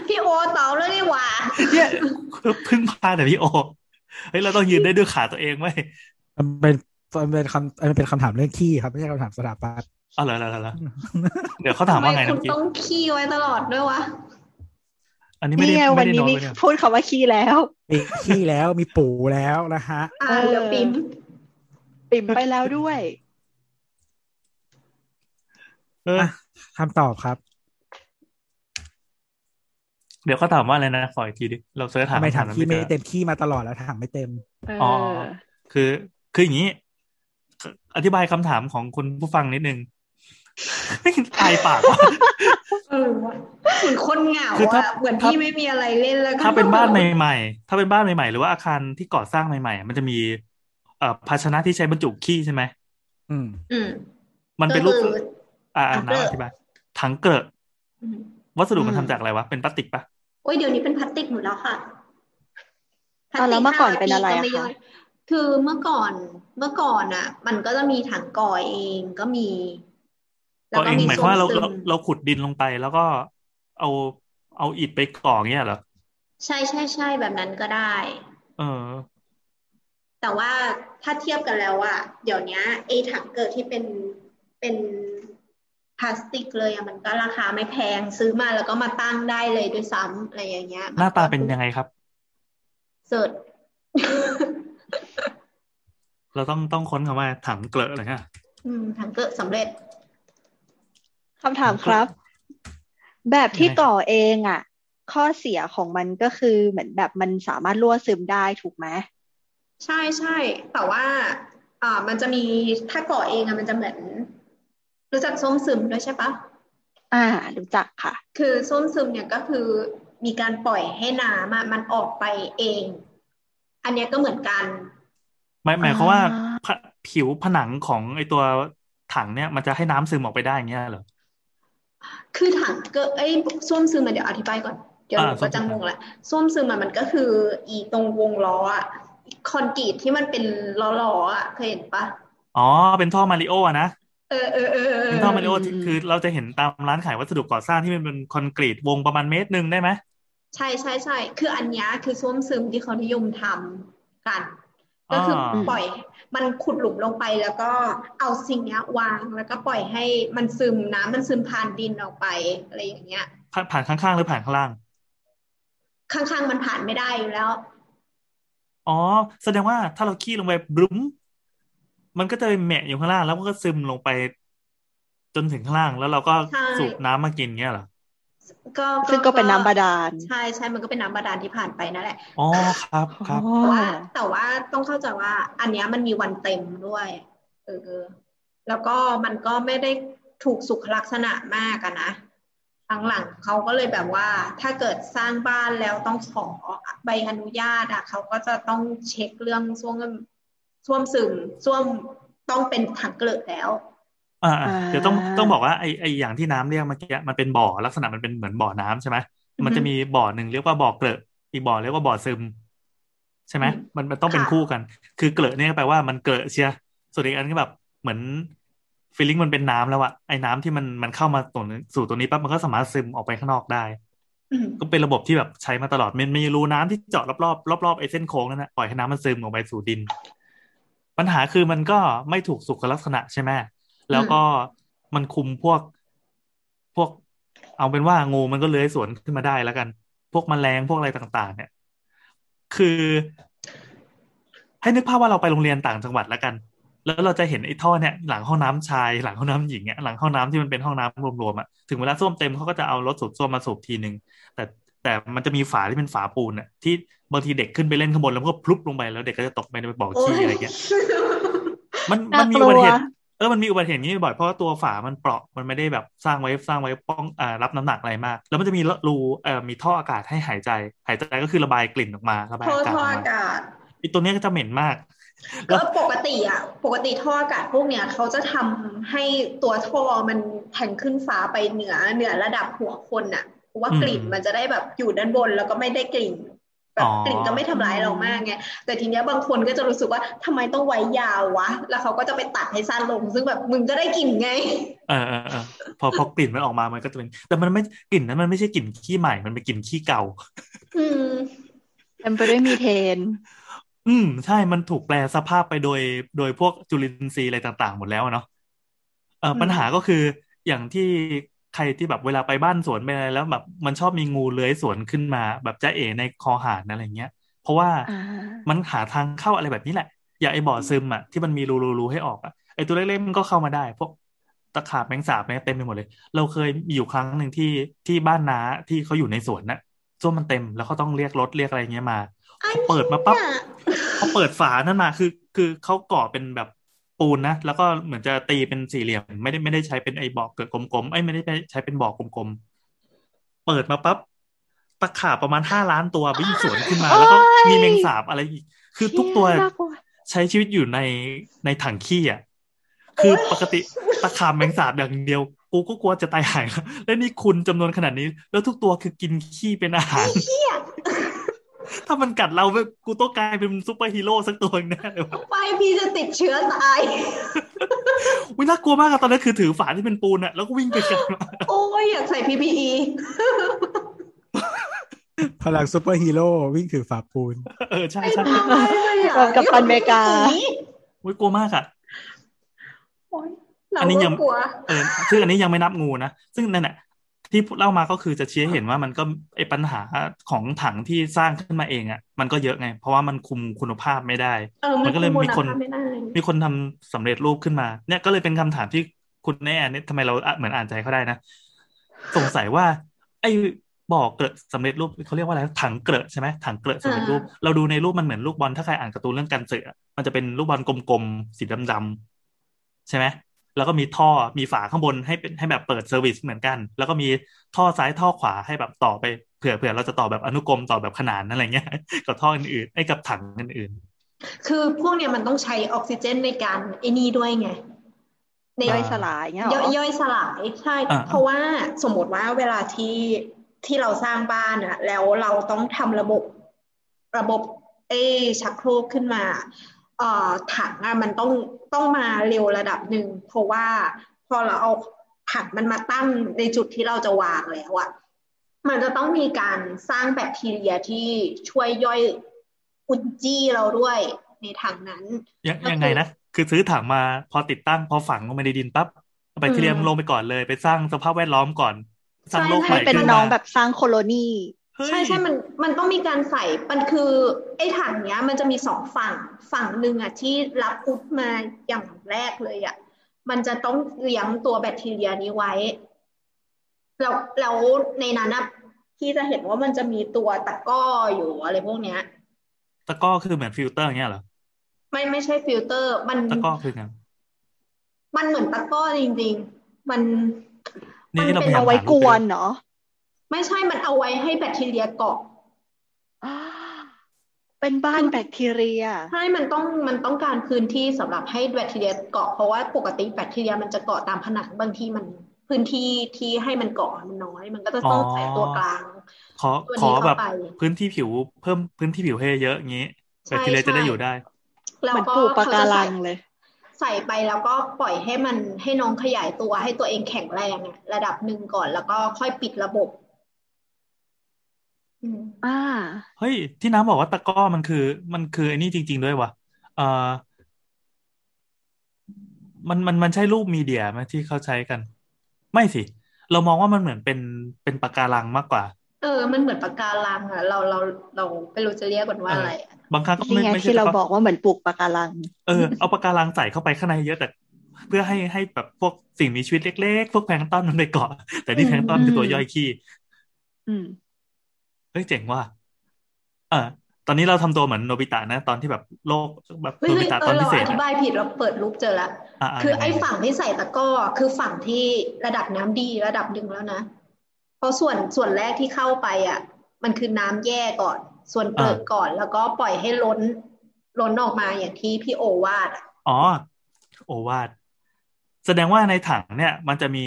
พี่โอตอบเลยดีกว่าเนี่ยพึ่งพาแต่พี่โอเฮ้ยเราต้องยืนได้ด้วยขาตัวเองไว้ยมันเป็นมันเป็นคำมันเป็นคำถามเรื่องขี้ครับ ไม่ใช่คำถามสถาปัตย์ เอาเลยเลยเลยเดี๋ยวเขาถามว่าไงทำนะคุณเมื่อกี้ต้องขี้ไว้ตลอดด้วยวะอันนี้ไม่นี่ได้ไงไม่วันได้นี้โน้ตมีไว้เนี่ยพูดคำว่าขี้แล้วมีขี้แล้วมีปูแล้วนะฮะอ่าเออเดี๋ยวปิมปิ่มไปแล้วด้วยเอออะคำตอบครับ เดี๋ยวเขาถามว่าอะไรนะขออีกทีดิเราเสิร์ชหาทำไมคำถาถัมงนั้นขี้ไม่ไม่เจอเต็มขี้มาตลอดแล้วถังไม่เต็มเอออ๋ออคือคืออย่างนี้ อธิบายคำถามของคุณผู้ฟังนิดนึง ตายปากว่ะเออวะเหมือนคนเหงาคือถ้าอะเหมือนพี่ไม่มีอะไรเล่นแล้วก็ถ้าเป็นบ้านใหม่ๆ ถ้าเป็นบ้านใหม่ๆ หรือว่าอาคารที่ก่อสร้างใหม่ๆ มันจะมี เอ่อภาชนะที่ใช้บรรจุขี้ใช่ไหมอืม อืม มันเป็นรูปก็คืออ่าถังเกลอะน้ำอธิบายถังเกลอะอืมวัสดุมันอืมทำจากอะไรวะ เป็นพลาสติกปะโอ้ยเดี๋ยวนี้เป็นพลาสติกหมดแล้วค่ะอะแล้วเมื่อก่อนพลาสเป็นอะไรก็อะม่คะย่ยคือเมื่อก่อนเมื่อก่อนอะ มันก็จะมีถังก่อเองก็มีแล้ว ก็ก็เองมีหมายความว่าเราโซเรานซึมเราขุดดินลงไป แล้วก็เอาเอาอิฐไปก่อเงี้ยเหรอใช่ใช่ใช่แบบนั้นก็ได้ เออ แต่ว่าถ้าเทียบกันแล้วอะเดี๋ยวนี้ไอ้ถังเกิดที่เป็นเป็นพลาสติกเลยอะมันก็ราคาไม่แพงซื้อมาแล้วก็มาตั้งได้เลยด้วยซ้ำอะไรอย่างเงี้ย หน้าตาเป็นยังไงครับเสิร์ชเราต้องต้องค้นคำว่าถังเกลอะอะไรเงี้ยอืมถังเกิดสำเร็จ คำถามครับ แบบที่ยังไงก่อเองอะ ข้อเสียของมันก็คือเหมือนแบบมันสามารถรั่วซึมได้ถูกไหมใช่ใช่แต่ว่าอ่ามันจะมีถ้าก่อเองอะมันจะเหมือน รู้จักส้มซึมด้วยใช่ปะอ่า รู้จักค่ะ คือส้มซึมเนี่ยก็คือมีการปล่อยให้น้ำอะมันออกไปเอง อันเนี้ยก็เหมือนกัน หมายหมายความว่าอ่าผผิวผนังของไอตัวถังเนี่ย มันจะให้น้ำซึมออกไปได้อย่างเงี้ยเหรอ คือถังก็เอ้ยส้วมซึมมันเดี๋ยวอธิบายก่อน เดี๋ยวหนูอ่าส้ก็วมซึจะมงงละส้วมซึมอะมันก็คือ อีตรงวงล้ออะคอนกรีตที่มันเป็นล้อๆอะเคยเห็นปะอ๋อ เป็นท่อมาริโออะนะเออเออเออเออเป็นท่อมาริโออืมที่คือเราจะเห็นตามร้านขายวัสดุก่อสร้างที่มันเป็นคอนกรีตวงประมาณเมตรหนึ่งได้ไหมใช่ใช่ใช่คืออันเนี้ยคือส้วมซึมที่เขานิยมทำกัน ก็คือออปล่อยมันขุดหลุมลงไปแล้วก็เอาสิ่งเนี้ยวางแล้วก็ปล่อยให้มันซึมน้ำมันซึมผ่านดินออกไปอะไรอย่างเงี้ยผ่านผ่านข้างๆหรือผ่านข้างล่าง ข้างๆมันผ่านไม่ได้อยู่แล้ว อ๋อ แสดงว่าถ้าเราขี้ลงไปบลุ้มมันก็จะไปแหมะอยู่ข้างล่างแล้วมันก็ซึมลงไป จนถึงข้างล่างแล้วเราก็ใช่สูบน้ำมากินเงี้ยเหรอ ก็ซึ่งก็เป็นน้ำบาดาลใช่ใช่มันก็เป็นน้ำบาดาลที่ผ่านไปนั่นแหละอ๋อครับครับอ๋อแต่ว่าแต่ว่าต้องเข้าใจว่า อันเนี้ยมันมีวันเต็มด้วยเออแล้วก็มันก็ไม่ได้ถูกสุขลักษณะมากอะนะหลังๆเขาก็เลยแบบว่า ถ้าเกิดสร้างบ้านแล้วต้องขอใบอนุญาตอะเขาก็จะต้องเช็คเรื่องส้วมส้วมซึมส้วมต้องเป็นถังเกลือแล้ว อ่าอ่าอ่าเดี๋ยวต้องต้องบอกว่าไอไออย่างที่น้ำเรียกเมื่อกี้มันเป็นบ่อลักษณะมันเป็นเหมือนบ่อน้ำใช่ไหมอือฮึมันจะมีบ่อหนึ่งเรียกว่าบ่อเกลอะอีกบ่อเรียกว่าบ่อซึม ใช่ไหมอืมมันมันต้องเป็นค่ะคู่กัน คือเกลอะเนี่ยแปลว่ามันเกลอะเชียร์ส่วนอีกอันก็แบบเหมือนฟีลลิ่งมันเป็นน้ำแล้วอะไอ้น้ำที่มันมันเข้ามาตรงนี้สู่ตัวนี้ปั๊บมันก็สามารถซึมออกไปข้างนอกได้อืมก็เป็นระบบที่แบบใช้มาตลอดมันมีรูน้ำที่เจาะรอบๆรอบๆไอ้เส้นโค้งนั่นนะปล่อยให้น้ำมันซึมออกไปสู่ดิน ปัญหาคือมันก็ไม่ถูกสุขลักษณะใช่ไหม แล้วก็มันคุมพวกพวก เอาเป็นว่างูมันก็เลื้อยสวนขึ้นมาได้แล้วกัน พวกแมลงพวกอะไรต่าง ๆ เนี่ย คือ ให้นึกภาพว่าเราไปโรงเรียนต่างจังหวัดแล้วกัน แล้วเราจะเห็นไอ้ท่อเนี่ยหลังห้องน้ำชายหลังห้องน้ำหญิงเนี่ยหลังห้องน้ำที่มันเป็นห้องน้ำรวมๆอะถึงเวลาส้วมเต็มเขาก็จะเอารถสูบส้วมมาสูบทีหนึ่งแต่แต่มันจะมีฝาที่เป็นฝาปูนอะที่บางทีเด็กขึ้นไปเล่นข้างบนแล้วมันก็พลุบลงไปแล้วเด็กก็จะตกไปในบ่อโอ้ขี้ยอะไรเงี้ยมันน่ามันมีกลัอุวบัติเหตุเออมันมีอุบัติเหตุอย่างนี้บ่อยเพราะว่าตัวฝามันเปราะมันไม่ได้แบบสร้างไว้สร้างไว้ป้องอ่ารับน้ำหนักอะไรมาก แล้วมันจะมีรูเอ่อมีท่ออากาศให้หายใจ หายใจก็คือระบายกลิ่นออกมาระบายท่ออากาศท่อออกอามากาศไอ้ตัวเนี้ยก็จะเหม็นมากก็ปกติอะปกติท่ออากาศพวกเนี้ยเขาจะทำให้ตัวท่อมันแทงขึ้นฟ้าไปเหนือเหนือระดับหัวคนอะเพราะว่าอืมกลิ่นมันจะได้แบบอยู่ด้านบนแล้วก็ไม่ได้กลิ่น แบอ๋บอกลิ่นก็ไม่ทำร้ายเรามากไงแต่ทีเนี้ยบางคนก็จะรู้สึกว่าทำไมต้องไว้ยาววะ แล้วเขาก็จะไปตัดให้สั้นลง ซึ่งแบบมึงก็ได้กลิ่นไงเออเออเออพอพอกลิ่นมันออกมามันก็จะเป็น แต่มันไม่กลิ่นนั้นมันไม่ใช่กลิ่นขี้ใหม่ มันเป็นกลิ่นขี้เก่า อืมเต็มไปด้วยมีเทน อืม ใช่มันถูกแปลสภาพไปโดย โดยพวกจุลินทรีย์อะไรต่าง ๆ หมดแล้วอะเนาะเอออืมปัญหาก็คืออย่างที่ ใครที่แบบเวลาไปบ้านสวนไปอะไรแล้วแบบมันชอบมีงูเลื้อยสวนขึ้นมา แบบจะเอ๋ในคอหารอะไรเงี้ย เพราะว่าอ่ามันหาทางเข้าอะไรแบบนี้แหละ อย่างไอ้บ่อซึมอะที่มันมีรูๆๆให้ออกอะไอ้ตัวเล็กๆมันก็เข้ามาได้พวกตะขาบแมงสาบเนี่ยเต็มไปหมดเลย เราเคยมีอยู่ครั้งหนึ่งที่ที่บ้านน้าที่เขาอยู่ในสวนน่ะส้วมมันเต็มแล้วเขาต้องเรียกรถเรียกอะไรเงี้ยมาอันพอเปิดมาปั๊บเนี่ยพอเปิดฝานั่นมาคือ คือเขาก่อเป็นแบบ ปูนนะ แล้วก็เหมือนจะตีเป็นสี่เหลี่ยม ไม่ได้ไม่ได้ใช้เป็นไอ้บ่อเกิดกลมๆไอ้ยไม่ได้ใช้เป็นบ่อกลมๆเปิดมาปั๊บตะขาบประมาณห้าล้านตัววิ่งสวนขึ้นมา แล้วก็มีแมงสาบอะไรอีก คือทุกตัวน่ากลัวใช้ชีวิตอยู่ในในถังขี้อะคือปกติตะขาบแมงสาบอย่างเดียว กูก็กลัวจะตายหายแล้วแล้วนี่คุณจำนวนขนาดนี้ แล้วทุกตัวคือกินขี้เป็นอาหาร ถ้ามันกัดเราแบบกูต้องกลายเป็นซูเปอร์ฮีโร่สักตัวหนึ่งแน่เลยว่ะไปพี่จะติดเชื้อตายวิน่ากลัวมากอะตอนนั้นคือถือฝาที่เป็นปูนอะแล้วก็วิ่งไปกันมาโอ้ยอยากใส่ PPE พลังซูเปอร์ฮีโร่วิ่งถือฝาปูน เออ ใช่ไม่ใช่ได้เลยอะแบบกัปตันอเมริกาวิกลัวมากอะโอ๊ยเราอันนี้ก็ยังกลัวเออซึ่งอันนี้ยังไม่นับงูนะ ซึ่งนั่นแหละ ที่เล่ามาก็คือจะชี้ให้เห็นว่ามันก็ไอ้ปัญหาของถังที่สร้างขึ้นมาเองอะมันก็เยอะไง เพราะว่ามันคุมคุณภาพไม่ได้เออมันก็เลยคุมคุณภาพไม่ได้มีคนทำสำเร็จรูปขึ้นมา เนี่ยก็เลยเป็นคำถามที่คุณแน่เนี่ยทำไมเราอะเหมือนอ่านใจเขาได้นะ สงสัยว่า ไอ้บ่อเกรอะสำเร็จรูปเขาเรียกว่าอะไรถังเกรอะใช่ไหมถังเกรอะสำเร็จรูป เราดูในรูปมันเหมือนลูกบอลถ้าใครอ่านการ์ตูนเรื่องกันเสือมันจะเป็นลูกบอลกลมๆสีดำๆใช่ไหม แล้วก็มีท่อมีฝาข้างบนให้เป็นให้แบบเปิด service เหมือนกัน แล้วก็มีท่อซ้ายท่อขวาให้แบบต่อไปเผื่อเผื่อเราจะต่อแบบอนุกรมต่อแบบขนานอะไรเงี้ยกับท่ออื่นๆไอ้กับถังอื่นคือพวกเนี้ยมันต้องใช้ออกซิเจนในการไอ้นี่ด้วยไงในย่อยสลายเงี้ยเหรย่อยอย่อยสลายใช่อ่าเพราะว่าสมมติว่าเวลาที่ที่เราสร้างบ้านอะแล้วเราต้องทำระบบระบบเอชักโครกขึ้นมาเอ่อ ถังอะมันต้องต้องมาเร็วระดับหนึ่งเพราะว่าพอเราเอาถังมันมาตั้งในจุดที่เราจะวางแล้วอะมันจะต้องมีการสร้างแบคทีเรียที่ช่วยย่อยอุจจี้เราด้วยในถังนั้นๆยังก็คือยังไงนะ คือซื้อถังมาพอติดตั้งพอฝังลงไปในดินปั๊บเอาแบคทีเรียอืมมันลงไปก่อนเลย ไปสร้างสภาพแวดล้อมก่อนสร้างโลกใช่ใหม่ให้เป็นขึ้นน้มาองแบบสร้างโคโลนีเฮ้ย ใช่ใช่มันมันต้องมีการใส่มันคือ ไอ้ถังเนี้ย มันจะมีสองฝั่งฝั่งหนึ่งอะที่รับอุดมาอย่างแรกเลยอะมันจะต้องเลี้ยงตัวแบคทีเรียนี้ไว้แล้วแล้วในนั้นนะพี่จะเห็นว่ามันจะมีตัวตะกร้ออยู่อะไรพวกเนี้ย ตะกร้อคือเหมือนฟิลเตอร์อย่างเงี้ยเหรอไม่ไม่ใช่ฟิลเตอร์ มันตะกร้อคือไงมันเหมือนตะกร้อจริง ๆ มันนี่มันที่เราเป็นพยายามเอาไว้หารูกปวให้นดูเนาะ ไม่ใช่มันเอาไว้ให้แบคทีเรียเกาะอ้าเป็นบ้านแบคทีเรีย ใช่ มันต้องมันต้องการพื้นที่สำหรับให้แบคทีเรียเกาะเพราะว่าปกติแบคทีเรียมันจะเกาะตามผนังบางทีมันพื้นที่ที่ให้มันเกาะมันน้อย มันก็จะอ๋อต้องใส่ตัวกลาง ขอตัวขนี้อเข้าแบบไปพื้นที่ผิวเพิ่มพื้นที่ผิวให้เยอะอย่างงี้แบใช่คทีเรียจะได้ใช่อยู่ได้แล้เหวมือนก็ปลูกปะเขากาจะรัใส่งเลย ใส่ไปแล้วก็ปล่อยให้มันให้น้องขยายตัวให้ตัวเองแข็งแรงอะระดับหนึ่งก่อน แล้วก็ค่อยปิดระบบ อืมอ่า เฮ้ย ที่น้ำบอกว่าตะกร้อมันคือ มันคือไอ้นี่จริง ๆ ด้วยวะเอ่อมันมันมันใช่รูปมีเดียไหมที่เขาใช้กัน ไม่สิ เรามองว่ามันเหมือนเป็นเป็นปะการังมากกว่า เออ มันเหมือนปะการังอะเราเราเราไม่รู้จะเรียกมันว่าเออออะไรอะบางครั้งก็นี่ไม่ไงไม่ใช่ที่เราตะกบร้ออกว่าเหมือนปลูกปะการัง เออเอาปะการังใส่เข้าไปข้างในเยอะแต่เพื่อให้ให้แบบพวกสิ่งมีชีวิตเล็กๆ พวกแพลงก์ต้นมันไปเกาะ แต่นี่แพลงก์ต้นคือตัวย่อยขี้อืม เฮ้ยเจ๋งว่ะเออตอนนี้เราทำตัวเหมือนโนบิตะนะ ตอนที่แบบโลกแบบเฮ้ยโนเฮ้บิยตะเอตออนเราพิเศอษธิอะบายผิดเราเปิดรูปเจอละอ่าอ่าคือยังไงไอ้ยังไงฝั่งที่ใส่ตะกร้อคือฝั่งที่ระดับน้ำดีระดับหนึ่งแล้วนะเพราะส่วนส่วนแรกที่เข้าไปอะ มันคือน้ำแย่ก่อน ส่วนเปลือกก่อนแล้วก็ปล่อยให้ล้นล้นออกมาอย่างที่พี่โอวาดอะอ๋อ โอวาท แสดงว่าในถังเนี่ยมันจะมี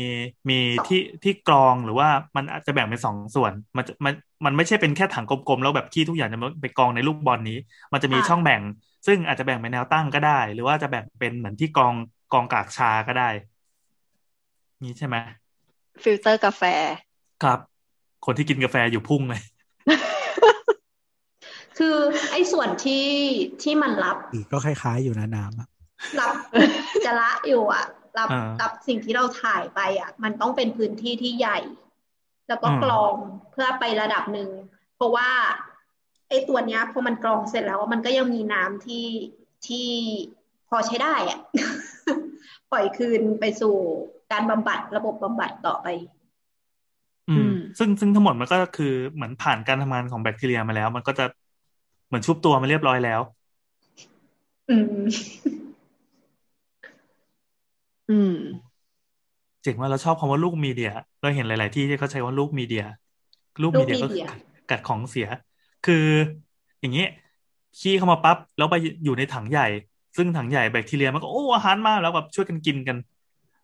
มีที่ที่กรองหรือว่ามันอาจจะแบ่งเป็นสองส่วน มันจะมันมันไม่ใช่เป็นแค่ถังกลมๆแล้วแบบขี้ทุกอย่างจะไปกองในลูกบอลนี้ มันจะมีช่องแบ่ง ซึ่งอาจจะแบ่งเป็นแนวตั้งก็ได้ หรือว่าจะแบ่งเป็นเหมือนที่กรองกรองกากชาก็ได้ นี่ใช่ไหมฟิลเตอร์กาแฟ ครับ คนที่กินกาแฟอยู่พุ่งเลยคือไอ้ส่วนที่ที่มันรับอีกก็คล้ายๆอยู่นะน้ำอะรับจะละอยู่อะ รับอ่ารับสิ่งที่เราถ่ายไปอะ มันต้องเป็นพื้นที่ที่ใหญ่ แล้วก็อืมกรองเพื่อไประดับหนึ่ง เพราะว่าไอ้ตัวเนี้ยพอมันกรองเสร็จแล้วมันก็ยังมีน้ำที่ที่พอใช้ได้อะปล่อยคืนไปสู่การบำบัดระบบบำบัดต่อไป อือืมมซึ่งซึ่งทั้งหมดมันก็คือเหมือนผ่านการทำงานของแบคทีเรียมาแล้ว มันก็จะเหมือนชุบตัวมาเรียบร้อยแล้ว อืม อืมเจ๋งว่าเราชอบคำว่าลูกมีเดีย เราเห็นหลาย ๆ ที่ที่เขาใช้ว่าลูกมีเดีย ลูกลูมีกเดียมีก็เดียกัดของเสีย คืออย่างนี้ขี้เข้ามาปั๊บแล้วไปอยู่ในถังใหญ่ ซึ่งถังใหญ่แบคทีเรียมันก็โอ้อาหารมาแล้วแบบช่วยกันกินกัน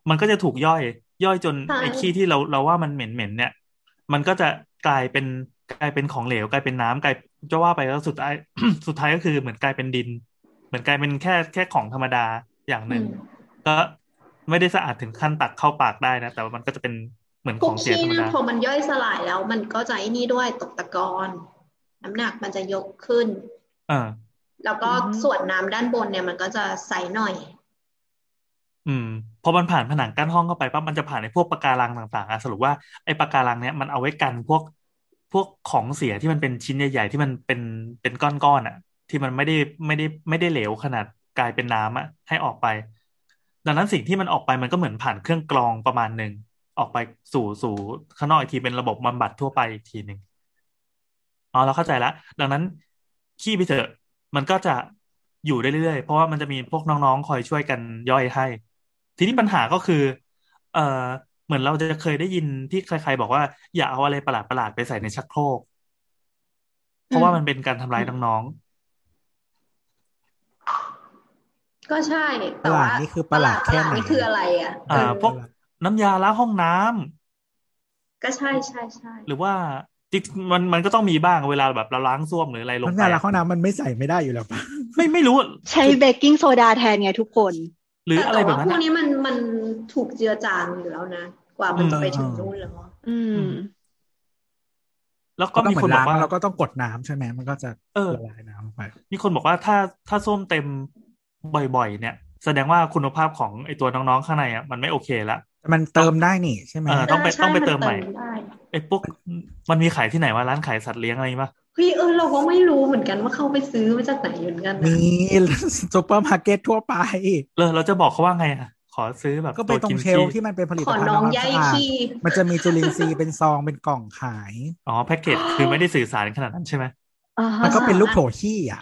มันก็จะถูกย่อย ย่อยจนใช่ไอ้ขี้ที่เราเราว่ามันเหม็นเหม็นเนี่ย มันก็จะกลายเป็นกลายเป็นของเหลวกลายเป็นน้ำกลายจะว่าไปแล้วสุดท้ายสุดท้ายก็คือเหมือนกลายเป็นดิน เหมือนกลายเป็นแค่แค่ของธรรมดาอย่างหนึ่งอืมก็ ไม่ได้สะอาดถึงขั้นตักเข้าปากได้นะ แต่ว่ามันก็จะเป็นเหมือนพขวอกงเสียขี้ธรรมเนี่ยดาพอมันย่อยสลายแล้ว มันก็จะไอ้นี่ด้วยตกตะกอนน้ำหนักมันจะยกขึ้นอ่าแล้วก็อืมส่วนน้ำด้านบนเนี่ยมันก็จะใสหน่อย อืมพอมันผ่านผนังกั้นห้องเข้าไปปั๊บมันจะผ่านในพวกปะการังต่างๆอะสรุปว่าไอ้ปะการังเนี้ยมันเอาไว้กันพวกพวกของเสียที่มันเป็นชิ้นใหญ่ ๆ ที่มันเป็นเป็นก้อนๆอะ ที่มันไม่ได้ไม่ได้ไม่ได้เหลวขนาดกลายเป็นน้ำอะ ให้ออกไป ดังนั้นสิ่งที่มันออกไปมันก็เหมือนผ่านเครื่องกรองประมาณหนึ่งออกไปสู่สู่ข้างนอกอีกทีเป็นระบบบำบัดทั่วไปอีกทีหนึ่งอ๋อเราเข้าใจแล้วดังนั้นขี้ไปเถอะ มันก็จะอยู่ได้เรื่อยๆ เพราะว่ามันจะมีพวกน้องๆ คอยช่วยกันย่อยให้ ทีนี้ปัญหาก็คือ เอ่อเหมือนเราจะเคยได้ยินที่ใครๆบอกว่า อย่าเอาอะไรประหลาดๆไปใส่ในชักโครก เพราะว่ามันเป็นการทำร้ายน้อง ก็ใช่ปแต่ระหลาว่าดนี่คือประหลาดแค่ไหนนี่คืออะไรอะๆอ่าพวกน้ำยาล้างห้องน้ำก็ใช่ใช่ใช่หรือว่าจริงมันมันก็ต้องมีบ้างเวลาแบบเราล้างส้วมหรืออะไรลงน้ำไปยาล้างห้องน้ำมันไม่ใส่ไม่ได้อยู่แล้วปะไม่ไม่รู้ ใช้เบกกิ้งโซดาแทนไงทุกคน หรือแต่อะไรแต่แบบว่านั้นพวกอะนี้มันมันถูกเจือจางอยู่แล้วนะ กว่ามันจะไปถึงนู่นแล้วอะอืม แล้วก็ก็ต้องมีเหมือนนบอล้างกว่าแล้วเราก็ต้องกดน้ำใช่ไหมมันก็จะเออละลายน้ำลงไป มีคนบอกว่าถ้าถ้าส้วมเต็ม บ่อยๆ เนี่ย แสดงว่าคุณภาพของไอตัวน้องๆข้างในอะมันไม่โอเคละแต่มันเติมได้นี่ใช่ไหมเออต้องไปใช่ต้องไปเติมใหม่ได้ไอพวกมันมีขายที่ไหนว่าร้านขายสัตว์เลี้ยงอะไรปะเฮ้ยเออเราก็ไม่รู้เหมือนกันว่าเขาไปซื้อมาจากไหนเหมือนกันนะมีซูเปอร์มาร์เก็ตทั่วไปเลยเราจะบอกเขาว่าไงอะขอซื้อแบบก็ไปตรงวเชลฟ์ขี้ที่มันเป็นผลิตขอภัณฑ์น้องทำความย่ายสะอาดขี้มันจะมีจุลินทรีย์เป็นซองเป็นกล่องขายอ๋อแพ็กเกจคือไม่ได้สื่อสารขนาดนั้นใช่ไหมอ่าฮะมันก็เป็นลูกโถขี้อะ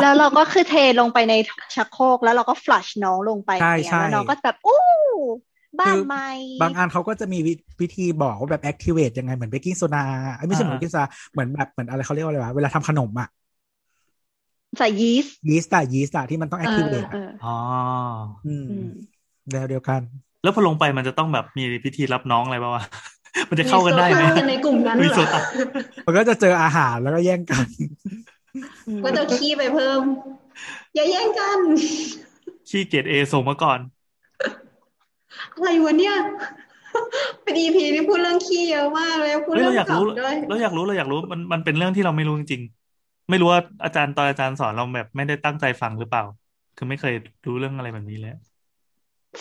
แล้วเราก็คือเทลงไปในชักโครกแล้วเราก็ flush น้องลงไปใช่อย่างเงี้ยใช่แล้วน้องก็แบบอู้บ้านใหม่คือบางอันเขาก็จะมีวิวิธีบอกว่าแบบ activate ยังไงเหมือนเบกกิ้งโซดาไม่ใช่เหมือนเบกกิ้งโซดาเหมือนแบบเหมือนอะไรเขาเรียกว่าอะไรวะเวลาทำขนมอะใส่ยีสต์ยีสต์อะยีสต์อะที่มันต้อง activate เออะออ๋ออืมอืมแนวเดียวกัน แล้วพอลงไปมันจะต้องแบบมีพิธีรับน้องอะไรป่าวะมันจะเข้ากันได้ไหมมีโซดาในกลุ่มนั้นมีเหรโซดามันก็จะเจออาหารแล้วก็แย่งกันอืม ก็จะขี้ไปเพิ่ม อย่าแย่งกัน ขี้เกียจเอส่งมาก่อน อะไรวะเนี่ยเป็น EP ที่พูดเรื่องขี้เยอะมากเลยพูดเฮ้ยเรื่เราองอยากรู้กลับด้วยเราอยากรู้เราอยากรู้มันมันเป็นเรื่องที่เราไม่รู้จริงๆไม่รู้ว่าอาจารย์ตอนอาจารย์สอนเราแบบไม่ได้ตั้งใจฟังหรือเปล่า คือไม่เคยรู้เรื่องอะไรแบบนี้เลย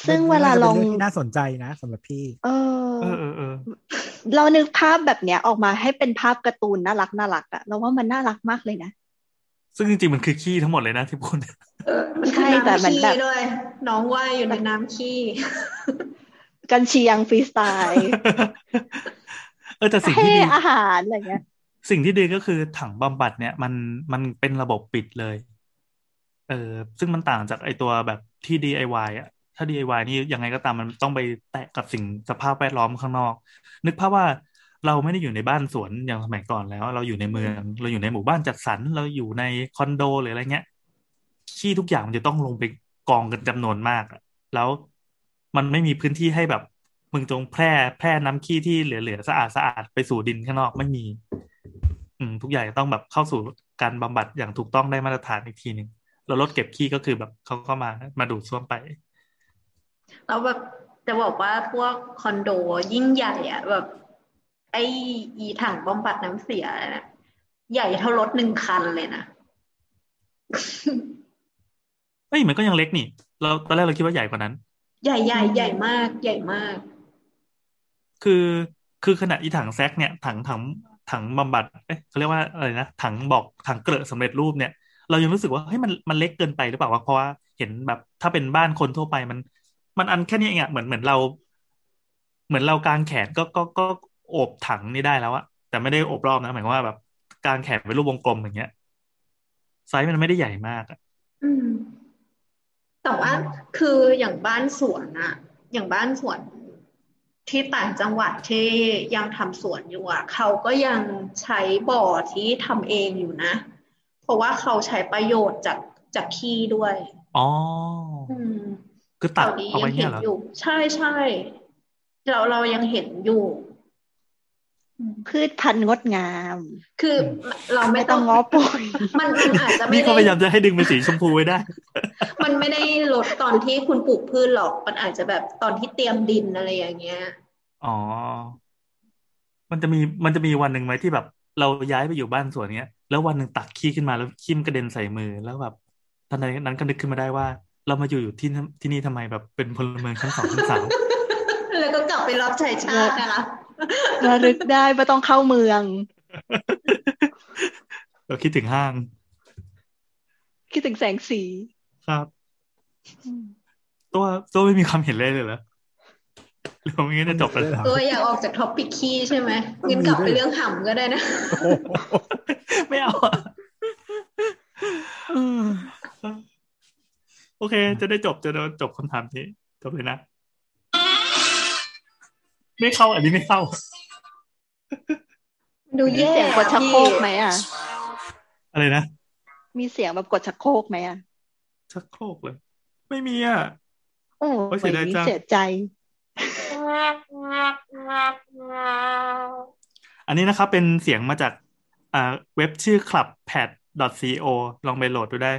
ซึ่งเวลาลองมันเป็นเรื่องที่น่าสนใจนะสำหรับพี่เออเออเออเออเรานึกภาพแบบเนี้ยออกมาให้เป็นภาพการ์ตูนน่ารักน่ารักอะเราว่ามันน่ารักมากเลยนะ ซึ่งจริงๆมันคือขี้ทั้งหมดเลยนะที่พูดเออมันคือใช่แต่น้ำมันขี้แบบด้วยน้องว่ายอยู่ในน้ำขี้กันเชียงฟรีสไตล์เออแต่สิ่งให้ที่ดีอาหารอะไรเงี้ย สิ่งที่ดีก็คือถังบำบัดเนี่ย มันมันเป็นระบบปิดเลย เออซึ่งมันต่างจากไอตัวแบบที่ DIY อะ ถ้า DIY นี่ยังไงก็ตามมันต้องไปแตะกับสิ่งสภาพแวดล้อมข้างนอก นึกภาพว่าเราไม่ได้อยู่ในบ้านสวนอย่างสมัยก่อนแล้ว เราอยู่ในเมือง เราอยู่ในหมู่บ้านจัดสรรเราอยู่ในคอนโดหรืออะไรเงี้ยขี้ทุกอย่างมันจะต้องลงไปกองกันจำนวนมากแล้วมันไม่มีพื้นที่ให้แบบมึงจงแพร่แพร่น้ำขี้ที่เหลือๆสะอาดสะอาดไปสู่ดินข้างนอกไม่มี อืม ทุกอย่างต้องแบบเข้าสู่การบำบัดอย่างถูกต้องได้มาตรฐานอีกทีหนึ่งแล้วรถเก็บขี้ก็คือแบบเขาก็มามาดูดซ่วมไป แล้วแบบจะบอกว่าพวกคอนโดยิ่งใหญ่อะแบบ ไอ้อีถังบำบัดน้ำเสียน่ะใหญ่เท่ารถหนึ่งคันเลยนะเอ้ยมันก็ยังเล็กนี่ เราตอนแรกเราคิดว่าใหญ่กว่านั้น ใหญ่ใหญ่ใหญ่มาก ใหญ่มาก คือคือขนาดอีถังแซกเนี่ย ถังถังถังบำบัดเอ๊ะเขาเรียกว่าอะไรนะถังบอกถังเกลอะสำเร็จรูปเนี่ย เรายังรู้สึกว่าเฮ้ยมันมันเล็กเกินไปหรือเปล่าวะเพราะว่าเห็นแบบถ้าเป็นบ้านคนทั่วไปมัน มันอันแค่นี้เองอะเหมือนเหมือนเรา เหมือนเรากางแขนก็ก็ก็โอบถังนี่ได้แล้วอะแต่ไม่ได้โอบรอบนะหมายความว่าแบบกางแขนเป็นรูปวงกลมอย่างเงี้ยไซส์มันไม่ได้ใหญ่มากอะอืมแต่ว่าคืออย่างบ้านสวนอะอย่างบ้านสวนที่ต่างจังหวัดที่ยังทำสวนอยู่อะเขาก็ยังใช้บ่อที่ทำเองอยู่นะ เพราะว่าเขาใช้ประโยชน์จากจากขี้ด้วย อ๋ออืม คือแถตัดวนี้เอายัไว้งเนี่เห็ยนเหรออยู่ใช่ใช่เราเรายังเห็นอยู่ พืชพันธุ์งดงาม คือเราไม่ไม่ต้ต้อองงง้อป่วยมันมันอาจจะไม่นี่เขาได้พยายามจะให้ดึงเป็นสีชมพูไว้ได้ มันไม่ได้ลดตอนที่คุณปลูกพืชหรอก มันอาจจะแบบตอนที่เตรียมดินอะไรอย่างเงี้ย อ๋อ มันจะมีมันจะมีวันหนึ่งไหมที่แบบ เราย้ายไปอยู่บ้านสวนเนี้ย แล้ววันหนึ่งตักขี้ขึ้นมาแล้วขี้มนกระเด็นใส่มือแล้วแบบทันใดนั้นก็นึกขึ้นมาได้ว่า เรามาอยู่อยู่ที่นั่นที่นี่ทำไมแบบเป็นพลเมืองชั้นสองชั้นสามแล้วก็กลับไปรับใช้ชาตินะคะระลึกได้ว่าต้องเข้าเมือง เราคิดถึงห้าง คิดถึงแสงสี ครับ ตัวตัวไม่มีความเห็นเลยเลยเหรอหรือว่างี้จะจบแล้วได้เหรอตัวอยากออกจากท็อปปิกคีใช่ไหมงั้นกลับไปเรื่องห่ำก็ได้นะโอ้โหไม่เอาอะ โอเค จะได้จบจะได้จบคำถามนี้จบเลยนะ ไม่เข้าอันนี้ไม่เข้า ดูมีแย่เสียงกดชักโครกไหมอะ อะไรนะ มีเสียงแบบกดชักโครกไหมอะ ชักโครกเลย ไม่มีอะ โอ้โอ้ยเสียดายไม่จังเสียใจ อันนี้นะครับเป็นเสียงมาจากอ่าเว็บชื่อ clubpad.co ลองไปโหลดดูได้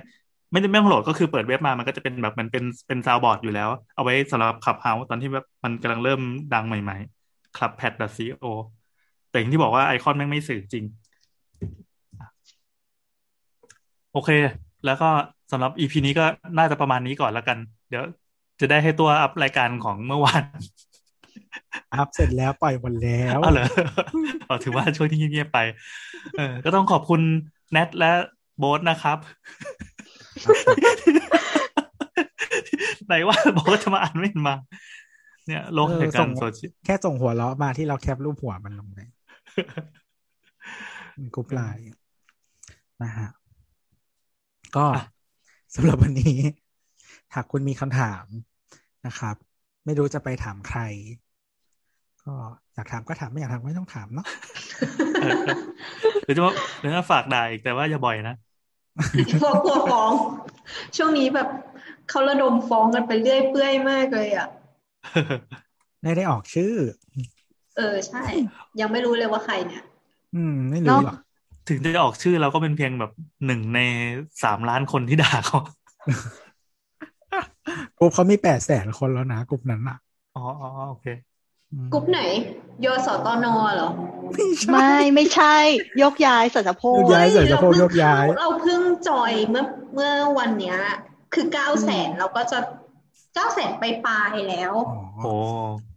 ไม่ได้ไม่ต้องโหลดก็คือเปิดเว็บมามันก็จะเป็นแบบมันเป็นเป็นซาวบอร์ดอยู่แล้ว เอาไว้สำหรับขับเฮาตอนที่แบบมันกำลังเริ่มดังใหม่ๆ clubpad.co แต่อย่างที่บอกว่าไอคอนแม่งไม่สื่อจริง โอเค แล้วก็สำหรับ EP นี้ก็น่าจะประมาณนี้ก่อนแล้วกัน เดี๋ยวจะได้ให้ตัวอัพรายการของเมื่อวานอัพเสร็จแล้วปล่อยหมดแล้วเอาเหรอเอาถือว่าช่วงที่เงียบๆไป เออ ก็ต้องขอบคุณแนทและโบ๊ทนะครับ ไหนว่าบอกว่าจะมาอ่านไม่เห็นมา เนี่ยโลกแห่งการโซเชียลแค่ส่งหัวเราะมาที่เรา cap รูปหัวมันลงใน group LINE นะฮะก็อะสำหรับวันนี้ หากคุณมีคำถามนะครับ ไม่รู้จะไปถามใคร ก็อยากถามก็ถามไม่อยากถามไม่ต้องถามเนาะเออหรือจะว่าหรือจะฝากด่าอีกแต่ว่าอย่าบ่อยนะ พวกกลัวฟ้อง ช่วงนี้แบบเขาระดมฟ้องกันไปเรื่อยเปื่อยมากเลยอะไม่ได้ออกชื่อ เออใช่ ยังไม่รู้เลยว่าใครเนี่ย อืม ไม่รู้หรอกถึงจะออกชื่อเราก็เป็นเพียงแบบหนึ่งในสามล้านคนที่ด่าเขากลุ่มเขามีแปดแสนคนแล้วนะกลุ่มนั้นอะ อ๋ออ๋อโอเคอืม กรุ๊ปไหนยสตนเหรอ ไม่ไม่ใช่ ยกย้ายส่ายสะโพกยกย้ายส่ายสะโพกยกย้าย เราเพิ่งจอยเมื่อเมื่อวันเนี้ย คือเก้าแสนเราก็จะเก้าแสนไปปลายๆแล้วอ๋อโอ้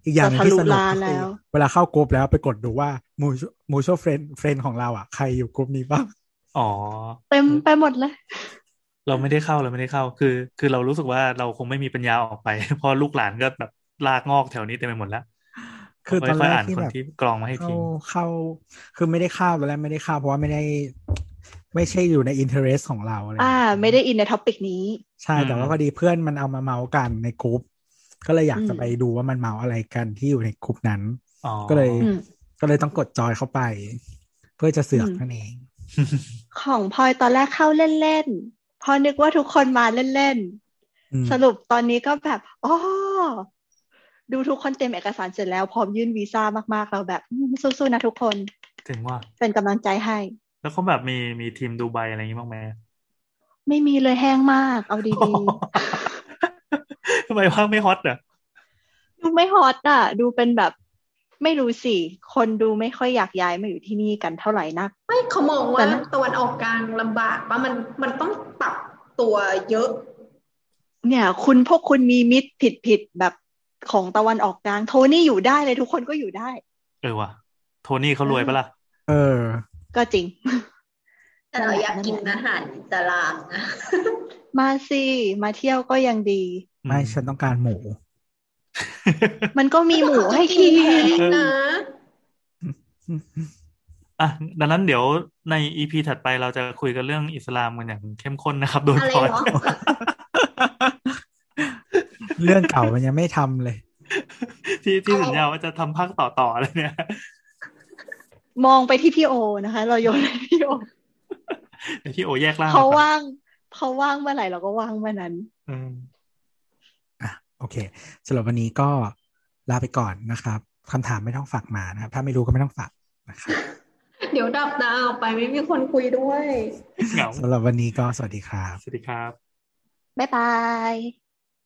อีกอย่างหนึ่งที่สนุกจะทะลุล้านก็แล้คือเวลาเข้ากลุ่มแล้วไปกดดูว่า mu mutual friend friend ของเราอะใครอยู่กลุ่มนี้บ้างอ๋อเต็มไปหมดเลยเราไม่ได้เข้าเราไม่ได้เข้าคือ คือเรารู้สึกว่าเราคงไม่มีปัญญาออกไปเพราะลูกหลานก็แบบรากงอกแถวนี้เต็มไปหมดแล้ว คือตอนแรกค่อยๆอ่านที่คนแบบที่กรองมาให้เข้าทีเข้า คือไม่ได้เข้าตอนแรกไม่ได้เข้าเพราะว่าไม่ได้ ไม่ใช่อยู่ใน interest ของเราอะไรอ่า ไม่ได้ in ใน topic นี้ ใช่แต่ว่าพอดีเพื่อนมันเอามาเมาส์กันในกลุ่มก็เลยอยากอืมจะไปดูว่ามันเมาส์อะไรกันที่อยู่ในกลุ่มนั้นอ๋อก็เลยอืมก็เลยต้องกดจอยเข้าไป เพื่อจะเสือกอืมนั่นเอง ของพลอยตอนแรกเข้าเล่นๆพอนึกว่าทุกคนมาเล่นอืมๆสรุปตอนนี้ก็แบบอ๋อ ดูทุกคนเต็มเอกสารเสร็จแล้วพร้อมยื่นวีซ่ามากๆเราแบบอืมสู้ๆนะทุกคนถึงว่าเป็นกำลังใจให้ แล้วเขาแบบมีมีทีมดูไบอะไรอย่างงี้บ้างไหมไม่มีเลยแห้งมาก เอาดีทำไมว่างไม่ฮอตอะๆดูไม่ฮอตอะ ดูเป็นแบบไม่รู้สิ คนดูไม่ค่อยอยากย้ายมาอยู่ที่นี่กันเท่าไหร่นัก ไม่เขามองว่าแต่นะตะวันออกกลางลำบากว่ามันมันต้องปรับตัวเยอะ เนี่ย คุณพวกคุณมีมิตรผิดผิดๆแบบ ของตะวันออกกลาง โทนี่อยู่ได้เลยทุกคนก็อยู่ได้ เออว่ะ โทนี่เขารวยปะล่ะ เออ ก็จริง แต่เราอยากกินอาหารอิสลามนะมาสิมาเที่ยวก็ยังดี ไม่ฉันต้องการหมู มันก็มีหมูให้กินแพงนะอะดังนั้นเดี๋ยวในอีพีถัดไปเราจะคุยกันเรื่องอิสลามกันอย่างเข้มข้นนะครับ โดยอะไรพลอย เหรอเรื่องเก่ามันยังไม่ทำเลย ที่ที่สัญญาว่าจะทำภาคต่อต่ออะไรเนี่ย มองไปที่พี่โอนะคะ เราโยนให้พี่โอเดี๋ยวที่โอแยกล่างเขาก่อนว่างเขาว่างเมื่อไหร่เราก็ว่างเมื่อนั้น อืมอะโอเคสำหรับวันนี้ก็ลาไปก่อนนะครับคำถามไม่ต้องฝากมานะครับ ถ้าไม่รู้ก็ไม่ต้องฝากนะครับเดี๋ยวดับดาวไปไม่มีคนคุยด้วยเหงาสำหรับวันนี้ก็สวัสดีครับ สวัสดีครับ บ๊ายบาย